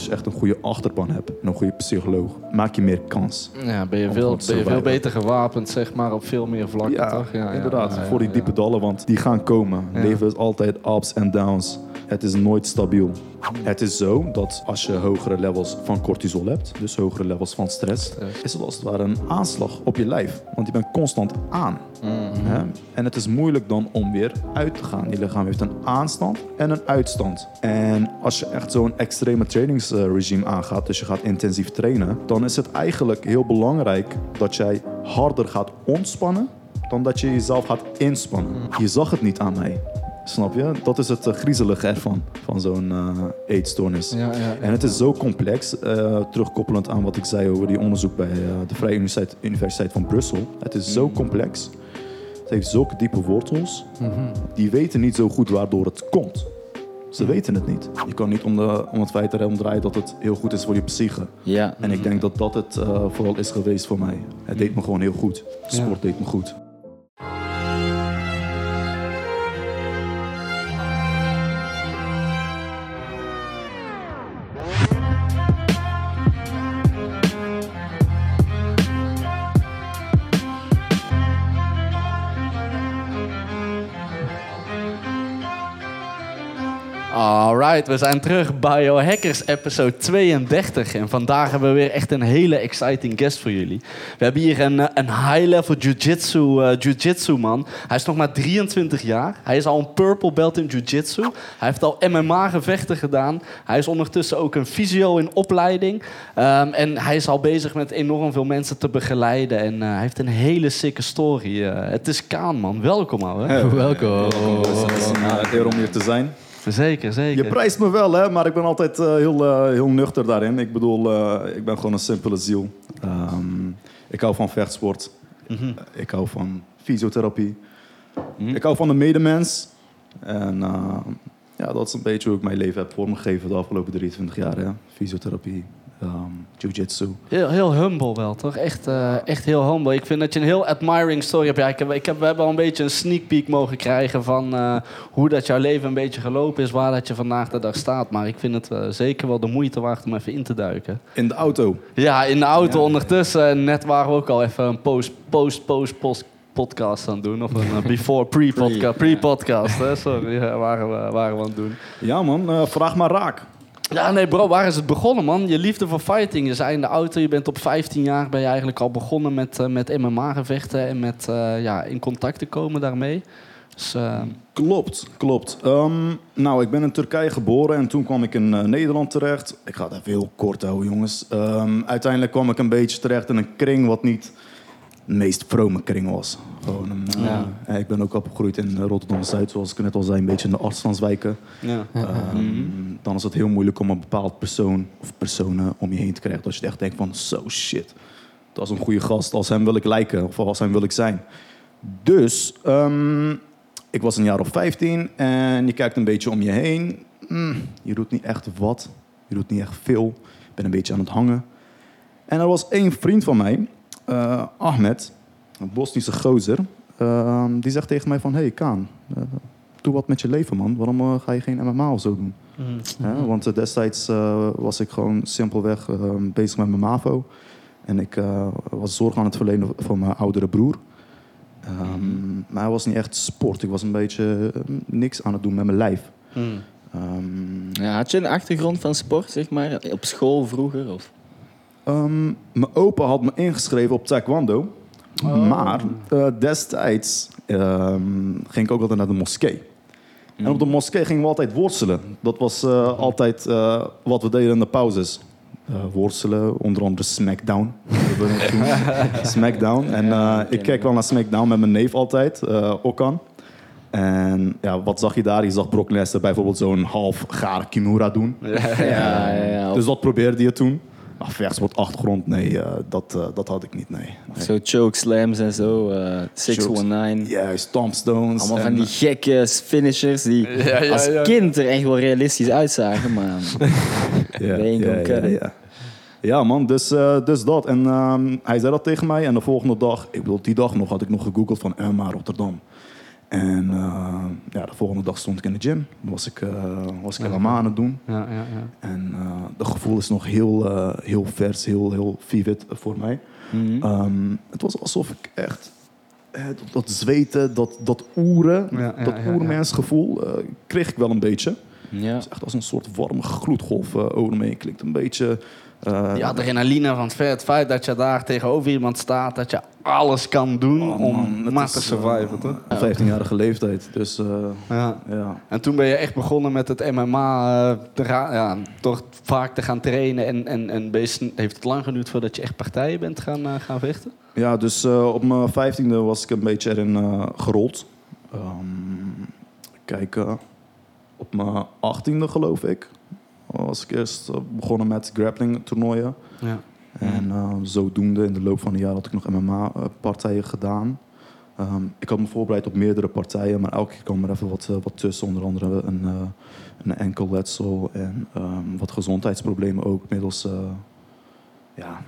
als je echt een goede achterban hebt en een goede psycholoog, maak je meer kans. Ja, ben je, veel, ben je veel beter gewapend, zeg maar, op veel meer vlakken, Ja, toch? inderdaad. ja, ja, voor die diepe dallen, want die gaan komen. Leven is altijd ups en downs. Het is nooit stabiel. Het is zo dat als je hogere levels van cortisol hebt, dus hogere levels van stress, is het als het ware een aanslag op je lijf. Want je bent constant aan. Hè? En het is moeilijk dan om weer uit te gaan. Je lichaam heeft een aanstand en een uitstand. En als je echt zo'n extreme trainingsregime aangaat, dus je gaat intensief trainen, dan is het eigenlijk heel belangrijk dat jij harder gaat ontspannen dan dat je jezelf gaat inspannen. Je zag het niet aan mij. Snap je? Dat is het eh, griezelige ervan, van zo'n eh, eetstoornis. Ja, ja, ja. En het is zo complex, eh, terugkoppelend aan wat ik zei over die onderzoek bij eh, de Vrije Universiteit, Universiteit van Brussel. Het is zo complex. Het heeft zulke diepe wortels. Die weten niet zo goed waardoor het komt. Ze weten het niet. Je kan niet om, de, om het feit erom draaien dat het heel goed is voor je psyche. Ja. En ik denk dat dat het eh, vooral is geweest voor mij. Het deed me gewoon heel goed. Sport deed me goed. Alright, we zijn terug Biohackers episode 32. En vandaag hebben we weer echt een hele exciting guest voor jullie. We hebben hier een, eh, een high-level jiu-jitsu eh, jiu-jitsu man. Hij is nog maar 23 jaar. Hij is al een purple belt in jiu-jitsu. Hij heeft al MMA-gevechten gedaan. Hij is ondertussen ook een fysio in opleiding. Ehm, en hij is al bezig met enorm veel mensen te begeleiden. En eh, hij heeft een hele sikke story. Het is Kaan, man. Welkom, ouwe. Welkom. Het is een eh, eer om hier te zijn. Zeker, zeker. Je prijst me wel, hè, maar ik ben altijd eh, heel, eh, heel nuchter daarin. Ik bedoel, eh, ik ben gewoon een simpele ziel. Ehm, ik hou van vechtsport. Mhm. Ik hou van fysiotherapie. Ik hou van de medemens. En ja, dat is een beetje hoe ik mijn leven heb vormgegeven de afgelopen 23 jaar. Hè. Fysiotherapie, ehm jiu-jitsu. Heel, heel humble wel, toch? Echt, eh, echt heel humble. Ik vind dat je een heel admiring story hebt. Ja, ik heb, ik heb, we hebben al een beetje een sneak peek mogen krijgen van eh, hoe dat jouw leven een beetje gelopen is, waar dat je vandaag de dag staat. Maar ik vind het eh, zeker wel de moeite waard om even in te duiken. In de auto. Ja, in de auto Ja. ondertussen. En net waren we ook al even een post, post, post, post podcast aan het doen. Of een before, pre-podcast. Pre-podcast, hè? Sorry, ja, waren, we, waren we aan het doen. Ja man, vraag maar raak. Ja, nee bro, waar is het begonnen man? Je liefde voor fighting. Je zei in de auto, je bent op 15 jaar ben je eigenlijk al begonnen met, eh, met MMA-gevechten en met eh, ja, in contact te komen daarmee. Dus eh, Klopt, klopt. Ehm, nou, ik ben in Turkije geboren en toen kwam ik in Nederland terecht. Ik ga het even heel kort houden, jongens. Ehm, uiteindelijk kwam ik een beetje terecht in een kring wat niet meest vrome kring was. Gewoon een, eh, Ja. ik ben ook opgegroeid in Rotterdam-Zuid, zoals ik net al zei, een beetje in de afstandswijken. ja. Ehm, Dan is het heel moeilijk om een bepaald persoon of personen om je heen te krijgen. Dat je echt denkt van, so shit, dat is een goede gast. Als hem wil ik lijken of als hem wil ik zijn. Dus, ehm, ik was een jaar of 15 en je kijkt een beetje om je heen. Hmm, je doet niet echt wat, je doet niet echt veel. Je bent een beetje aan het hangen. En er was één vriend van mij, eh, Ahmed, een Bosnische gozer. ehm, die zegt tegen mij van, hey Kaan, eh, doe wat met je leven man. Waarom eh, ga je geen MMA of zo doen? Hè, want eh, destijds eh, was ik gewoon simpelweg eh, bezig met mijn MAVO. En ik eh, was zorg aan het verlenen voor mijn oudere broer. Ehm, Maar hij was niet echt sport. Ik was een beetje niks aan het doen met mijn lijf. Mm. Ehm, Ja, had je een achtergrond van sport, zeg maar? Op school vroeger? Of? Ehm, mijn opa had me ingeschreven op taekwondo. Maar eh, destijds ehm, ging ik ook altijd naar de moskee. En op de moskee gingen we altijd worstelen. Dat was eh, altijd eh, wat we deden in de pauzes. Worstelen, onder andere Smackdown. Smackdown. En ik keek wel naar Smackdown met mijn neef altijd, Okan. En ja, wat zag je daar? Je zag Brock Lesnar bijvoorbeeld zo'n half gaar Kimura doen. Ja, ja, ja. Dus dat probeerde je toen. Maar vechtsport achtergrond, nee, eh, dat, eh, dat had ik niet, nee. nee. Zo choke slams en zo. eh 619. Juist, tombstones. Allemaal en- van die gekke finishers die Ja, ja, als ja. kind er echt wel realistisch uitzagen. Maar Ja, ja. Ja, man, dus, eh, dus dat. En ehm, hij zei dat tegen mij. En de volgende dag, ik bedoel, die dag nog had ik nog gegoogeld van MMA Rotterdam. En eh, ja, de volgende dag stond ik in de gym. Was ik, eh was ik. MMA aan het doen. Ja, ja, ja. En uh, dat gevoel is nog heel, uh, heel vers, heel, heel vivid voor mij. Mhm. Um, het was alsof ik echt eh, dat, dat zweten, dat, dat oeren, dat oermensgevoel uh, kreeg ik wel een beetje. ja. Het is echt als een soort warme gloedgolf uh, over me heen. Klinkt een beetje... Uh, Die adrenaline van het feit, dat je daar tegenover iemand staat, dat je alles kan doen Oh, om maar te surviven, toch? Op 15-jarige leeftijd. Dus uh, Ja. ja. En toen ben je echt begonnen met het MMA, eh, te ja, toch vaak te gaan trainen. En, en, en heeft het lang geduurd voordat je echt partijen bent gaan, eh, gaan vechten? Ja, dus uh, op mijn 15e was ik een beetje erin uh, gerold. Um, kijk, uh, op mijn 18e geloof ik was ik eerst eh, begonnen met grappling toernooien. Ja. En uh, zodoende in de loop van het jaar had ik nog MMA-partijen gedaan. Um, ik had me voorbereid op meerdere partijen, maar elke keer kwam er even wat, uh, wat tussen. Onder andere een, uh, een enkelletsel en um, wat gezondheidsproblemen ook. Middels ja,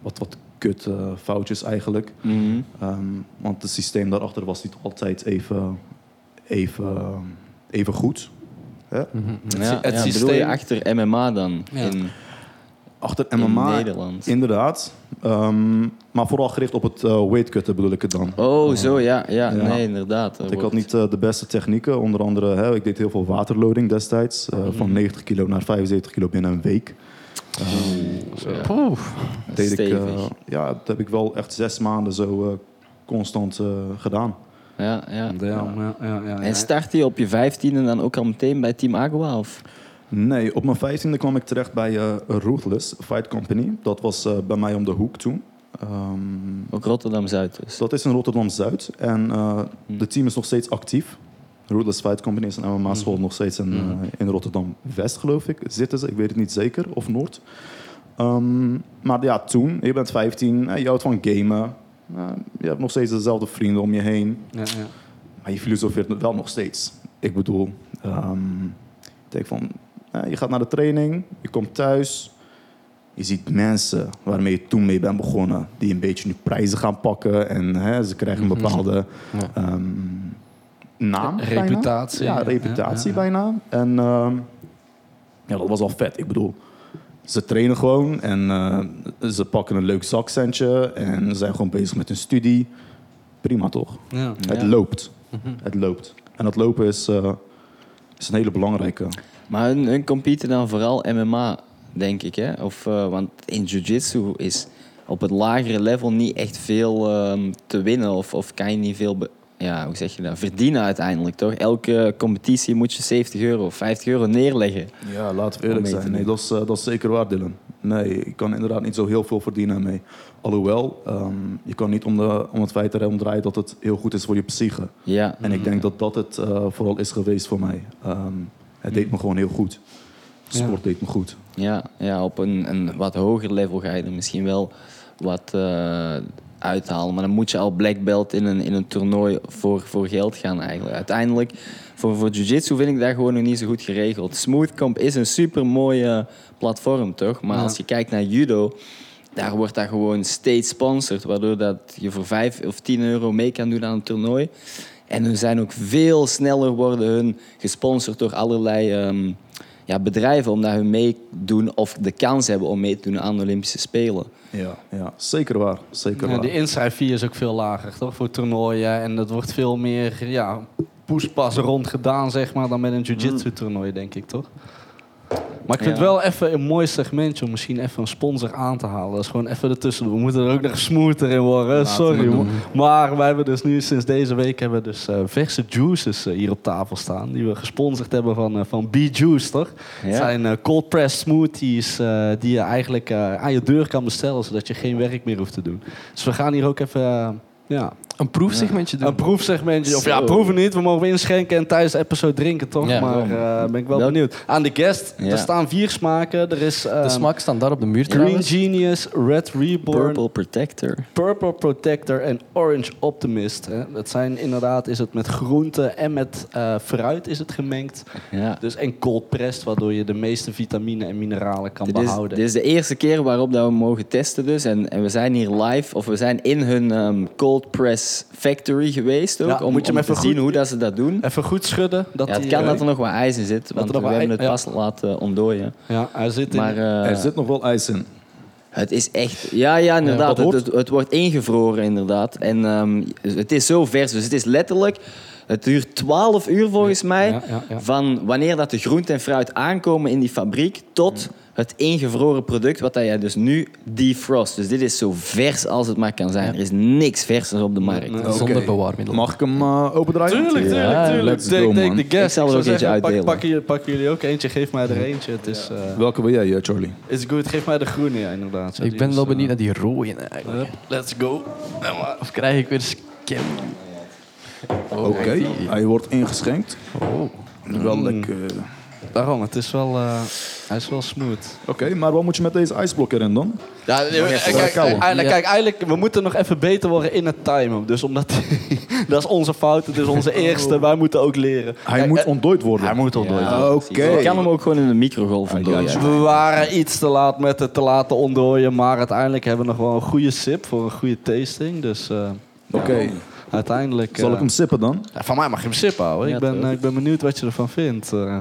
wat, wat kut foutjes eigenlijk. Mm -hmm. um, want het systeem daarachter was niet altijd even, even, even goed. Ja, het, het ja, systeem... je achter MMA dan? Ja. In, achter MMA, in Nederland? Inderdaad. Um, maar vooral gericht op het uh, weightcutten bedoel ik het dan. Oh, zo, ja. Ja, ja. nee, inderdaad. Want ik had niet uh, de beste technieken. Onder andere, hè, ik deed heel veel waterloading destijds. Uh, mm. Van 90 kilo naar 75 kilo binnen een week. Um, ja. deed ik, ja, dat heb ik wel echt zes maanden zo constant gedaan. Ja, ja. Ja, ja, En start je op je vijftiende dan ook al meteen bij Team Agua? Of? Nee, op mijn vijftiende kwam ik terecht bij uh, Ruthless Fight Company. Dat was uh, bij mij om de hoek toen. Um, ook Rotterdam-Zuid dus? Dat is in Rotterdam-Zuid. En uh, hm. de team is nog steeds actief. Ruthless Fight Company is een MMA-school hm. nog steeds in, hm. in Rotterdam-West, geloof ik. Zitten ze, ik weet het niet zeker. Of Noord. Um, maar ja, toen, je bent 15, je houdt van gamen. Je hebt nog steeds dezelfde vrienden om je heen. Ja, ja. Maar je filosofeert wel nog steeds. Ik bedoel, um, ik denk van, je gaat naar de training, je komt thuis. Je ziet mensen waarmee je toen mee bent begonnen, die een beetje nu prijzen gaan pakken. En hè, ze krijgen een bepaalde ja. um, naam. Reputatie. Bijna. Ja, reputatie bijna. En um, ja, dat was al vet. Ik bedoel, ze trainen gewoon en uh, ze pakken een leuk zakcentje en ze zijn gewoon bezig met hun studie. Prima toch? Het loopt. -hmm. Het loopt. En dat lopen is, uh, is een hele belangrijke. Maar hun, hun competen dan vooral MMA, denk ik. Hè? Of, uh, want in jiu-jitsu is op het lagere level niet echt veel um, te winnen. Of, of kan je niet veel ja, hoe zeg je dat? verdienen uiteindelijk, toch? Elke competitie moet je 70 euro of 50 euro neerleggen. Ja, laten we eerlijk zijn. Nee, dat, is, uh, dat is zeker waar, Dylan. Nee, je kan inderdaad niet zo heel veel verdienen mee. Alhoewel, um, je kan niet om, de, om het feit erom draaien dat het heel goed is voor je psyche. Ja. En ik denk dat dat het uh, vooral is geweest voor mij. Um, het deed me gewoon heel goed. Sport ja. deed me goed. Ja, ja op een, een wat hoger level ga je er misschien wel wat uh, uithalen. Maar dan moet je al black belt in een, in een toernooi voor, voor geld gaan eigenlijk. Uiteindelijk, voor, voor jiu-jitsu vind ik dat gewoon nog niet zo goed geregeld. Smoothcomp is een super mooie platform, toch? Maar ja. als je kijkt naar judo, daar wordt dat gewoon steeds sponsored. Waardoor dat je voor 5 of 10 euro mee kan doen aan een toernooi. En hun zijn ook veel sneller worden hun gesponsord door allerlei um, ja, bedrijven. Omdat hun meedoen of de kans hebben om mee te doen aan de Olympische Spelen. Ja, ja zeker waar. Zeker ja, waar. de is ook veel lager toch, voor toernooien. En dat wordt veel meer ja, poespas rond gedaan zeg maar, dan met een jiu-jitsu toernooi, denk ik toch? Maar ik vind Ja. het wel even een mooi segmentje om misschien even een sponsor aan te halen. Dat is gewoon even ertussen. We moeten er ook nog smoother in worden. Laten Sorry. Maar wij hebben dus nu sinds deze week hebben we dus eh, verse juices eh, hier op tafel staan. Die we gesponsord hebben van, eh, van B-Juice, toch? Het zijn cold press smoothies die je eigenlijk aan je deur kan bestellen. Zodat je geen werk meer hoeft te doen. Dus we gaan hier ook even... ja, Een proefsegmentje doen. een proefsegmentje. Of ja, proeven niet. We mogen inschenken en tijdens de episode drinken, toch? Ja. maar eh, ben ik wel benieuwd. Aan de guest, Ja. er staan vier smaken. Er is de ehm, smaak staan daar op de muur Green trouwens. Genius, Red Reborn, Purple Protector. Purple Protector en Orange Optimist. Hè. Dat zijn inderdaad, is het met groente en met eh, fruit is het gemengd. Ja. Dus en cold pressed, waardoor je de meeste vitamine en mineralen kan Dit is, behouden. dit is de eerste keer waarop dat we mogen testen dus. En, en we zijn hier live, of we zijn in hun ehm, cold press Factory geweest ook. Ja, om moet je om te zien goed- hoe dat ze dat doen. Even goed schudden. Dat Ja, het die, kan eh, dat er nog wat ijs in zit, want er we hebben het pas laten ontdooien. Ja, hij zit in... Maar eh, er zit nog wel ijs in. het is echt... Ja, ja, inderdaad. wat het, het, het wordt ingevroren, inderdaad. En ehm, het is zo vers, dus het is letterlijk... Het duurt 12 uur volgens mij Ja, ja, ja. van wanneer dat de groente en fruit aankomen in die fabriek tot het ingevroren product wat dat jij dus nu defrost. Dus dit is zo vers als het maar kan zijn. Er is niks verser op de markt. Zonder Oké. bewaarmiddelen. Mag ik hem eh opendraaien? Tuurlijk, tuurlijk, Ja, tuurlijk. let's Take, go, take man. the guess. Ik zal er zou ook eentje zeggen, pak- uitdelen. Pakken jullie, ook eentje? Geef mij er eentje. Het is, eh Welke wil jij, eh, Charlie? is goed. Geef mij de groene, ja, inderdaad. Ik ben wel eh, benieuwd naar die rode eigenlijk. Let's go. Of krijg ik weer scam? Oké, hij wordt ingeschenkt. Oh. Wel lekker. Daarom, het is wel, eh, hij is wel smooth. Oké, maar wat moet je met deze ijsblok erin dan? Ja, kijk, eigenlijk, Ja. kijk, eigenlijk, we moeten nog even beter worden in het timen. Dus omdat, dat is onze fout, het is onze eerste, wij moeten ook leren. Hij Kijk, moet eh, ontdooid worden. Hij moet ontdooien. Ja, Oké. Je kan hem ook gewoon in de microgolf ontdooien. We waren iets te laat met het te laten ontdooien, maar uiteindelijk hebben we nog wel een goede sip voor een goede tasting. Dus eh, Oké, uiteindelijk... zal eh, ik hem sippen dan? ja, van mij mag je hem sip houden. Ja, ik, ben, eh, ik ben benieuwd wat je ervan vindt. eh.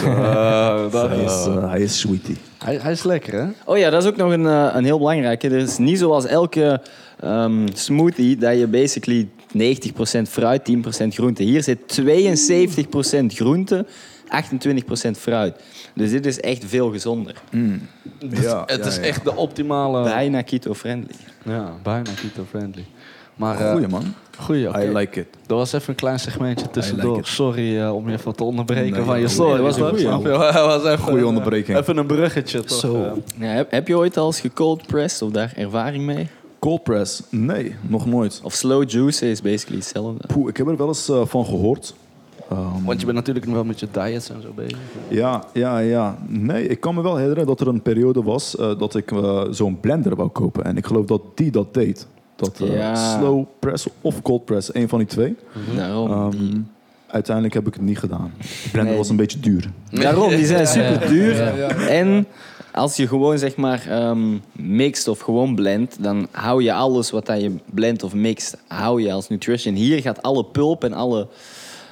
Zo, dat is, eh, hij is sweetie. hij, hij is lekker, hè? Oh ja, dat is ook nog een, eh, een heel belangrijke. Er is niet zoals elke ehm, smoothie dat je basically 90% fruit, 10% groente. Hier zit 72% groente, 28% fruit. Dus dit is echt veel gezonder. Ja, het ja, is ja. echt de optimale... Bijna keto-friendly. Ja, bijna keto-friendly. Maar eh, Goeie man. goeie. I like it. Dat was even een klein segmentje tussendoor. like. Sorry eh, om je even te onderbreken Nee, van je story. dat was een? Dat was even, Goeie eh, onderbreking. Even een bruggetje, toch? Zo. Ja, heb, heb je ooit al eens gecold pressed of daar ervaring mee? Cold press? Nee, nog nooit. Of slow juice is basically hetzelfde. Poeh, ik heb er wel eens van gehoord. Ehm, Want je bent natuurlijk nog wel met je diets en zo bezig. Ja, ja, ja. Nee, ik kan me wel herinneren dat er een periode was eh, dat ik eh, zo'n blender wou kopen. En ik geloof dat die dat deed. Dat eh, Ja. slow press of cold press, een van die twee. Daarom. Ehm, die- uiteindelijk heb ik het niet gedaan. De blender Nee. was een beetje duur. Daarom, die zijn super duur. Ja, ja, En als je gewoon zeg maar ehm, mixt of gewoon blendt, dan hou je alles wat dat je blendt of mixt, hou je als nutrition. Hier gaat alle pulp en alle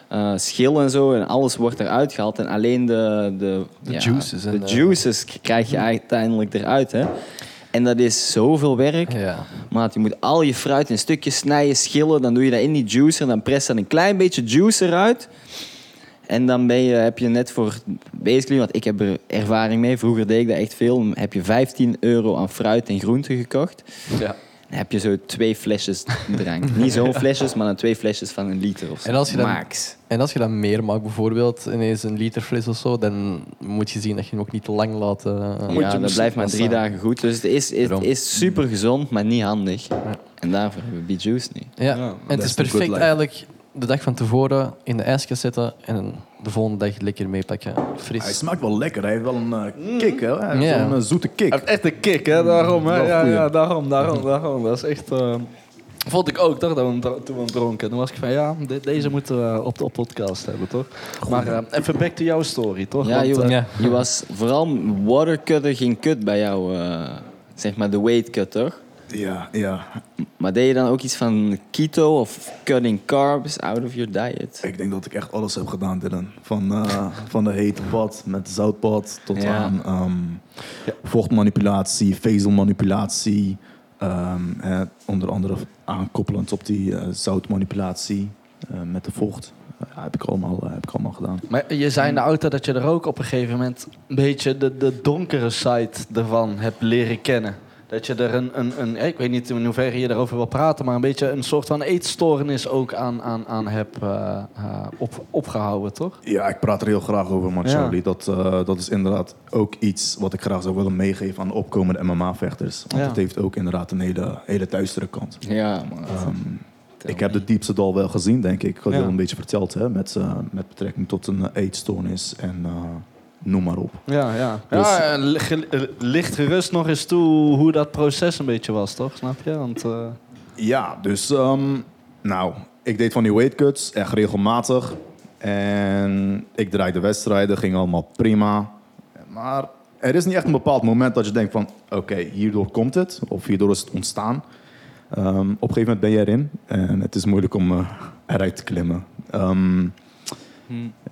eh schil en zo en alles wordt eruit gehaald en alleen de, de, De juices en, de juices krijg je uiteindelijk eruit. Hè? En dat is zoveel werk. Ja. Maat, je moet al je fruit in stukjes snijden, schillen. Dan doe je dat in die juicer. Dan press je een klein beetje juice eruit. En dan ben je, heb je net voor, basically, want ik heb er ervaring mee. Vroeger deed ik dat echt veel. Dan heb je 15 euro aan fruit en groenten gekocht. Ja. Dan heb je zo twee flesjes drank. Niet zo'n flesjes, maar dan twee flesjes van een liter of zo. En als je dan- Max. En als je dan meer maakt, bijvoorbeeld ineens een liter fris of zo, dan moet je zien dat je hem ook niet te lang laat. eh, Ja, dat blijft maar drie dagen goed. Dus het is, het is super gezond, maar niet handig. En daarvoor hebben we Be-Juice nu. Ja, Ja, en het is perfect eigenlijk de dag van tevoren in de ijskast zetten en de volgende dag lekker meepakken. Fris. Hij smaakt wel lekker. Hij heeft wel een eh, kick, hè? Hij heeft Ja. wel een eh, zoete kick. Hij heeft echt een kick, hè? Daarom, hè? Wel Ja, goeie. ja, daarom, daarom, daarom. Dat is echt... eh, Vond ik ook, toch? Dat we hem dro- toen we hem dronken. Toen was ik van, ja, de- deze moeten we op de op podcast hebben, toch? Maar eh, even back to jouw story, toch? Ja, Want, je, eh, Ja. je was vooral watercutter geen kut bij jou, eh, zeg maar de weight cut, toch? Ja, ja. Maar deed je dan ook iets van keto of cutting carbs out of your diet? Ik denk dat ik echt alles heb gedaan, Dylan. Van, eh, van de hete pad met zoutpad tot Ja. aan ehm, vochtmanipulatie, vezelmanipulatie. ehm, eh, onder andere aankoppelend op die eh, zoutmanipulatie eh, met de vocht. Ja, heb, ik allemaal, heb ik allemaal gedaan. Maar je zei in de auto dat je er ook op een gegeven moment een beetje de, de donkere side ervan hebt leren kennen. Dat je er een, een, een, ik weet niet in hoeverre je erover wil praten, maar een beetje een soort van eetstoornis ook aan, aan, aan hebt eh, eh, op, opgehouden, toch? Ja, ik praat er heel graag over, man, Ja. Charlie. Dat, eh, dat is inderdaad ook iets wat ik graag zou willen meegeven aan de opkomende MMA-vechters. Want Ja. het heeft ook inderdaad een hele, hele duistere kant. Ja, man. Ehm, ik heb de diepste dal wel gezien, denk ik. Ik had Ja. je al een beetje verteld, hè, met, eh, met betrekking tot een eetstoornis en eh, noem maar op. Ja, ja. Dus- ja li- ge- eh, licht gerust nog eens toe hoe dat proces een beetje was, toch? Snap je? Want, eh, Ja, dus ehm, nou, ik deed van die weight cuts echt regelmatig. En ik draaide wedstrijden, ging allemaal prima. Maar er is niet echt een bepaald moment dat je denkt van... oké, hierdoor komt het, of hierdoor is het ontstaan. Ehm, op een gegeven moment ben je erin en het is moeilijk om eh, eruit te klimmen. Ehm,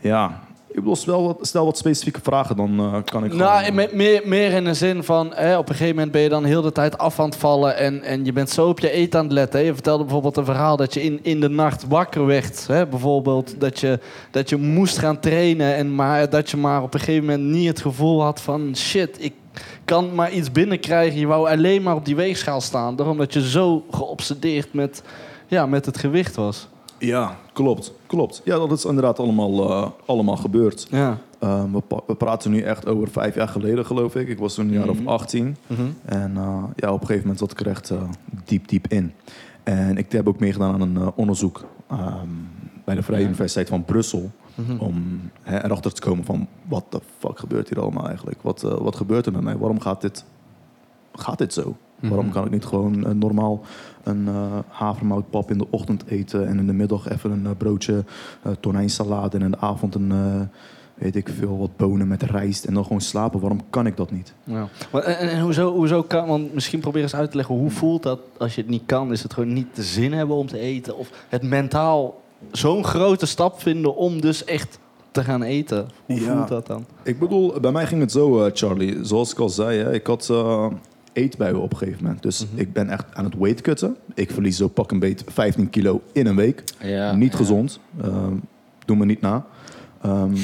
Ja, ik bedoel, stel wat, stel wat specifieke vragen, dan eh, kan ik Nou, gewoon... me- meer, meer in de zin van, hè, op een gegeven moment ben je dan heel de tijd af aan het vallen en, en je bent zo op je eten aan het letten. Hè. Je vertelde bijvoorbeeld een verhaal dat je in, in de nacht wakker werd. Hè. Bijvoorbeeld dat je, dat je moest gaan trainen, en maar dat je maar op een gegeven moment niet het gevoel had van shit, ik kan maar iets binnenkrijgen. Je wou alleen maar op die weegschaal staan, daarom dat je zo geobsedeerd met, ja, met het gewicht was. Ja, klopt, klopt. Ja, dat is inderdaad allemaal, eh, allemaal gebeurd. Ja. Ehm, we, praten nu echt over vijf jaar geleden, geloof ik. Ik was toen een jaar of 18. Mhm. En eh, ja, op een gegeven moment zat ik er echt eh, diep, diep in. En ik heb ook meegedaan aan een onderzoek ehm, bij de Vrije Ja. Universiteit van Brussel. Mhm. Om hè, erachter te komen van, wat de fuck gebeurt hier allemaal eigenlijk? Wat, wat gebeurt er met mij? Waarom gaat dit, gaat dit zo? Waarom kan ik niet gewoon normaal een eh havermoutpap in de ochtend eten... en in de middag even een eh, broodje eh tonijnsalade... en in de avond een, weet ik veel, wat bonen met rijst... en dan gewoon slapen? Waarom kan ik dat niet? Ja. Maar, en, en hoezo, hoezo kan, want misschien probeer eens uit te leggen, hoe voelt dat als je het niet kan? Is het gewoon niet de zin hebben om te eten? Of het mentaal zo'n grote stap vinden om dus echt te gaan eten? Hoe Ja. voelt dat dan? Ik bedoel, bij mij ging het zo, Charlie. Zoals ik al zei, hè, ik had eetbuien op een gegeven moment. Dus ik ben echt aan het weightcutten. Ik verlies zo pak een beet 15 kilo in een week. Ja, niet ja. gezond. Ehm, doe me niet na. Ehm,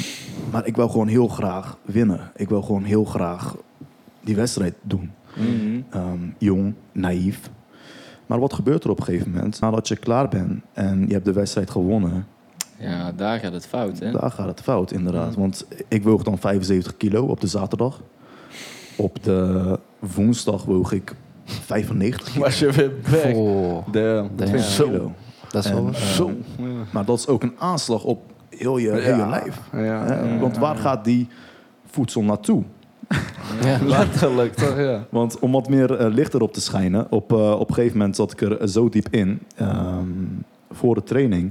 maar ik wil gewoon heel graag winnen. Ik wil gewoon heel graag die wedstrijd doen. Mhm. Ehm, jong, naïef. Maar wat gebeurt er op een gegeven moment? Nadat je klaar bent en je hebt de wedstrijd gewonnen... Ja, daar gaat het fout, hè? Daar gaat het fout, inderdaad. Want ik woog dan 75 kilo op de zaterdag. Op de woensdag woog ik 95 kilo. Was je weer weg? Damn. Damn. Zo. Dat is wel... eh, Zo. Maar dat is ook een aanslag op heel je, heel je lijf. Ja, Hè? ja. Want waar gaat die voedsel naartoe? ja. Letterlijk, toch? Ja. Want om wat meer eh, licht erop te schijnen, op, eh, op een gegeven moment zat ik er zo diep in. ehm, voor de training.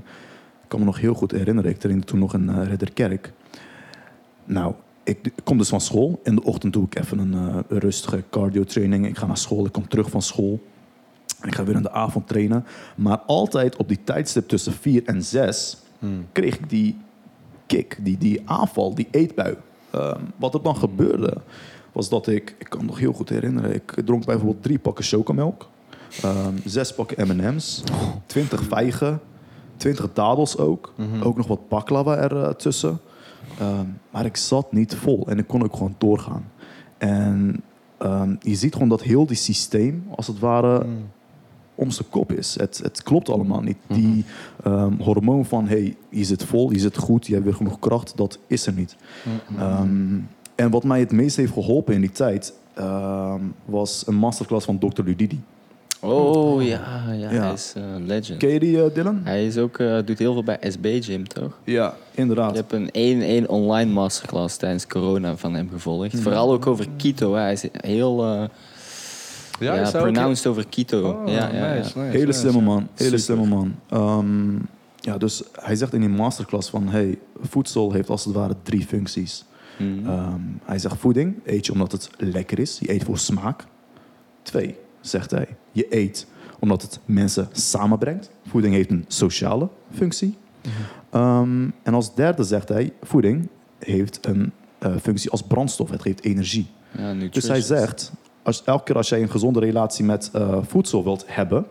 Ik kan me nog heel goed herinneren, ik trainde toen nog in Ridderkerk. Nou, ik, ik kom dus van school. In de ochtend doe ik even een eh, rustige cardio training. Ik ga naar school, ik kom terug van school. En ik ga weer in de avond trainen. Maar altijd op die tijdstip tussen 4 en 6 kreeg ik die kick, die, die aanval, die eetbui. Ehm, wat er dan gebeurde, was dat ik, ik kan me nog heel goed herinneren, ik dronk bijvoorbeeld drie pakken chocomelk, ehm, zes pakken M&M's, twintig vijgen, twintig dadels ook, ook nog wat baklava ertussen. Ehm maar ik zat niet vol en ik kon ook gewoon doorgaan. En ehm, je ziet gewoon dat heel die systeem, als het ware, om zijn kop is. Het, het klopt allemaal niet. Die ehm, hormoon van, hey, je zit vol, je zit goed, je hebt weer genoeg kracht, dat is er niet. Ehm, en wat mij het meest heeft geholpen in die tijd, was een masterclass van Dr. Ludidi. Oh, ja, ja, Ja. hij is eh, een legend. Ken je die, eh, Dylan? Hij is ook, eh, doet heel veel bij SB Gym, toch? Ja, inderdaad. Je hebt een 1-1 online masterclass tijdens corona van hem gevolgd. Mhm. Vooral ook over keto. Hè. Hij is heel eh ja, is dat ook- pronounced over keto. Oh, ja, ja, ja. nice, nice, Hele nice. slimme man. Hele slimme man. Ehm, ja, dus hij zegt in die masterclass van... Hey, voedsel heeft als het ware drie functies. Mhm. Ehm, hij zegt voeding, eet je omdat het lekker is. Je eet voor smaak. Twee, zegt hij, je eet omdat het mensen samenbrengt. Voeding heeft een sociale functie. Ehm, en als derde zegt hij, voeding heeft een eh, functie als brandstof. Het geeft energie. Ja, Dus hij zegt, als, elke keer als jij een gezonde relatie met eh, voedsel wilt hebben,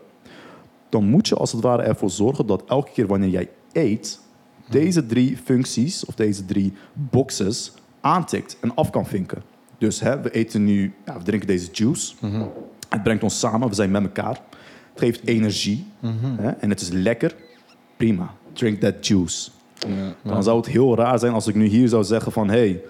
dan moet je als het ware ervoor zorgen dat elke keer wanneer jij eet, deze drie functies of deze drie boxes aantikt en af kan vinken. Dus hè, we eten nu, ja, we drinken deze juice. Het brengt ons samen, we zijn met elkaar. Het geeft energie hè, en het is lekker. Prima, drink that juice. Dan zou het heel raar zijn als ik nu hier zou zeggen van... Hey,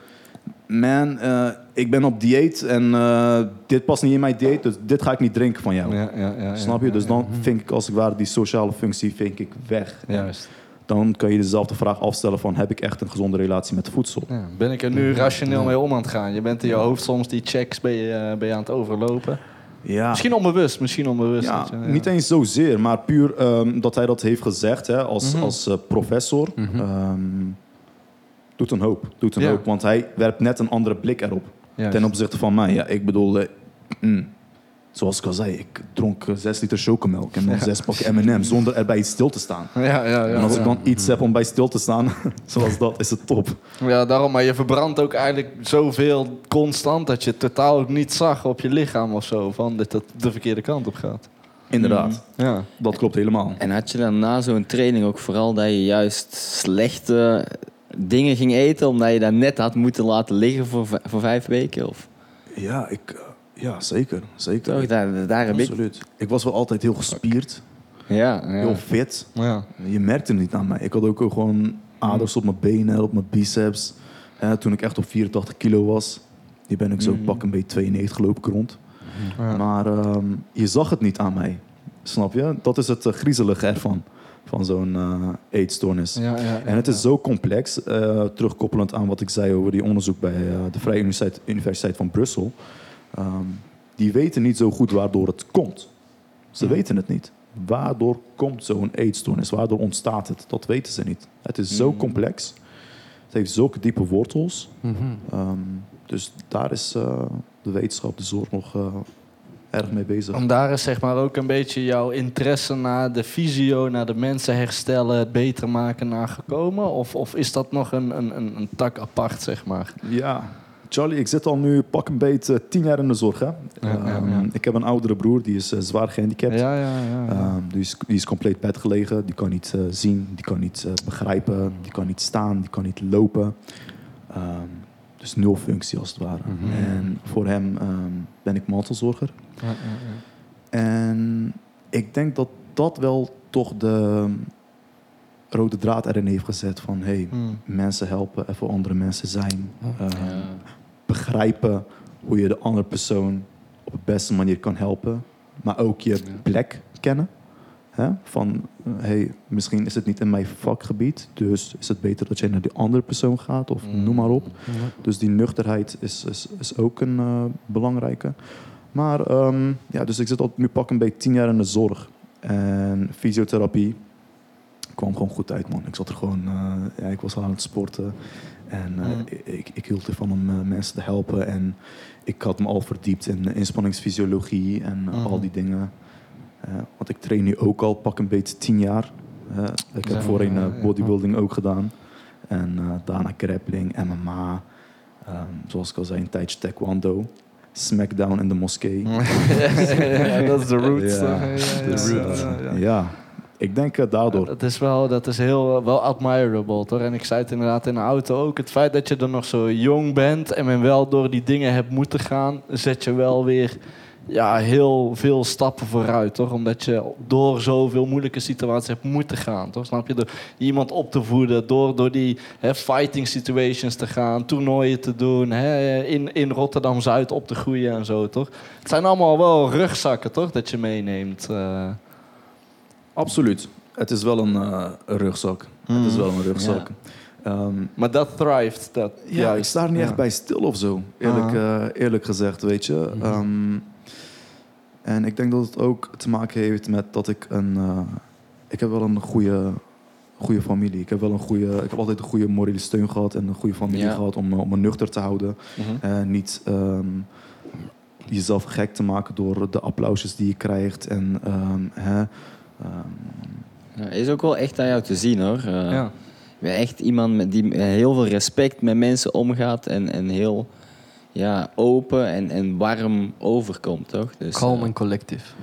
man, eh, ik ben op dieet en eh, dit past niet in mijn dieet, dus dit ga ik niet drinken van jou. Ja, ja, ja, ja, Snap je? ja, Dus ja. dan vind ik als het ware die sociale functie vind ik weg. Juist. Dan kan je dezelfde vraag afstellen van... heb ik echt een gezonde relatie met voedsel? Ja, ben ik er nu rationeel mee om aan het gaan? Je bent in je hoofd soms die checks ben je, eh, ben je aan het overlopen. Ja, Misschien onbewust, misschien onbewust. ja, niet eens zozeer, maar puur ehm, dat hij dat heeft gezegd hè, als, Mhm. als eh, professor... ehm, doet een hoop, doet een hoop. Want hij werpt net een andere blik erop. Juist. Ten opzichte van mij. Ja, ik bedoel, eh, mm, Zoals ik al zei, ik dronk eh, zes liter chocomelk en dan zes pakken M&M zonder erbij stil te staan. Ja, ja, ja. En als ik dan iets heb om bij stil te staan, zoals dat, is het top. Ja, daarom. Maar je verbrandt ook eigenlijk zoveel constant dat je het totaal ook niet zag op je lichaam of zo. Van dat het de verkeerde kant op gaat. Inderdaad, Ja. dat klopt helemaal. En had je dan na zo'n training ook vooral dat je juist slechte dingen ging eten, omdat je dat net had moeten laten liggen voor, voor vijf weken? Of? Ja, ik, eh, ja zeker. zeker. Toch, daar, daar heb ik... Absoluut. Ik was wel altijd heel gespierd, Ja, ja. heel fit. Ja. Je merkte het niet aan mij. Ik had ook gewoon aders op mijn benen, op mijn biceps. Eh, toen ik echt op 84 kilo was, die ben ik zo Mhm. pak een beetje 92 loop ik rond. Ja. Maar ehm, je zag het niet aan mij. Snap je? Dat is het eh, griezelige ervan, van zo'n eh eetstoornis. Ja, ja, ja, En het is zo complex, eh, terugkoppelend aan wat ik zei over die onderzoek bij de Vrije Universiteit, Universiteit van Brussel. Ehm, die weten niet zo goed waardoor het komt. Ze weten het niet. Waardoor komt zo'n eetstoornis? Waardoor ontstaat het? Dat weten ze niet. Het is zo Mm. complex. Het heeft zulke diepe wortels. Mhm. Ehm, dus daar is eh, de wetenschap, de zorg nog eh, erg mee bezig. En daar is zeg maar ook een beetje jouw interesse naar de visio, naar de mensen herstellen, het beter maken naar gekomen? Of, of is dat nog een, een, een, een tak apart, zeg maar? Ja, Charlie, ik zit al nu pak een beetje tien jaar in de zorg. Hè? Ja, ja, Ehm, ja. Ik heb een oudere broer, die is eh, zwaar gehandicapt. Ja, ja, ja. ja. Ehm, die, is, die is compleet bedgelegen. Die kan niet eh, zien, die kan niet eh, begrijpen, die kan niet staan, die kan niet lopen. Ehm, dus nul functie als het ware. Mhm. En voor hem ehm, ben ik mantelzorger. Ja, ja, ja. En ik denk dat dat wel toch de rode draad erin heeft gezet van... hey, Hmm. mensen helpen, even andere mensen zijn. Ehm, Ja. Begrijpen hoe je de andere persoon op de beste manier kan helpen. Maar ook je plek kennen. Hè? Van, hey, misschien is het niet in mijn vakgebied. Dus is het beter dat jij naar die andere persoon gaat. Of Mm. noem maar op. Dus die nuchterheid is, is, is ook een eh, belangrijke. Maar ehm, ja, dus ik zit al nu pak een beetje tien jaar in de zorg. En fysiotherapie kwam gewoon goed uit, man. Ik zat er gewoon, eh, ja, ik was al aan het sporten. En eh, Mm. ik, ik hield ervan om eh, mensen te helpen. En ik had me al verdiept in inspanningsfysiologie en Mhm. al die dingen. Eh, want ik train nu ook al pak een beetje tien jaar. Ik heb voorheen ja. bodybuilding ook gedaan. En daarna grappling, MMA. ehm, zoals ik al zei, een tijdje taekwondo. Smackdown in de moskee. ja, dat is de roots. Ja, eh, ik denk eh, daardoor. Dat is wel, dat is heel wel admirable, toch? En ik zei het inderdaad in de auto ook. Het feit dat je er nog zo jong bent en men wel door die dingen hebt moeten gaan, zet je wel weer ja, heel veel stappen vooruit, toch? Omdat je door zoveel moeilijke situaties hebt moeten gaan, toch? Snap je? Door iemand op te voeden, door, door die hè, fighting situations te gaan, toernooien te doen, hè, in, in Rotterdam-Zuid op te groeien en zo, toch? Het zijn allemaal wel rugzakken, toch? Dat je meeneemt. eh. Absoluut. Het is wel een, eh, rugzak. Het is Mm. wel een rugzak. Ehm, Maar dat thrived. Dat, ja, juist. ik sta er niet echt bij stil of zo. Eerlijk, Ah. eh, eerlijk gezegd, weet je. Mhm. Ehm, en ik denk dat het ook te maken heeft met dat ik een... eh, ik heb wel een goede, goede familie. Ik heb wel een goede... Ik heb altijd een goede morele steun gehad en een goede familie gehad om, me- om me nuchter te houden. Mhm. En niet ehm, jezelf gek te maken door de applausjes die je krijgt. En hè, ehm, Ja, is ook wel echt aan jou te zien hoor. Eh, Ja. Je bent echt iemand met die heel veel respect met mensen omgaat en, en heel ja, open en, en warm overkomt, toch? Dus, Calm eh, en collectief.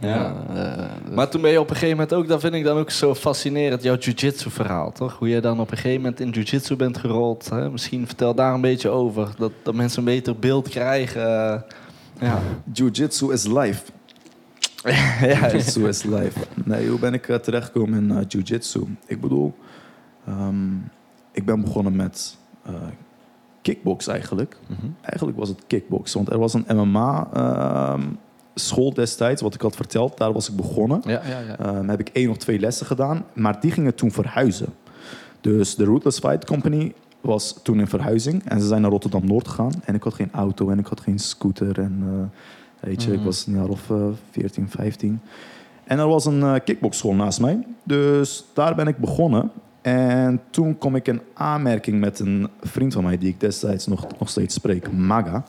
Ja. eh, Maar toen ben je op een gegeven moment ook, dat vind ik dan ook zo fascinerend, jouw jiu-jitsu verhaal, toch? Hoe je dan op een gegeven moment in jiu-jitsu bent gerold. Hè? Misschien vertel daar een beetje over, dat, dat mensen een beter beeld krijgen. ja. Jiu-jitsu is life. ja, Jiu-jitsu is life. Nee, hoe ben ik eh, terechtgekomen in eh, jiu-jitsu? Ik bedoel, ehm, ik ben begonnen met eh kickbox eigenlijk. Mhm. Eigenlijk was het kickbox, want er was een MMA ehm, school destijds, wat ik had verteld. Daar was ik begonnen. ja, ja, ja. Ehm, heb ik één of twee lessen gedaan, maar die gingen toen verhuizen. Dus de Rootless Fight Company was toen in verhuizing en ze zijn naar Rotterdam Noord gegaan. En ik had geen auto en ik had geen scooter en eh, weet je, ik Mhm. was een jaar of eh 14, 15. En er was een eh kickboxschool naast mij, dus daar ben ik begonnen. En toen kom ik in aanmerking met een vriend van mij, die ik destijds nog, nog steeds spreek, Maga.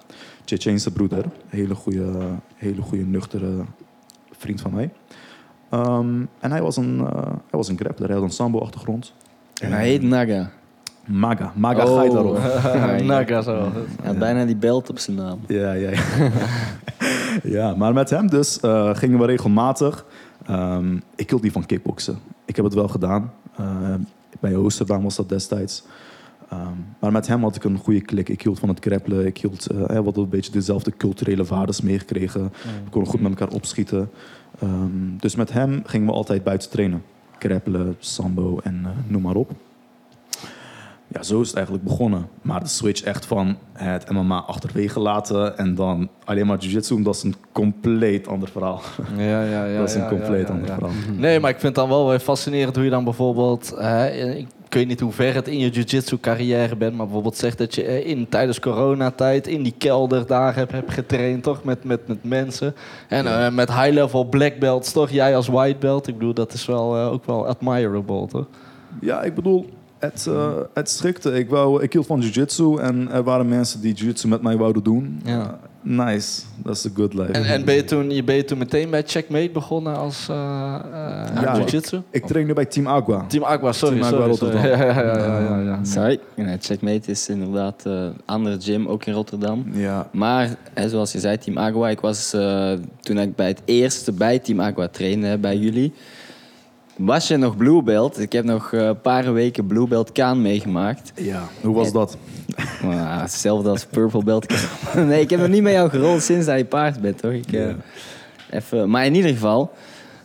Tsjetsjeense broeder. Hele goede, hele goede nuchtere vriend van mij. Ehm, en hij was een, eh, hij was een grappler, hij had een sambo-achtergrond. En hij heet Naga. Maga. Maga ga je daarop. Naga zo. Had bijna die belt op zijn naam. Ja, ja, ja. ja, maar met hem dus eh, gingen we regelmatig. Ehm, ik hield niet van kickboksen. Ik heb het wel gedaan. Uh, bij Oosterdam was dat destijds. Ehm, maar met hem had ik een goede klik. Ik hield van het grappelen. Ik hield, eh, we hadden een beetje dezelfde culturele waardes meegekregen. We konden goed met elkaar opschieten. Ehm, dus met hem gingen we altijd buiten trainen. Grappelen, sambo en eh, noem maar op. Ja, zo is het eigenlijk begonnen. Maar de switch echt van het MMA achterwege laten en dan alleen maar jiu-jitsu, dat is een compleet ander verhaal. Ja, ja, ja. dat is een ja, compleet ja, ander verhaal. Nee, maar ik vind het dan wel weer fascinerend hoe je dan bijvoorbeeld... Hè, ik weet niet hoe ver het in je jiu-jitsu carrière bent... maar bijvoorbeeld zegt dat je eh, in, tijdens coronatijd in die kelder daar hebt, hebt getraind... toch, met, met, met mensen. En eh, met high-level black belts, toch? Jij als white belt, ik bedoel, dat is wel, eh, ook wel admirable, toch? Ja, ik bedoel, het, eh, het strikte. Ik, wou, ik hield van jiu-jitsu en er waren mensen die jiu-jitsu met mij wouden doen. Ja. Uh, nice, dat is the good life. En, en ben, je toen, je ben je toen meteen bij Checkmate begonnen als uh, uh, Ja, jiu-jitsu? Ik train nu bij Team Aqua. Team Aqua, sorry. Team Aqua sorry. Ja, ja, ja, ja, ja. Sorry. Nee, Checkmate is inderdaad een andere gym, ook in Rotterdam. Ja, Maar, hè, zoals je zei, Team Agua. Ik was eh, toen ik bij het eerste bij Team Agua trainde, bij jullie. Was je nog Blue Belt? Ik heb nog eh, een paar weken Blue Belt Kaan meegemaakt. ja. Hoe was dat? Maar, hetzelfde als Purple Belt Kaan. nee, ik heb nog niet met jou gerold sinds dat je paard bent, toch? Ik, eh, Ja. even, maar in ieder geval,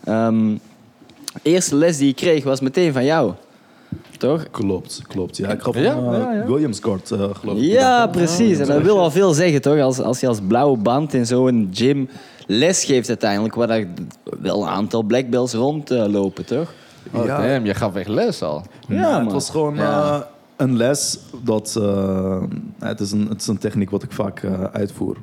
ehm, de eerste les die ik kreeg was meteen van jou. Toch? Klopt, klopt. Ja, ik gaf Ja, hem eh, ja, ja. Williamsguard, eh, geloof ik. Ja, precies. En dat wil al veel zeggen, toch? Als, als je als blauwe band in zo'n gym les geeft uiteindelijk, waar er wel een aantal black belts rondlopen, toch? Oh, Ja. damn, je gaf echt les al. Ja, Ja, het was gewoon Ja. eh, een les. Dat, eh, het, is een, het is een techniek wat ik vaak eh, uitvoer.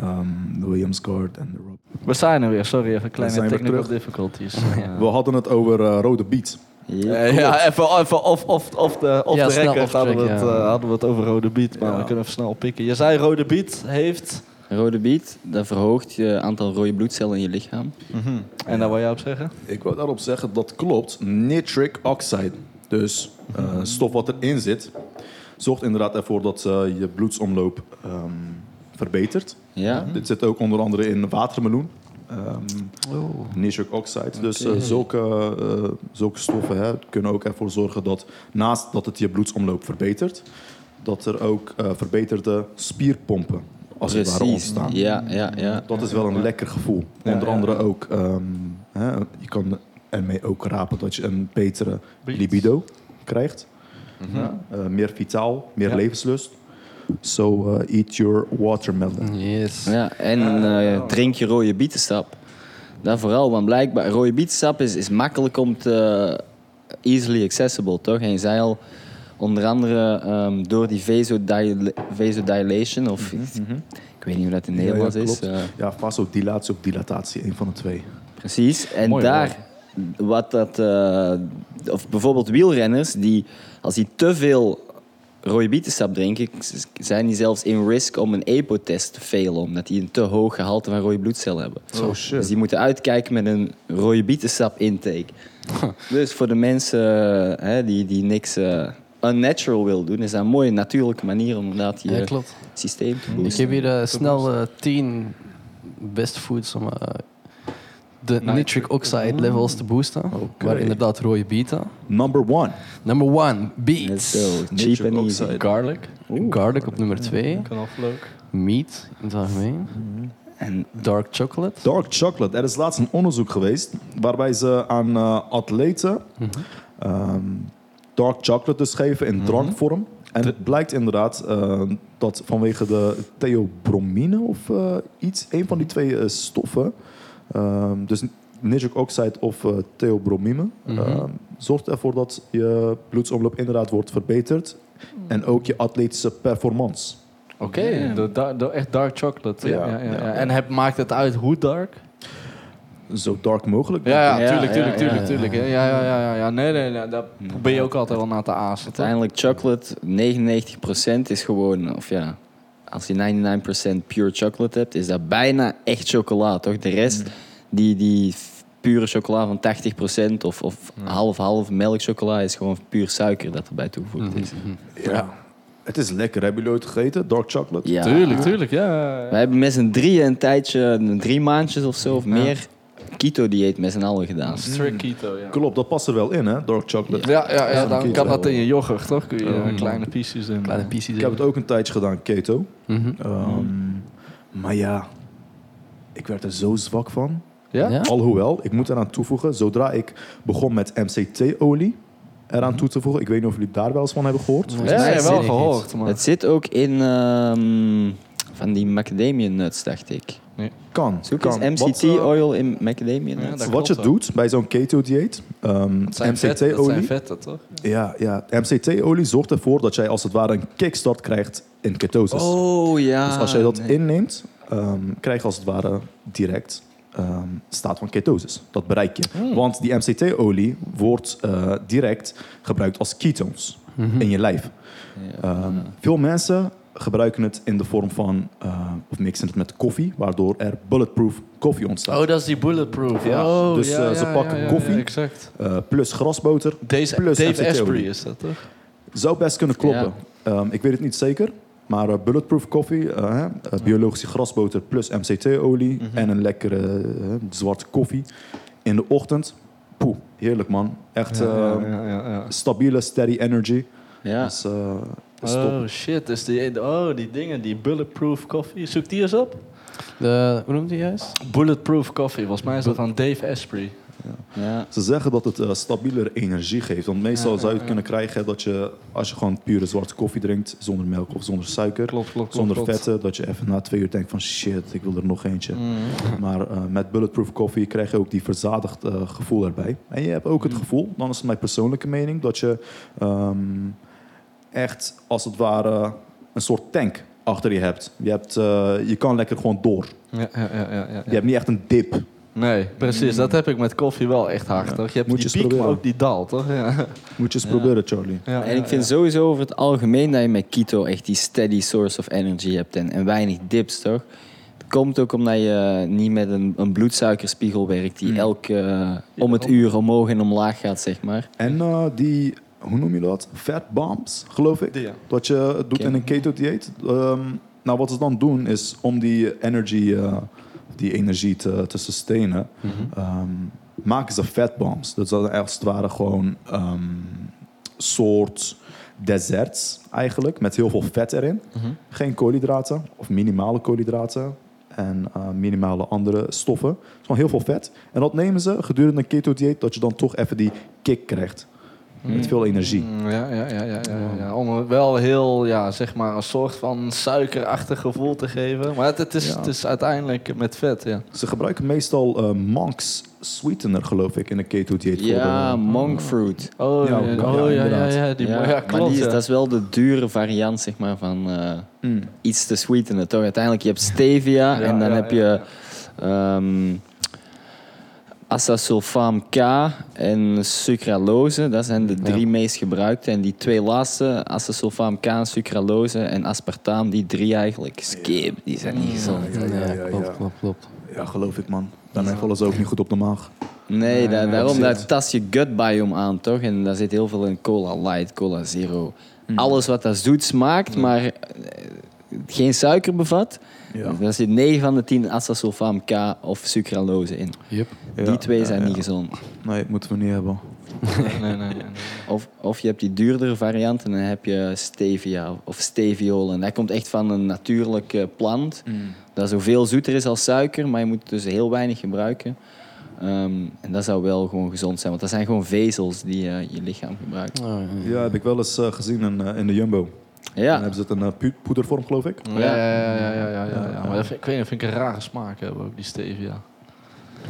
Ehm, de Williamsguard en de rope. We zijn er weer, sorry, even kleine technical terug. difficulties. We hadden het over eh, rode beat. Ja. Eh, ja, even, even off, off, off de, off Ja, de snel record off hadden, we het, ja. eh, hadden we het over Rode Beat, maar Ja. we kunnen even snel pikken. Je zei Rode Beat heeft... Rode biet, dat verhoogt je aantal rode bloedcellen in je lichaam. En daar wil jij op zeggen? Ik wil daarop zeggen, dat klopt. Nitric oxide. Dus eh, stof wat erin zit, zorgt inderdaad ervoor dat eh, je bloedsomloop ehm, verbetert. Ja? Dit zit ook onder andere in watermeloen. Ehm, Nitric oxide. Dus eh, zulke, eh, zulke stoffen hè, kunnen ook ervoor zorgen dat naast dat het je bloedsomloop verbetert, dat er ook eh, verbeterde spierpompen als het ware Precies. ontstaan. Ja, ja, ja. Dat is wel een lekker gevoel. Ja, Onder ja, andere ook, ehm, hè, je kan ermee ook rapen dat je een betere libido krijgt. Ja, eh, meer vitaal, meer Ja. levenslust. So eh, eat your watermelon. Yes. ja en eh, drink je rode bietensap. Dat vooral, want blijkbaar rode bietensap is, is makkelijk om te... Easily accessible, toch? En je zei al, onder andere ehm, door die vasodila- vasodilation, of ik weet niet hoe dat in Ja, ja, Nederlands is. eh, Ja, vasodilatie of dilatatie, een van de twee. Precies. En Mooi daar, wat dat, eh, of bijvoorbeeld wielrenners, die als die te veel rode bietensap drinken, zijn die zelfs in risk om een EPO-test te failen, omdat die een te hoog gehalte van rode bloedcellen hebben. Oh shit. Dus die moeten uitkijken met een rode bietensap intake. dus voor de mensen eh, hè, die, die niks eh, unnatural wil doen, is dat een mooie natuurlijke manier om inderdaad je Ja, klopt. systeem te Ik boosten. heb hier eh, snel eh, 10 best foods om eh, de nitric oxide levels te boosten. Oké. Waar inderdaad rode beta. Number one. Number one, beets. Cheap Nitric and easy. oxide. Garlic. Garlic op nummer 2. Knoflook. Meat in het algemeen. En Dark chocolate. Dark chocolate. Er is laatst een onderzoek geweest waarbij ze aan atleten ehm, dark chocolate dus geven in drankvorm. En het blijkt inderdaad eh, dat vanwege de theobromine of eh, iets, een van die twee eh, stoffen, ehm, dus nitric oxide of theobromine, ehm, zorgt ervoor dat je bloedsomloop inderdaad wordt verbeterd. En ook je atletische performance. Oké, de- echt dark chocolate. Ja. Ja, Ja, ja, ja. ja. En heb, maakt het uit hoe dark? Zo dark mogelijk. Ja, ja, Ja, tuurlijk, ja, tuurlijk, ja, tuurlijk, ja, tuurlijk. Ja, ja, ja, ja, ja. Nee, nee, nee, daar probeer je ook altijd wel naar te aasen. Uiteindelijk chocolate, 99% is gewoon, of ja, als je 99% pure chocolate hebt, is dat bijna echt chocola, toch? De rest, die, die f- pure chocola van 80% of, of half-half melkchocola is gewoon puur suiker dat erbij toegevoegd is. Ja. Het is lekker. Hebben jullie ooit gegeten? Dark chocolate? Ja. Tuurlijk, tuurlijk, ja. Wij hebben met z'n drieën een tijdje, een drie maandjes of zo, of meer, keto-dieet met z'n allen gedaan. Strict keto, ja. Klopt, dat past er wel in, hè? Dark chocolate. Ja, ja, ja, Ja, dan keto kan dat in je yoghurt, toch? Kun je eh, kleine piece's in. Kleine pieces. Ik heb het ook een tijdje gedaan, keto. Mhm. Ehm, Maar ja, ik werd er zo zwak van. Ja? Ja? Alhoewel, ik moet eraan toevoegen, zodra ik begon met MCT-olie eraan toe te voegen, ik weet niet of jullie daar wel eens van hebben gehoord. Ja, wel gehoord, maar... Het zit ook in ehm, van die macadamia nuts, dacht ik. Kan. Zoek kan. eens Wat, MCT eh, oil in macadamia Ja, nuts. dat wat je doet bij zo'n keto-dieet, ehm, MCT-olie, vetten, toch? ja, ja, MCT-olie zorgt ervoor dat jij als het ware een kickstart krijgt in ketosis. Oh ja. Dus als jij dat nee. inneemt, ehm, krijg je als het ware direct ehm, staat van ketosis. Dat bereik je. Hmm. Want die MCT-olie wordt eh, direct gebruikt als ketones Mhm. in je lijf. Ja. Ehm, veel mensen gebruiken het in de vorm van, eh, of mixen het met koffie, waardoor er bulletproof koffie ontstaat. Oh, dat is die bulletproof. Ja, Oh, dus, ja, eh, ze ja, pakken koffie. Exact. Eh, plus grasboter. Deze, Plus Dave. Asprey is dat, toch? Zou best kunnen kloppen. Ehm, ik weet het niet zeker. Maar bulletproof koffie, biologische grasboter plus MCT-olie Mhm. en een lekkere zwarte koffie in de ochtend. Poeh, heerlijk man. Echt eh, ja. stabiele, steady energy. Ja. Dus, eh. Oh shit, dus die, oh, die dingen, die bulletproof coffee. Zoek die eens op. De, hoe noemt hij juist? Bulletproof coffee, volgens mij is dat van Dave Asprey. Ja. Ze zeggen dat het eh stabielere energie geeft. Want meestal Ja, zou je ja, het kunnen krijgen dat je, als je gewoon pure zwarte koffie drinkt, zonder melk of zonder suiker, Klopt, klopt, zonder klopt. vetten, dat je even na twee uur denkt van shit, ik wil er nog eentje. Mm. Maar eh, met bulletproof koffie krijg je ook die verzadigd eh, gevoel erbij. En je hebt ook het gevoel, dan is het mijn persoonlijke mening, dat je ehm, echt als het ware een soort tank achter je hebt. Je, hebt, eh, je kan lekker gewoon door. Ja, ja, ja, ja, ja. Je hebt niet echt een dip. Nee, precies. Dat heb ik met koffie wel echt hard. Ja. Toch? Je hebt Moet die je piek, maar proberen. ook die dal, toch? Ja. Moet je eens Ja. proberen, Charlie. Ja, En ik ja, vind ja. sowieso over het algemeen dat je met keto echt die steady source of energy hebt en, en weinig dips, toch? Het komt ook omdat je niet met een, een bloedsuikerspiegel werkt die Mm. elke eh, om het uur omhoog en omlaag gaat, zeg maar. En eh, die, hoe noem je dat? Fat bombs, geloof ik. Ja. Dat je het doet in een keto-dieet. Ehm, nou, wat ze dan doen is om die energy, eh, die energie te, te sustainen, ehm, maken ze fat bombs. Dus dat zijn als het ware gewoon ehm soort desserts eigenlijk, met heel veel vet erin. Geen koolhydraten of minimale koolhydraten en eh, minimale andere stoffen. Het is gewoon heel veel vet. En dat nemen ze gedurende een keto-dieet, dat je dan toch even die kick krijgt. Met veel energie. Mm, Ja, ja, ja, ja, ja, ja. Om het wel heel, ja, zeg maar, een soort van suikerachtig gevoel te geven. Maar het, het, is, Ja. het is uiteindelijk met vet, ja. Ze gebruiken meestal eh, Monk's sweetener, geloof ik, in een keto-dieet. voor Ja, de- monk fruit. Oh, Ja, ja, ja, oh, ja, ja, inderdaad. ja, die, ja, maar klopt, die is, ja. dat is wel de dure variant, zeg maar, van eh, Mm. iets te sweetenen, toch? Uiteindelijk, je hebt stevia Ja, en dan ja, heb ja, je. Asasulfam K en sucralose. Dat zijn de drie meest gebruikte. En die twee laatste, asasulfam K, sucralose en aspartaam, die drie eigenlijk, skip, die zijn niet gezond. Ja, ja, ja, klopt, ja. klopt, klopt. Ja, geloof ik, man. Daarmee vallen ze ook niet goed op de maag. Nee, da- nee, daarom dat tast je gut biome aan, toch? En daar zit heel veel in cola light, cola zero. Alles wat dat zoet smaakt, maar eh, geen suiker bevat. Ja. Daar zit 9 van de 10 asasulfam K of sucralose in. Yep. Die Ja, twee zijn ja. niet gezond. Nee, moeten we niet hebben. Nee, nee, nee, nee. Of, of je hebt die duurdere variant en dan heb je stevia of steviol. En dat komt echt van een natuurlijke plant. Dat zoveel zoeter is als suiker, maar je moet dus heel weinig gebruiken. Ehm, en dat zou wel gewoon gezond zijn, want dat zijn gewoon vezels die eh, je lichaam gebruikt. Oh, ja. Ja, heb ik wel eens eh, gezien in, eh, in de Jumbo. Dan Ja, hebben ze het in een pu- poedervorm, geloof ik. Ja, ja, ja, ja, ja, ja, ja, ja. Maar dat vind, ik weet niet, vind ik een rare smaak hebben, ook die stevia.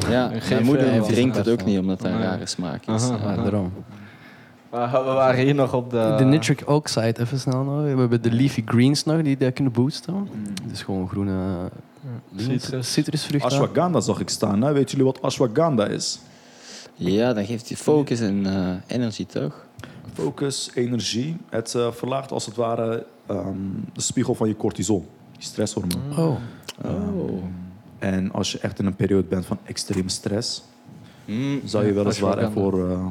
ja. Mijn moeder eh, drinkt het ook niet, omdat dat een rare smaak is. Aha. Ja, daarom. Maar we waren hier nog op de... de nitric oxide, even snel nog. We hebben de leafy greens nog, die dat kunnen boosten. Dus gewoon groene Citrus. Citrusvruchten. Ashwagandha zag ik staan. Hè? Weet jullie wat ashwagandha is? Ja, dan geeft hij focus en eh, energie, toch? Focus, energie. Het eh, verlaagt als het ware ehm, de spiegel van je cortisol. Die stresshormoon. Oh. Oh. En als je echt in een periode bent van extreme stress, Mm. zou je weliswaar ervoor... eh,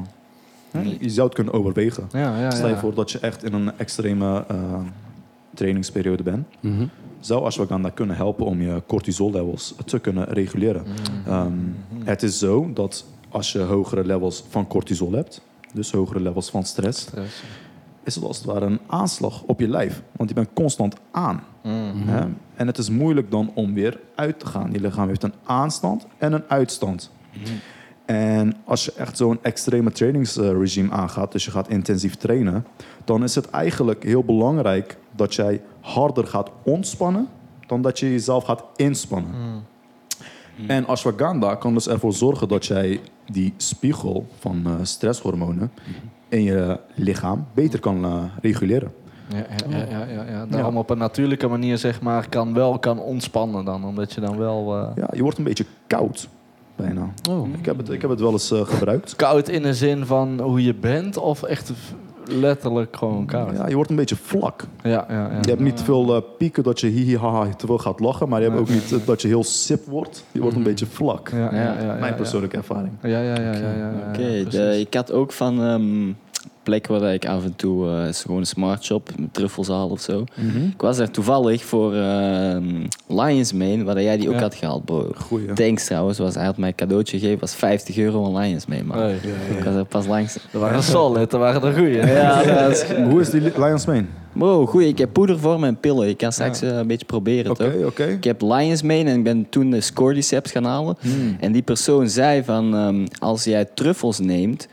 hè, je zou het kunnen overwegen. Ja, ja, Stel je ja. voor dat je echt in een extreme eh, trainingsperiode bent. Mhm. Zou ashwagandha kunnen helpen om je cortisol levels te kunnen reguleren. Mm. Ehm, het is zo dat als je hogere levels van cortisol hebt, dus hogere levels van stress, Stress. is het als het ware een aanslag op je lijf. Want je bent constant aan. Hè? En het is moeilijk dan om weer uit te gaan. Je lichaam heeft een aanstand en een uitstand. En als je echt zo'n extreme trainingsregime aangaat, dus je gaat intensief trainen, dan is het eigenlijk heel belangrijk dat jij harder gaat ontspannen dan dat je jezelf gaat inspannen. En ashwagandha kan dus ervoor zorgen dat jij die spiegel van eh, stresshormonen in je lichaam beter kan eh, reguleren. Ja, ja, ja, ja, ja, ja. Daarom op een natuurlijke manier zeg maar kan wel kan ontspannen dan, omdat je dan wel eh, Ja, je wordt een beetje koud, bijna. Oh. Ik heb het, ik heb het wel eens gebruikt. koud in de zin van hoe je bent of echt letterlijk gewoon koud. Ja, je wordt een beetje vlak. Ja, ja, ja. Je hebt niet veel eh, pieken dat je hihi haha te veel gaat lachen, maar je hebt ook niet eh, dat je heel sip wordt. Je wordt een beetje vlak. Ja, ja, ja, ja, Mijn ja. persoonlijke ervaring. Ja, ja, ja, ja, ja, ja, Oké, ik had ook van ehm plekken waar ik af en toe eh, is gewoon een smart shop met truffels haal of zo. Ik was er toevallig voor ehm Lions Mane, waar jij die ook Ja. had gehaald, bro. Goeie. Thanks trouwens, was, hij had mij een cadeautje gegeven, was 50 euro van Lions Mane, man. Hey. Ik was er pas langs. Er waren solid, er waren de goeie. Ja, dat is... Hoe is die Li- Lions Mane? Bro, goed, ik heb poedervorm en pillen. Ik kan straks eh, een beetje proberen, Oké, toch? oké. Ik heb Lions Mane en ik ben toen de Scordyceps gaan halen. Hmm. En die persoon zei van, ehm, als jij truffels neemt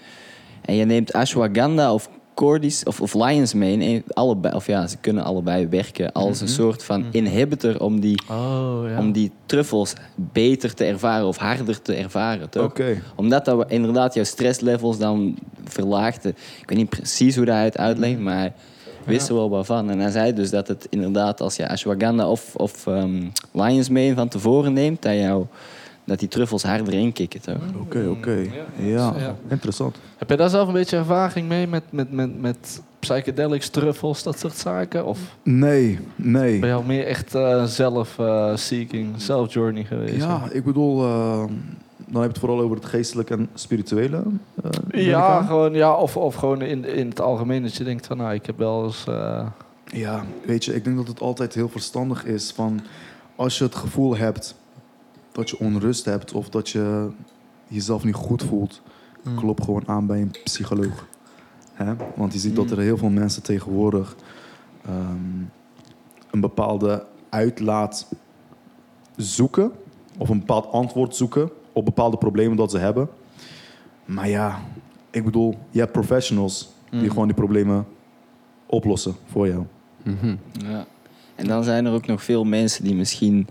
en je neemt ashwagandha of Cordis of, of Lion's Mane, allebei, of ja, ze kunnen allebei werken als een soort van inhibitor om die, Oh, ja. om die truffels beter te ervaren of harder te ervaren, toch? Omdat dat inderdaad jouw stresslevels dan verlaagde. Ik weet niet precies hoe dat hij het uitlegt, maar hij wist er wel wat van. En hij zei dus dat het inderdaad, als je ashwagandha of, of ehm, Lion's Mane van tevoren neemt, dat, jou, dat die truffels harder inkikken, toch? Oké, oké. Ja, Ja. interessant. Heb je daar zelf een beetje ervaring mee met, met, met, met psychedelics, truffels, dat soort zaken? Of Nee, nee. ben je al meer echt eh, zelf-seeking, self-journey geweest? Ja, ik bedoel, eh, dan heb je het vooral over het geestelijke en spirituele. eh, Ja, gewoon, ja of, of gewoon in, in het algemeen dat je denkt van, nou, ik heb wel eens... eh, Ja, weet je, ik denk dat het altijd heel verstandig is van als je het gevoel hebt dat je onrust hebt of dat je jezelf niet goed voelt, klop gewoon aan bij een psycholoog. Hè? Want je ziet dat er heel veel mensen tegenwoordig ehm, een bepaalde uitlaat zoeken of een bepaald antwoord zoeken op bepaalde problemen dat ze hebben. Maar ja, ik bedoel, je hebt professionals die Mm. gewoon die problemen oplossen voor jou. Mhm. Ja. En dan zijn er ook nog veel mensen die misschien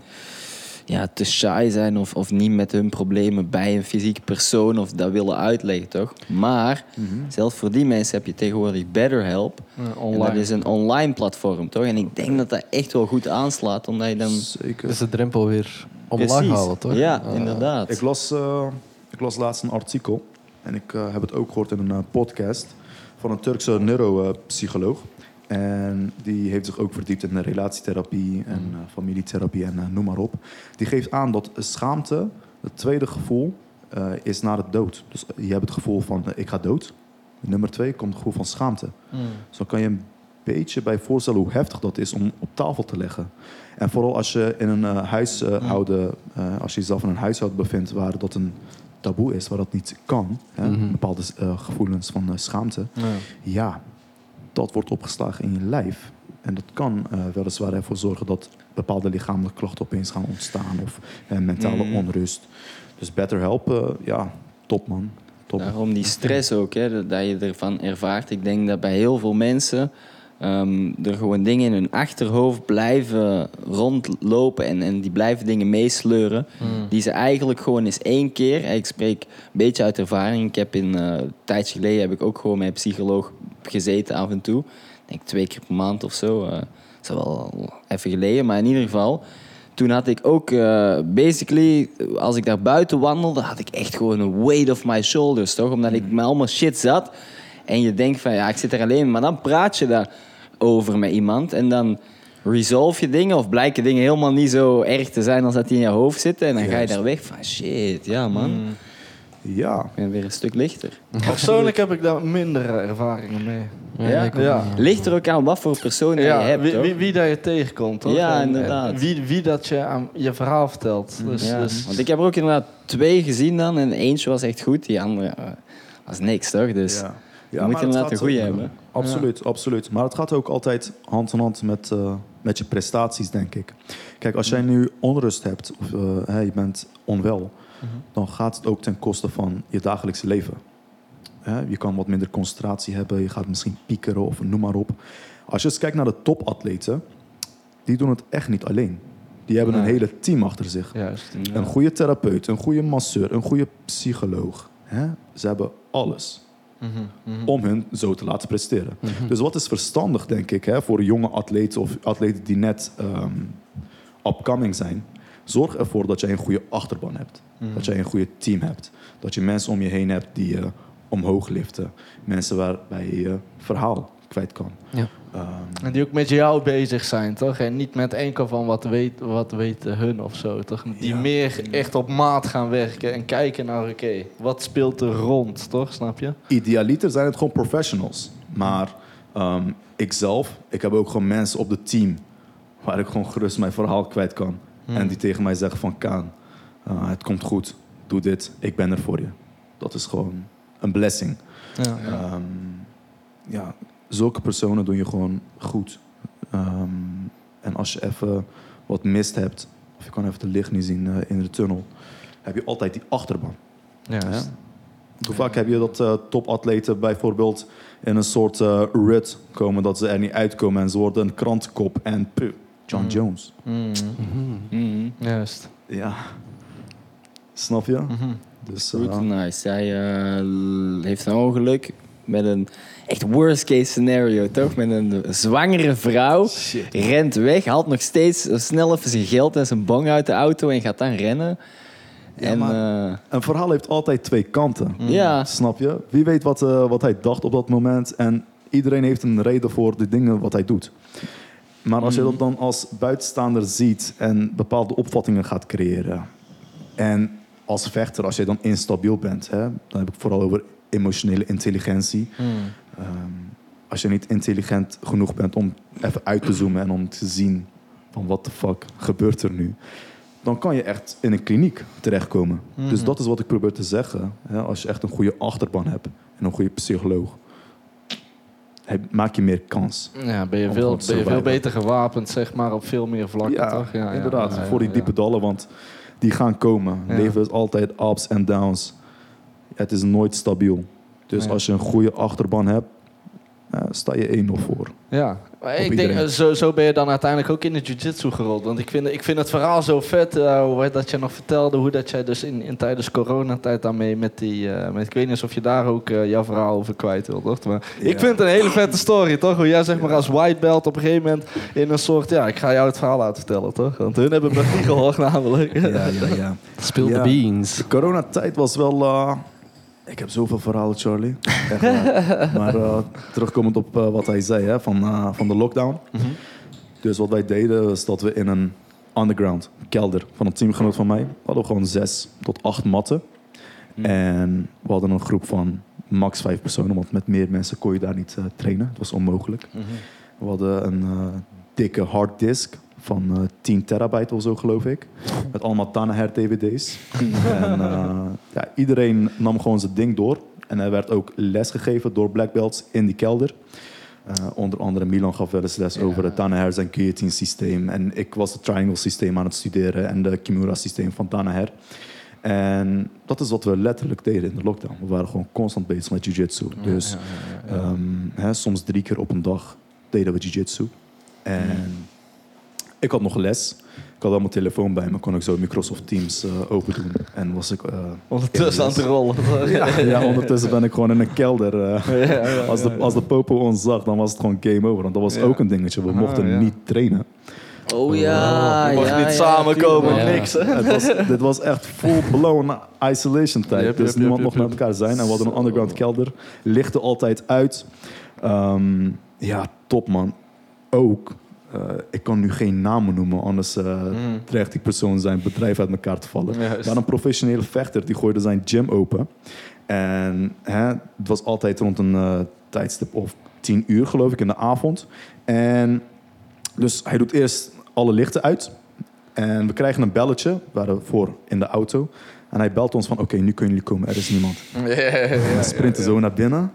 ja, te shy zijn of, of niet met hun problemen bij een fysieke persoon of dat willen uitleggen, toch? Maar zelfs voor die mensen heb je tegenwoordig BetterHelp. eh, En online. dat is een online platform, toch? En ik denk dat dat echt wel goed aanslaat, omdat je dan... Zeker. Dus de drempel weer omlaag Precies. halen, toch? Ja, Ah. inderdaad. Ik las, eh, ik las laatst een artikel en ik eh, heb het ook gehoord in een eh, podcast van een Turkse neuropsycholoog. En die heeft zich ook verdiept in de relatietherapie en eh, familietherapie en eh, noem maar op. Die geeft aan dat schaamte, het tweede gevoel, eh, is na de dood. Dus je hebt het gevoel van ik ga dood. Nummer twee komt het gevoel van schaamte. Mm. Zo kan je een beetje bij voorstellen hoe heftig dat is om op tafel te leggen. En vooral als je in een huishouden, eh, als je jezelf in een huishouden bevindt waar dat een taboe is, waar dat niet kan, hè, Mhm. bepaalde gevoelens van schaamte, Ja. ja, dat wordt opgeslagen in je lijf. En dat kan eh, weliswaar ervoor zorgen dat bepaalde lichamelijke klachten opeens gaan ontstaan of eh, mentale Mhm. onrust. Dus better helpen, ja, top man. Top. Daarom die stress ook, hè, dat- dat je ervan ervaart. Ik denk dat bij heel veel mensen ehm, er gewoon dingen in hun achterhoofd blijven rondlopen en, en die blijven dingen meesleuren. Die ze eigenlijk gewoon eens één keer, ik spreek een beetje uit ervaring. Ik heb in eh, een tijdje geleden heb ik ook gewoon met een gezeten af en toe. Ik denk twee keer per maand of zo. eh, dat is wel even geleden, maar in ieder geval. toen had ik ook, eh, basically, als ik daar buiten wandelde, had ik echt gewoon een weight off my shoulders, toch? Omdat ik met allemaal shit zat. En je denkt van, ja, ik zit er alleen. Maar dan praat je daar over met iemand. En dan resolve je dingen of blijken dingen helemaal niet zo erg te zijn als dat die in je hoofd zitten. En dan ga je daar weg van, shit, ja man. Ja, ben weer een stuk lichter. Persoonlijk heb ik daar minder ervaringen mee. Ja? Ja. niet. Ligt er ook aan wat voor persoon Ja, je hebt, wie, wie, wie dat je tegenkomt, toch? Ja, En- inderdaad. en Wie, wie dat je aan je verhaal vertelt. Dus, Ja, dus, Want ik heb er ook inderdaad twee gezien dan. En eentje was echt goed, die andere eh, was niks, toch? Dus ja. je maar moet het inderdaad een goede hebben. Absoluut, absoluut. Maar het gaat ook altijd hand in hand met, eh, met je prestaties, denk ik. Kijk, als jij nu onrust hebt of eh, hè, je bent onwel, dan gaat het ook ten koste van je dagelijkse leven. Je kan wat minder concentratie hebben, je gaat misschien piekeren of noem maar op. Als je eens kijkt naar de topatleten, die doen het echt niet alleen. Die hebben een hele team achter zich. juist. Een goede therapeut, een goede masseur, een goede psycholoog. Hè? Ze hebben alles om hun zo te laten presteren. Dus wat is verstandig, denk ik, hè, voor jonge atleten of atleten die net ehm, upcoming zijn? Zorg ervoor dat jij een goede achterban hebt. Dat jij een goede team hebt. Dat je mensen om je heen hebt die je omhoog liften. Mensen waarbij je je verhaal kwijt kan. Ja. Ehm, En die ook met jou bezig zijn, toch? En niet met enkel van wat, weet, wat weten hun of zo, toch? Die Ja. meer echt op maat gaan werken en kijken naar, oké, wat speelt er rond, toch? Snap je? idealiter zijn het gewoon professionals. Maar ehm ikzelf, ik heb ook gewoon mensen op het team waar ik gewoon gerust mijn verhaal kwijt kan. En die tegen mij zeggen van Kaan, eh, het komt goed, doe dit, ik ben er voor je. Dat is gewoon een blessing. Ja. Ehm, ja, zulke personen doen je gewoon goed. Ehm, en als je even wat mist hebt, of je kan even de licht niet zien eh, in de tunnel, heb je altijd die achterban. Juist. Hoe vaak heb je dat eh, topatleten bijvoorbeeld in een soort rut komen dat ze er niet uitkomen en ze worden een krantenkop en puh, John Mm. Jones. Mm, Mhm. Juist. Ja. Snap je? Mhm. Dus eh, Goed, nice. Hij eh, heeft een ongeluk met een echt worst case scenario, toch? Met een zwangere vrouw. shit. Rent weg, haalt nog steeds snel even zijn geld en zijn bong uit de auto en gaat dan rennen. Ja, en maar- eh, Een verhaal heeft altijd twee kanten. ja, Snap je? Wie weet wat, eh, wat hij dacht op dat moment. En iedereen heeft een reden voor de dingen wat hij doet. Maar als je dat dan als buitenstaander ziet en bepaalde opvattingen gaat creëren. En als vechter, als je dan instabiel bent, hè, dan heb ik vooral over emotionele intelligentie. Ehm, als je niet intelligent genoeg bent om even uit te zoomen en om te zien van wat de fuck gebeurt er nu, dan kan je echt in een kliniek terechtkomen. Dus dat is wat ik probeer te zeggen. Hè, als je echt een goede achterban hebt en een goede psycholoog, maak je meer kans. Ja, ben je, veel, ben je veel beter gewapend, zeg maar, op veel meer vlakken, Ja, toch? Ja, inderdaad. ja, ja, voor die diepe dallen, want die gaan komen. Leven is altijd ups en downs. Het is nooit stabiel. Dus als je een goede achterban hebt, eh, sta je 1-0 voor. Ja, maar ik denk, iedereen. eh, zo, zo ben je dan uiteindelijk ook in de jiu-jitsu gerold. Want ik vind, ik vind het verhaal zo vet, hoe dat je nog vertelde, hoe dat jij dus in, in tijdens coronatijd daarmee met die, eh, met, ik weet niet of je daar ook jouw verhaal over kwijt wil, toch? Maar Ja. ik vind het een hele vette story, toch? Hoe jij zeg maar als white belt op een gegeven moment in een soort, ja, ik ga jou het verhaal uitvertellen, toch? Want hun hebben me niet gehoord namelijk. Ja, ja, ja. Ja. the beans. De coronatijd was wel... ik heb zoveel verhalen, Charlie. Echt maar eh, terugkomend op eh, wat hij zei hè, van, eh, van de lockdown. Dus wat wij deden is dat we in een underground kelder van een teamgenoot van mij... hadden we gewoon zes tot acht matten. En we hadden een groep van max vijf personen. Want met meer mensen kon je daar niet trainen. Het was onmogelijk. We hadden een dikke harddisk van eh 10 terabyte of zo, geloof ik. Met allemaal Danaher DVD's. en eh, ja, iedereen nam gewoon zijn ding door. En er werd ook les gegeven door black belts in die kelder. Eh, onder andere Milan gaf wel eens les over het Danaher en guillotine systeem. En ik was het triangle systeem aan het studeren en de Kimura systeem van Danaher. En dat is wat we letterlijk deden in de lockdown. We waren gewoon constant bezig met jiu-jitsu. Dus ehm, hè, soms drie keer op een dag deden we jiu-jitsu. En ik had nog les. Ik had al mijn telefoon bij me, kon ik zo Microsoft Teams eh, open doen. En was ik... eh, Ondertussen aan het rollen. ja, ja, ondertussen ben ik gewoon in een kelder. eh. als, de, als de popo ons zag, dan was het gewoon game over. Want dat was Ja. ook een dingetje. We Aha, mochten ja. niet trainen. Oh ja, Je ja, niet ja, samenkomen, niks hè. Het was, dit was echt full-blown isolation tijd. Yep, dus yep, niemand yep, mocht yep, met elkaar zijn. En we hadden een underground kelder. Lichten altijd uit. Ehm, ja, top man. Ook, eh, ik kan nu geen namen noemen, anders eh dreigt die persoon zijn bedrijf uit elkaar te vallen. Maar een professionele vechter die gooide zijn gym open. En hè, het was altijd rond een eh, tijdstip of tien uur, geloof ik, in de avond. En dus hij doet eerst alle lichten uit. En we krijgen een belletje, we waren voor in de auto. En hij belt ons van, oké, nu kunnen jullie komen, er is niemand. We sprinten zo naar binnen.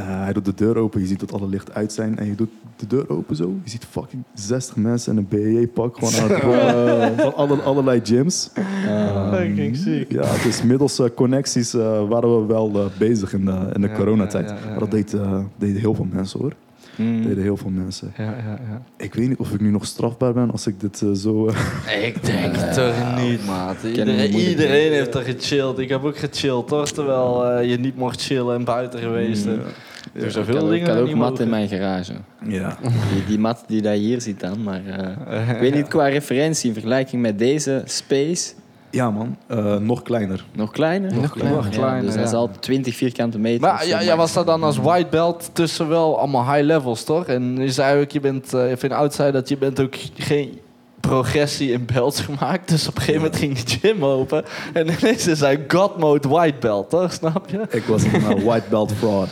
Eh, hij doet de deur open, je ziet dat alle lichten uit zijn. En je doet de deur open zo. Je ziet fucking 60 mensen in een BJ-pak gewoon aan het rollen van alle, allerlei gyms. Ehm, Fucking ziek. Ja, dus middels eh, connecties eh, waren we wel eh, bezig in de, in de Ja, coronatijd. ja, ja, ja, Maar dat deed, eh, deden heel veel mensen hoor. Mm. Deden heel veel mensen. Ja, ja, ja. Ik weet niet of ik nu nog strafbaar ben als ik dit eh, zo... eh, Ik denk toch niet, maat. Iedereen, iedereen heeft er gechilled. Ik heb ook gechilled, toch? Terwijl eh, je niet mocht chillen en buiten geweest. Ja. Ja. Er zoveel had ook, dingen ik had ook mat in mijn garage. ja. Die, die mat die dat je hier ziet dan, maar eh, ik weet niet qua referentie in vergelijking met deze space. ja man, Eh, nog kleiner. Nog kleiner? Nog kleiner, Ja, nog kleiner, Dus dat is ja. al 20 vierkante meter. Maar ja, jij was daar dan als white belt tussen wel allemaal high levels, toch? En je zei ook, je bent, eh even in outside, dat je bent ook geen progressie in belts gemaakt. Dus op een gegeven moment ging de gym open. En ineens is hij God mode white belt, toch? Snap je? Ik was een eh, white belt fraud.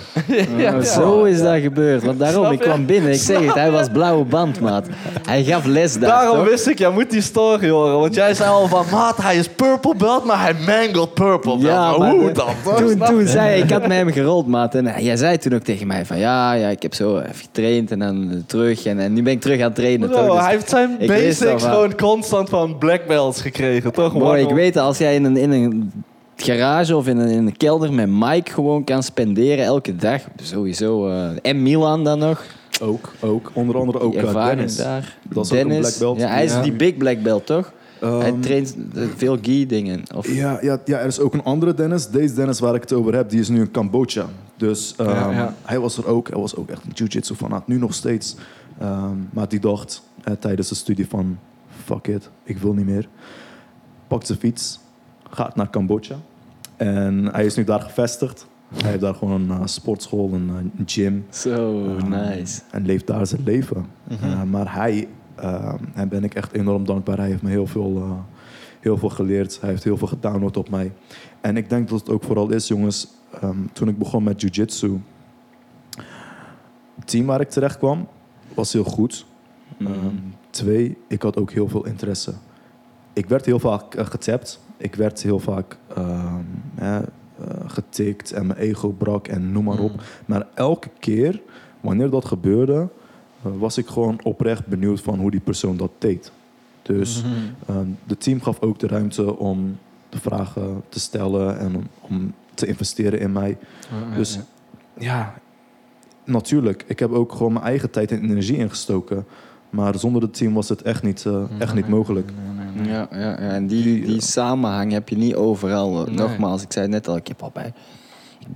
Zo is dat gebeurd. Want daarom, ik kwam binnen, ik zeg het, hij was blauwe band, maat. Hij gaf les daar, Daarom toch? wist ik, jij moet die story horen. Want jij zei al van, maat, hij is purple belt, maar hij mangled purple belt. Ja, Maar hoe dan? toch? Toen, toen zei hij, ik had met hem gerold, maat. En jij zei toen ook tegen mij van, ja, ja ik heb zo even getraind en dan terug. En, en nu ben ik terug aan het trainen, Bro, toch? Dus- hij heeft zijn ik van- gewoon constant van black belts gekregen, toch? Bro, ik weet dat als jij in een, in een garage of in een, in een kelder met Mike gewoon kan spenderen elke dag, sowieso. eh, en Milan dan nog, Ook, ook. Onder andere ook eh, Dennis. daar. Dat is ook een black belt. Ja, hij is Ja. die big black belt, toch? hij Ehm, traint veel gi dingen. Of, Ja, ja, ja, er is ook een andere Dennis. Deze Dennis waar ik het over heb, die is nu in Cambodja. Dus ehm, Ja, ja. hij was er ook. Hij was ook echt een jiu-jitsu fanaat. Nu nog steeds. Ehm, maar die dacht eh, tijdens de studie van... Fuck it, ik wil niet meer. Pakt zijn fiets, gaat naar Cambodja. En hij is nu daar gevestigd. Hij heeft daar gewoon een eh, sportschool, een, eh, een gym. Zo, Ehm, nice. En leeft daar zijn leven. Eh, maar hij, uh, daar ben ik echt enorm dankbaar. Hij heeft me heel veel, heel veel geleerd. Hij heeft heel veel gedownload op mij. En ik denk dat het ook vooral is, jongens, ehm, toen ik begon met jiu-jitsu. Het team waar ik terecht kwam, was heel goed. Mhm. Ehm, twee, ik had ook heel veel interesse. Ik werd heel vaak eh, getapt. Ik werd heel vaak ehm, hè, eh, getikt en mijn ego brak en noem maar op. Mhm. Maar elke keer, wanneer dat gebeurde, eh, was ik gewoon oprecht benieuwd van hoe die persoon dat deed. Dus Mhm. ehm, de team gaf ook de ruimte om de vragen te stellen en om, om te investeren in mij. Dus ja, natuurlijk. Ik heb ook gewoon mijn eigen tijd en energie ingestoken. Maar zonder het team was het echt niet, eh, echt niet mogelijk. Ja, ja, ja, en die, Die, die eh, samenhang heb je niet overal. Nee. Nogmaals, ik zei het net al, ik heb al bij...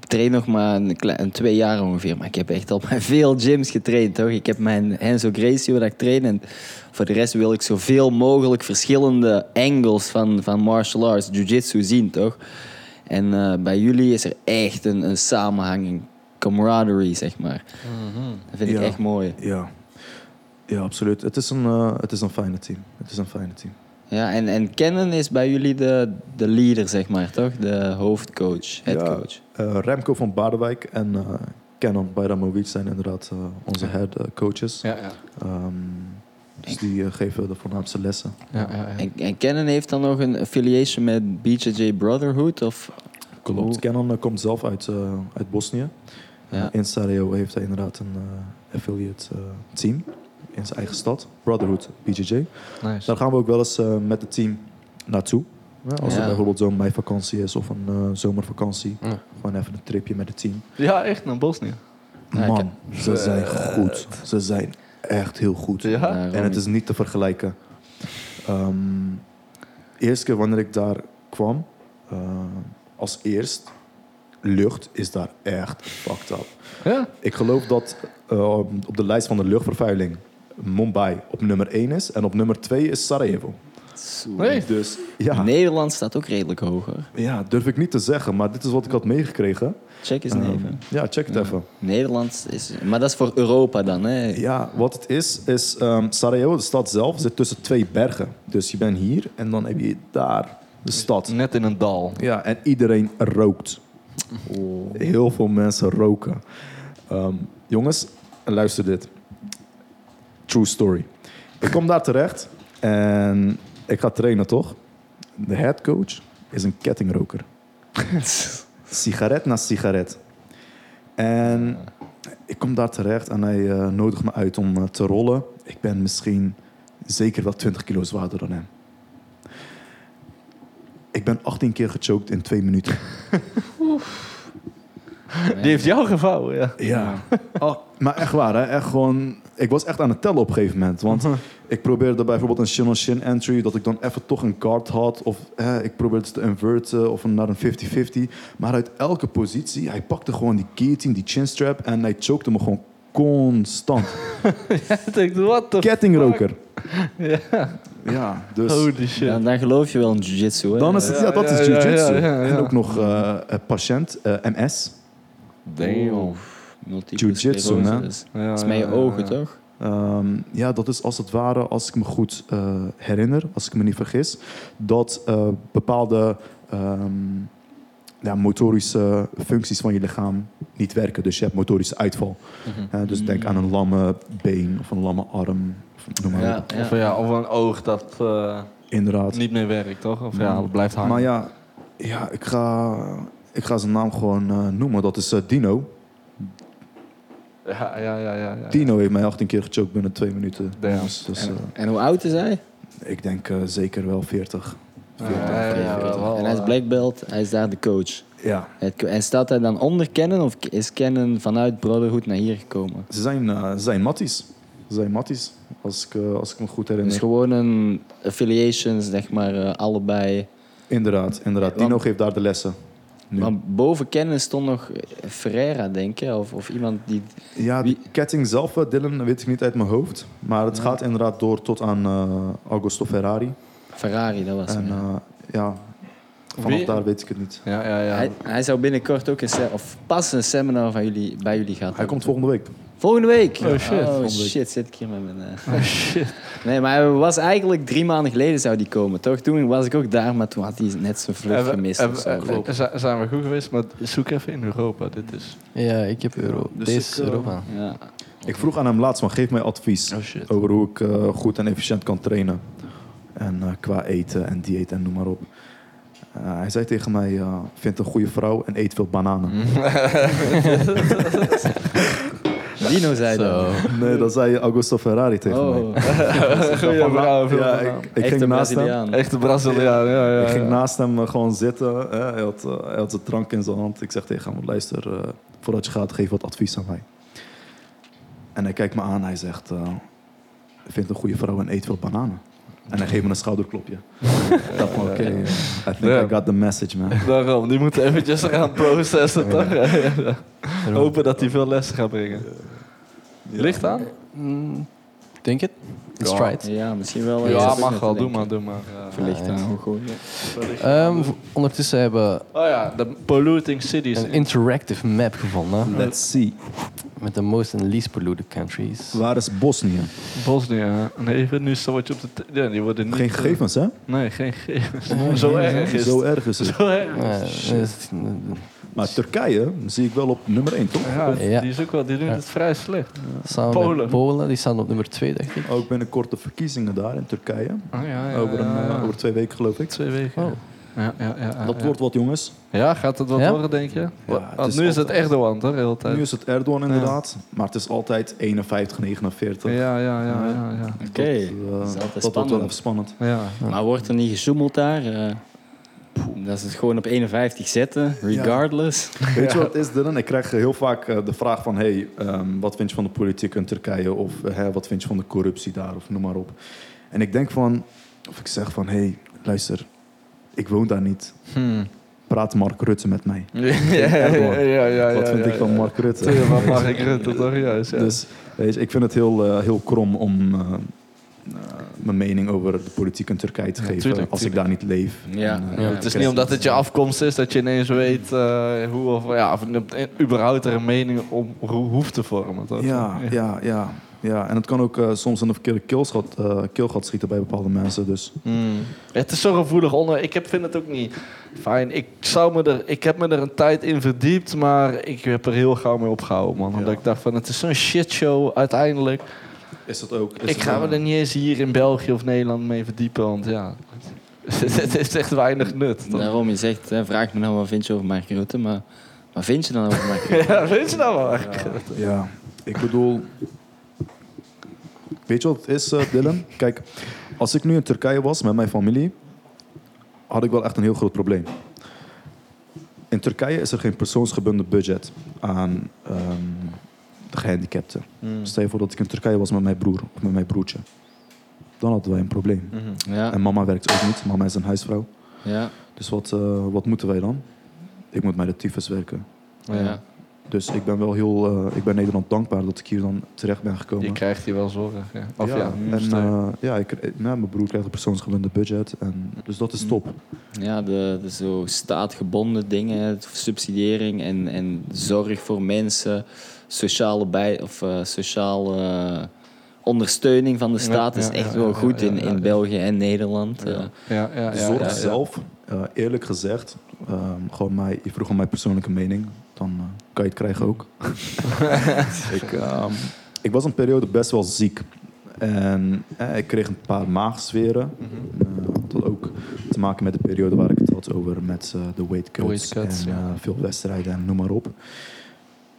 Ik train nog maar een, klein, een twee jaar ongeveer, maar ik heb echt al bij veel gyms getraind, toch? Ik heb mijn Enzo Gracie waar ik train en voor de rest wil ik zoveel mogelijk verschillende angles van, van martial arts, jiu-jitsu zien, toch? En eh, bij jullie is er echt een, een samenhang, een camaraderie, zeg maar. Dat vind ik Ja. echt mooi. Ja, ja absoluut. Het is, een, eh, het is een fijne team. Het is een fijne team. Ja, en, en Kennen is bij jullie de, de leader, zeg maar, toch? De hoofdcoach, headcoach. Eh, Remco van Baardewijk en eh Canon Bayramovic zijn inderdaad onze head eh, coaches. Ja, ja. Ehm, dus die geven de voornaamste lessen. ja, ja, ja. En, en Kennen heeft dan nog een affiliation met BJJ Brotherhood? Of, Klopt. Canon komt zelf uit, eh, uit Bosnië. ja. In Sarajevo heeft hij inderdaad een affiliate team in zijn eigen stad. Brotherhood BJJ. Nice. Daar gaan we ook wel eens eh, met het team naartoe. Ja, als Ja. er bijvoorbeeld zo'n meivakantie is of een eh, zomervakantie. Ja. Gewoon even een tripje met het team. Ja, echt, naar Bosnië. Man, ze zijn goed. Ze zijn echt heel goed. En het is niet te vergelijken. Ehm eerste keer wanneer ik daar kwam, eh, als eerst, lucht is daar echt fucked up. Ja? Ik geloof dat op de lijst van de luchtvervuiling Mumbai op nummer 1 is. En op nummer 2 is Sarajevo. Zo. Nee. Dus ja, Nederland staat ook redelijk hoger. ja, durf ik niet te zeggen. Maar dit is wat ik had meegekregen. Check eens Ehm, even. ja, check het even. Nederland is... Maar dat is voor Europa dan, hè? Ja, wat het is, is ehm, Sarajevo, de stad zelf, zit tussen twee bergen. Dus je bent hier en dan heb je daar de stad. Net in een dal. Ja, en iedereen rookt. Heel veel mensen roken. Ehm, jongens, luister dit. True story. Ik kom daar terecht en ik ga trainen, toch? De headcoach is een kettingroker. sigaret na sigaret. En ik kom daar terecht en hij eh, nodigt me uit om eh, te rollen. Ik ben misschien zeker wel 20 kilo zwaarder dan hem. Ik ben 18 keer gechoked in twee minuten. Die heeft jou gevouwen, ja. Ja. Oh, maar echt waar, hè? Echt gewoon... Ik was echt aan het tellen op een gegeven moment. Want ik probeerde bijvoorbeeld een shin-on-shin entry... dat ik dan even toch een guard had. Of hè, ik probeerde het te inverten of een- naar een 50-50. Maar uit elke positie, hij pakte gewoon die guillotine, die chin strap... en hij chokte me gewoon constant. What the Kettingroker. Ja. Ja, dus... Holy shit. Dan, dan geloof je wel in jiu-jitsu, hè? Dan is het, ja, dat Ja, is ja, jiu-jitsu. ja, ja, ja. En ook nog eh, een patiënt, eh, MS. Damn. Jiu-jitsu, man. dus. Ja, Dat is met je ja, ogen, ja. toch? Ehm, ja, dat is als het ware, als ik me goed eh, herinner, als ik me niet vergis, dat eh, bepaalde ehm, ja, motorische functies van je lichaam niet werken. Dus je hebt motorische uitval. Mhm. Dus denk aan een lamme been of een lamme arm. Of, noem maar Ja. Of, ja, of een oog dat eh, Inderdaad. niet meer werkt, toch? Of ja, het blijft hangen. Maar ja, ja ik, ga, ik ga zijn naam gewoon eh, noemen. Dat is Dino. Ja, ja, ja. ja, ja. Dino heeft mij 18 keer gechoked binnen twee minuten. Dus, dus, En, eh, en hoe oud is hij? ik denk eh, zeker wel 40. Ja, ja, ja, ja, wel, en hij is eh, black belt, hij is daar de coach. Ja, Het- En staat hij dan onder Kennen of is Kennen vanuit Brotherhood naar hier gekomen? Ze zijn, eh, ze zijn matties. Ze zijn matties, als ik, als ik me goed Dus herinner. gewoon een affiliation, zeg maar, eh, allebei. Inderdaad, inderdaad. Want- Dino geeft daar de lessen. Nu. Maar boven Kennen stond nog Ferreira, denk ik. Of, of iemand die... ja, die ketting zelf, eh, Dylan, weet ik niet uit mijn hoofd. Maar het Ja. gaat inderdaad door tot aan eh, Augusto Ferrari. Ferrari, dat was En hem. ja. eh, ja, vanaf Wie- daar weet ik het niet. Ja, ja, ja. Hij, hij zou binnenkort ook een of pas een seminar van jullie, bij jullie gehad Hij komt volgende week. Volgende week? Oh, shit. Oh, shit, zit ik hier met mijn... eh. Oh, shit. Nee, maar hij was eigenlijk drie maanden geleden zou die komen, toch? Toen was ik ook daar, maar toen had hij net zijn vlucht gemist. hebben- of zo, hebben- zijn we goed geweest, maar zoek even in Europa. Dit is... Ja, ik heb euro. dus Deze ik, is eh, Europa. Ja. Ik vroeg aan hem laatst, van geef mij advies Oh shit. over hoe ik eh, goed en efficiënt kan trainen. En eh, qua eten en dieet en noem maar op. Eh, hij zei tegen mij, eh, vind een goede vrouw en eet veel bananen. Dino zei dat. Nee, dat zei Augusto Ferrari tegen mij. Oh, Goeie vrouw. veel Ja, ik, ik echt ging een naast hem. Braziliaan. Echte Braziliaan, ja, ja. Ik ging naast hem eh, gewoon zitten. hè. Hij, had, eh, hij had zijn drank in zijn hand. Ik zeg tegen hem, luister, eh, voordat je gaat, geef wat advies aan mij. En hij kijkt me aan. Hij zegt, eh vind een goede vrouw en eet veel bananen. En hij geeft me een schouderklopje. ik dacht van, oké, I think Ja. I got the message, man. Daarom, die moeten eventjes gaan processen, toch? Hopen dat hij veel lessen gaat brengen. Licht aan? Mm, denk het. It's Ja. tried. Ja, misschien wel. Ja, eh, mag wel. Doe maar, doe maar. Ja. Verlicht aan, hoe. Ehm, v- ondertussen hebben we Oh ja, de polluting cities. een interactive map gevonden. Let's see. Met de most and least polluted countries. Waar is Bosnië? Bosnië. Nee, nu zo wat je op de... t- Ja, die worden niet... Geen gegevens, hè? Nee, geen gegevens. Zo erg is Zo het. erg is het. Zo erg. Ja, Maar Turkije zie ik wel op nummer 1, toch? Ja, Ja. die is ook wel, die doen Ja. het vrij slecht. samen Polen. met Polen, die staan op nummer 2, dacht ik. Ook binnenkort de verkiezingen daar in Turkije. Oh, ja, ja, Over, een, ja, ja. eh, over twee weken, geloof ik. twee weken. Oh. Ja, ja, ja, ja, Dat ja. wordt wat, jongens. Ja, gaat het wat Ja? worden, denk je? is nu is het Erdogan, toch? De hele tijd. Nu is het Erdogan inderdaad, maar het is altijd 51, 49. Ja, ja, ja, ja, ja. Oké, Dat, eh, dat wordt wel spannend. even spannend. ja. Maar wordt er niet gesjoemeld daar? Eh, dat is het gewoon op 51 zetten, regardless. Weet je wat het is, Dylan? Ik krijg heel vaak eh, de vraag van... Hey, ehm, wat vind je van de politiek in Turkije? Of eh, hè, wat vind je van de corruptie daar? Of noem maar op. En ik denk van... Of ik zeg van... Hey, luister. Ik woon daar niet. Hmm. Praat Mark Rutte met mij. Ja, ja, ja, wat vind ja, ik van. Mark Rutte? Tuurlijk, Wat mag ik Rutte toch? Juist, ja. Dus Weet je, ik vind het heel, eh, heel krom om eh, eh, mijn mening over de politiek in Turkije te Ja, geven tuurlijk, als ik daar niet leef. Ja. En, eh, Ja, Het is niet omdat het je afkomst is dat je ineens weet eh, hoe of, ja, of überhaupt er een mening om ho- hoeft te vormen. Toch? Ja, ja, ja, ja. En het kan ook eh, soms in de verkeerde keelgat, eh, keelgat schieten bij bepaalde mensen. Dus Hmm. Het is zo gevoelig onder. Ik heb, vind het ook niet fijn. Ik, zou me er, ik heb me er een tijd in verdiept, maar ik heb er heel gauw mee opgehouden, man. Omdat Ja. ik dacht van, het is zo'n shitshow uiteindelijk. Is dat ook. Is ik ga me er niet eens hier in België of Nederland mee verdiepen, want ja, het is echt weinig nut. toch? Daarom, je zegt, hè, vraag me nou wat vind je over Mark Rutte, maar wat vind je dan over Mark Rutte? Ja, weet je nou wel? Ja, ik bedoel. Weet je wat het is, eh, Dylan? Kijk, als ik nu in Turkije was met mijn familie, had ik wel echt een heel groot probleem. In Turkije is er geen persoonsgebonden budget aan ehm, de gehandicapten. Stel je voor dat ik in Turkije was met mijn broer of met mijn broertje. Dan hadden wij een probleem. Ja, En mama werkt ook niet. Mama is een huisvrouw. ja, Dus wat, eh, wat moeten wij dan? Ik moet bij de tyfus werken. ja. Dus ik ben wel heel, eh, ik ben Nederland dankbaar dat ik hier dan terecht ben gekomen. Je krijgt hier wel zorg. Ja. Of ja, ja, en eh, ja, ik, nou, mijn broer krijgt een persoonsgebonden budget. En, dus dat is top. Ja, de, de zo staatgebonden dingen, subsidiëring en, en zorg voor mensen, sociale bij of eh, sociale eh, ondersteuning van de Ja, staat is ja, echt ja, wel ja, goed ja, in, ja, in ja. België en Nederland. eh. Ja. ja, ja, De ja, zorg ja, ja. zelf, eh, eerlijk gezegd, ehm, gewoon mij, je vroeg om mijn persoonlijke mening. Dan eh, kan je het krijgen ook. ik, ehm, ik was een periode best wel ziek. En eh, ik kreeg een paar maagzweren. Eh, dat had ook te maken met de periode waar ik het had over met eh, de weight cuts. Weight cuts, en ja. eh, veel wedstrijden en noem maar op.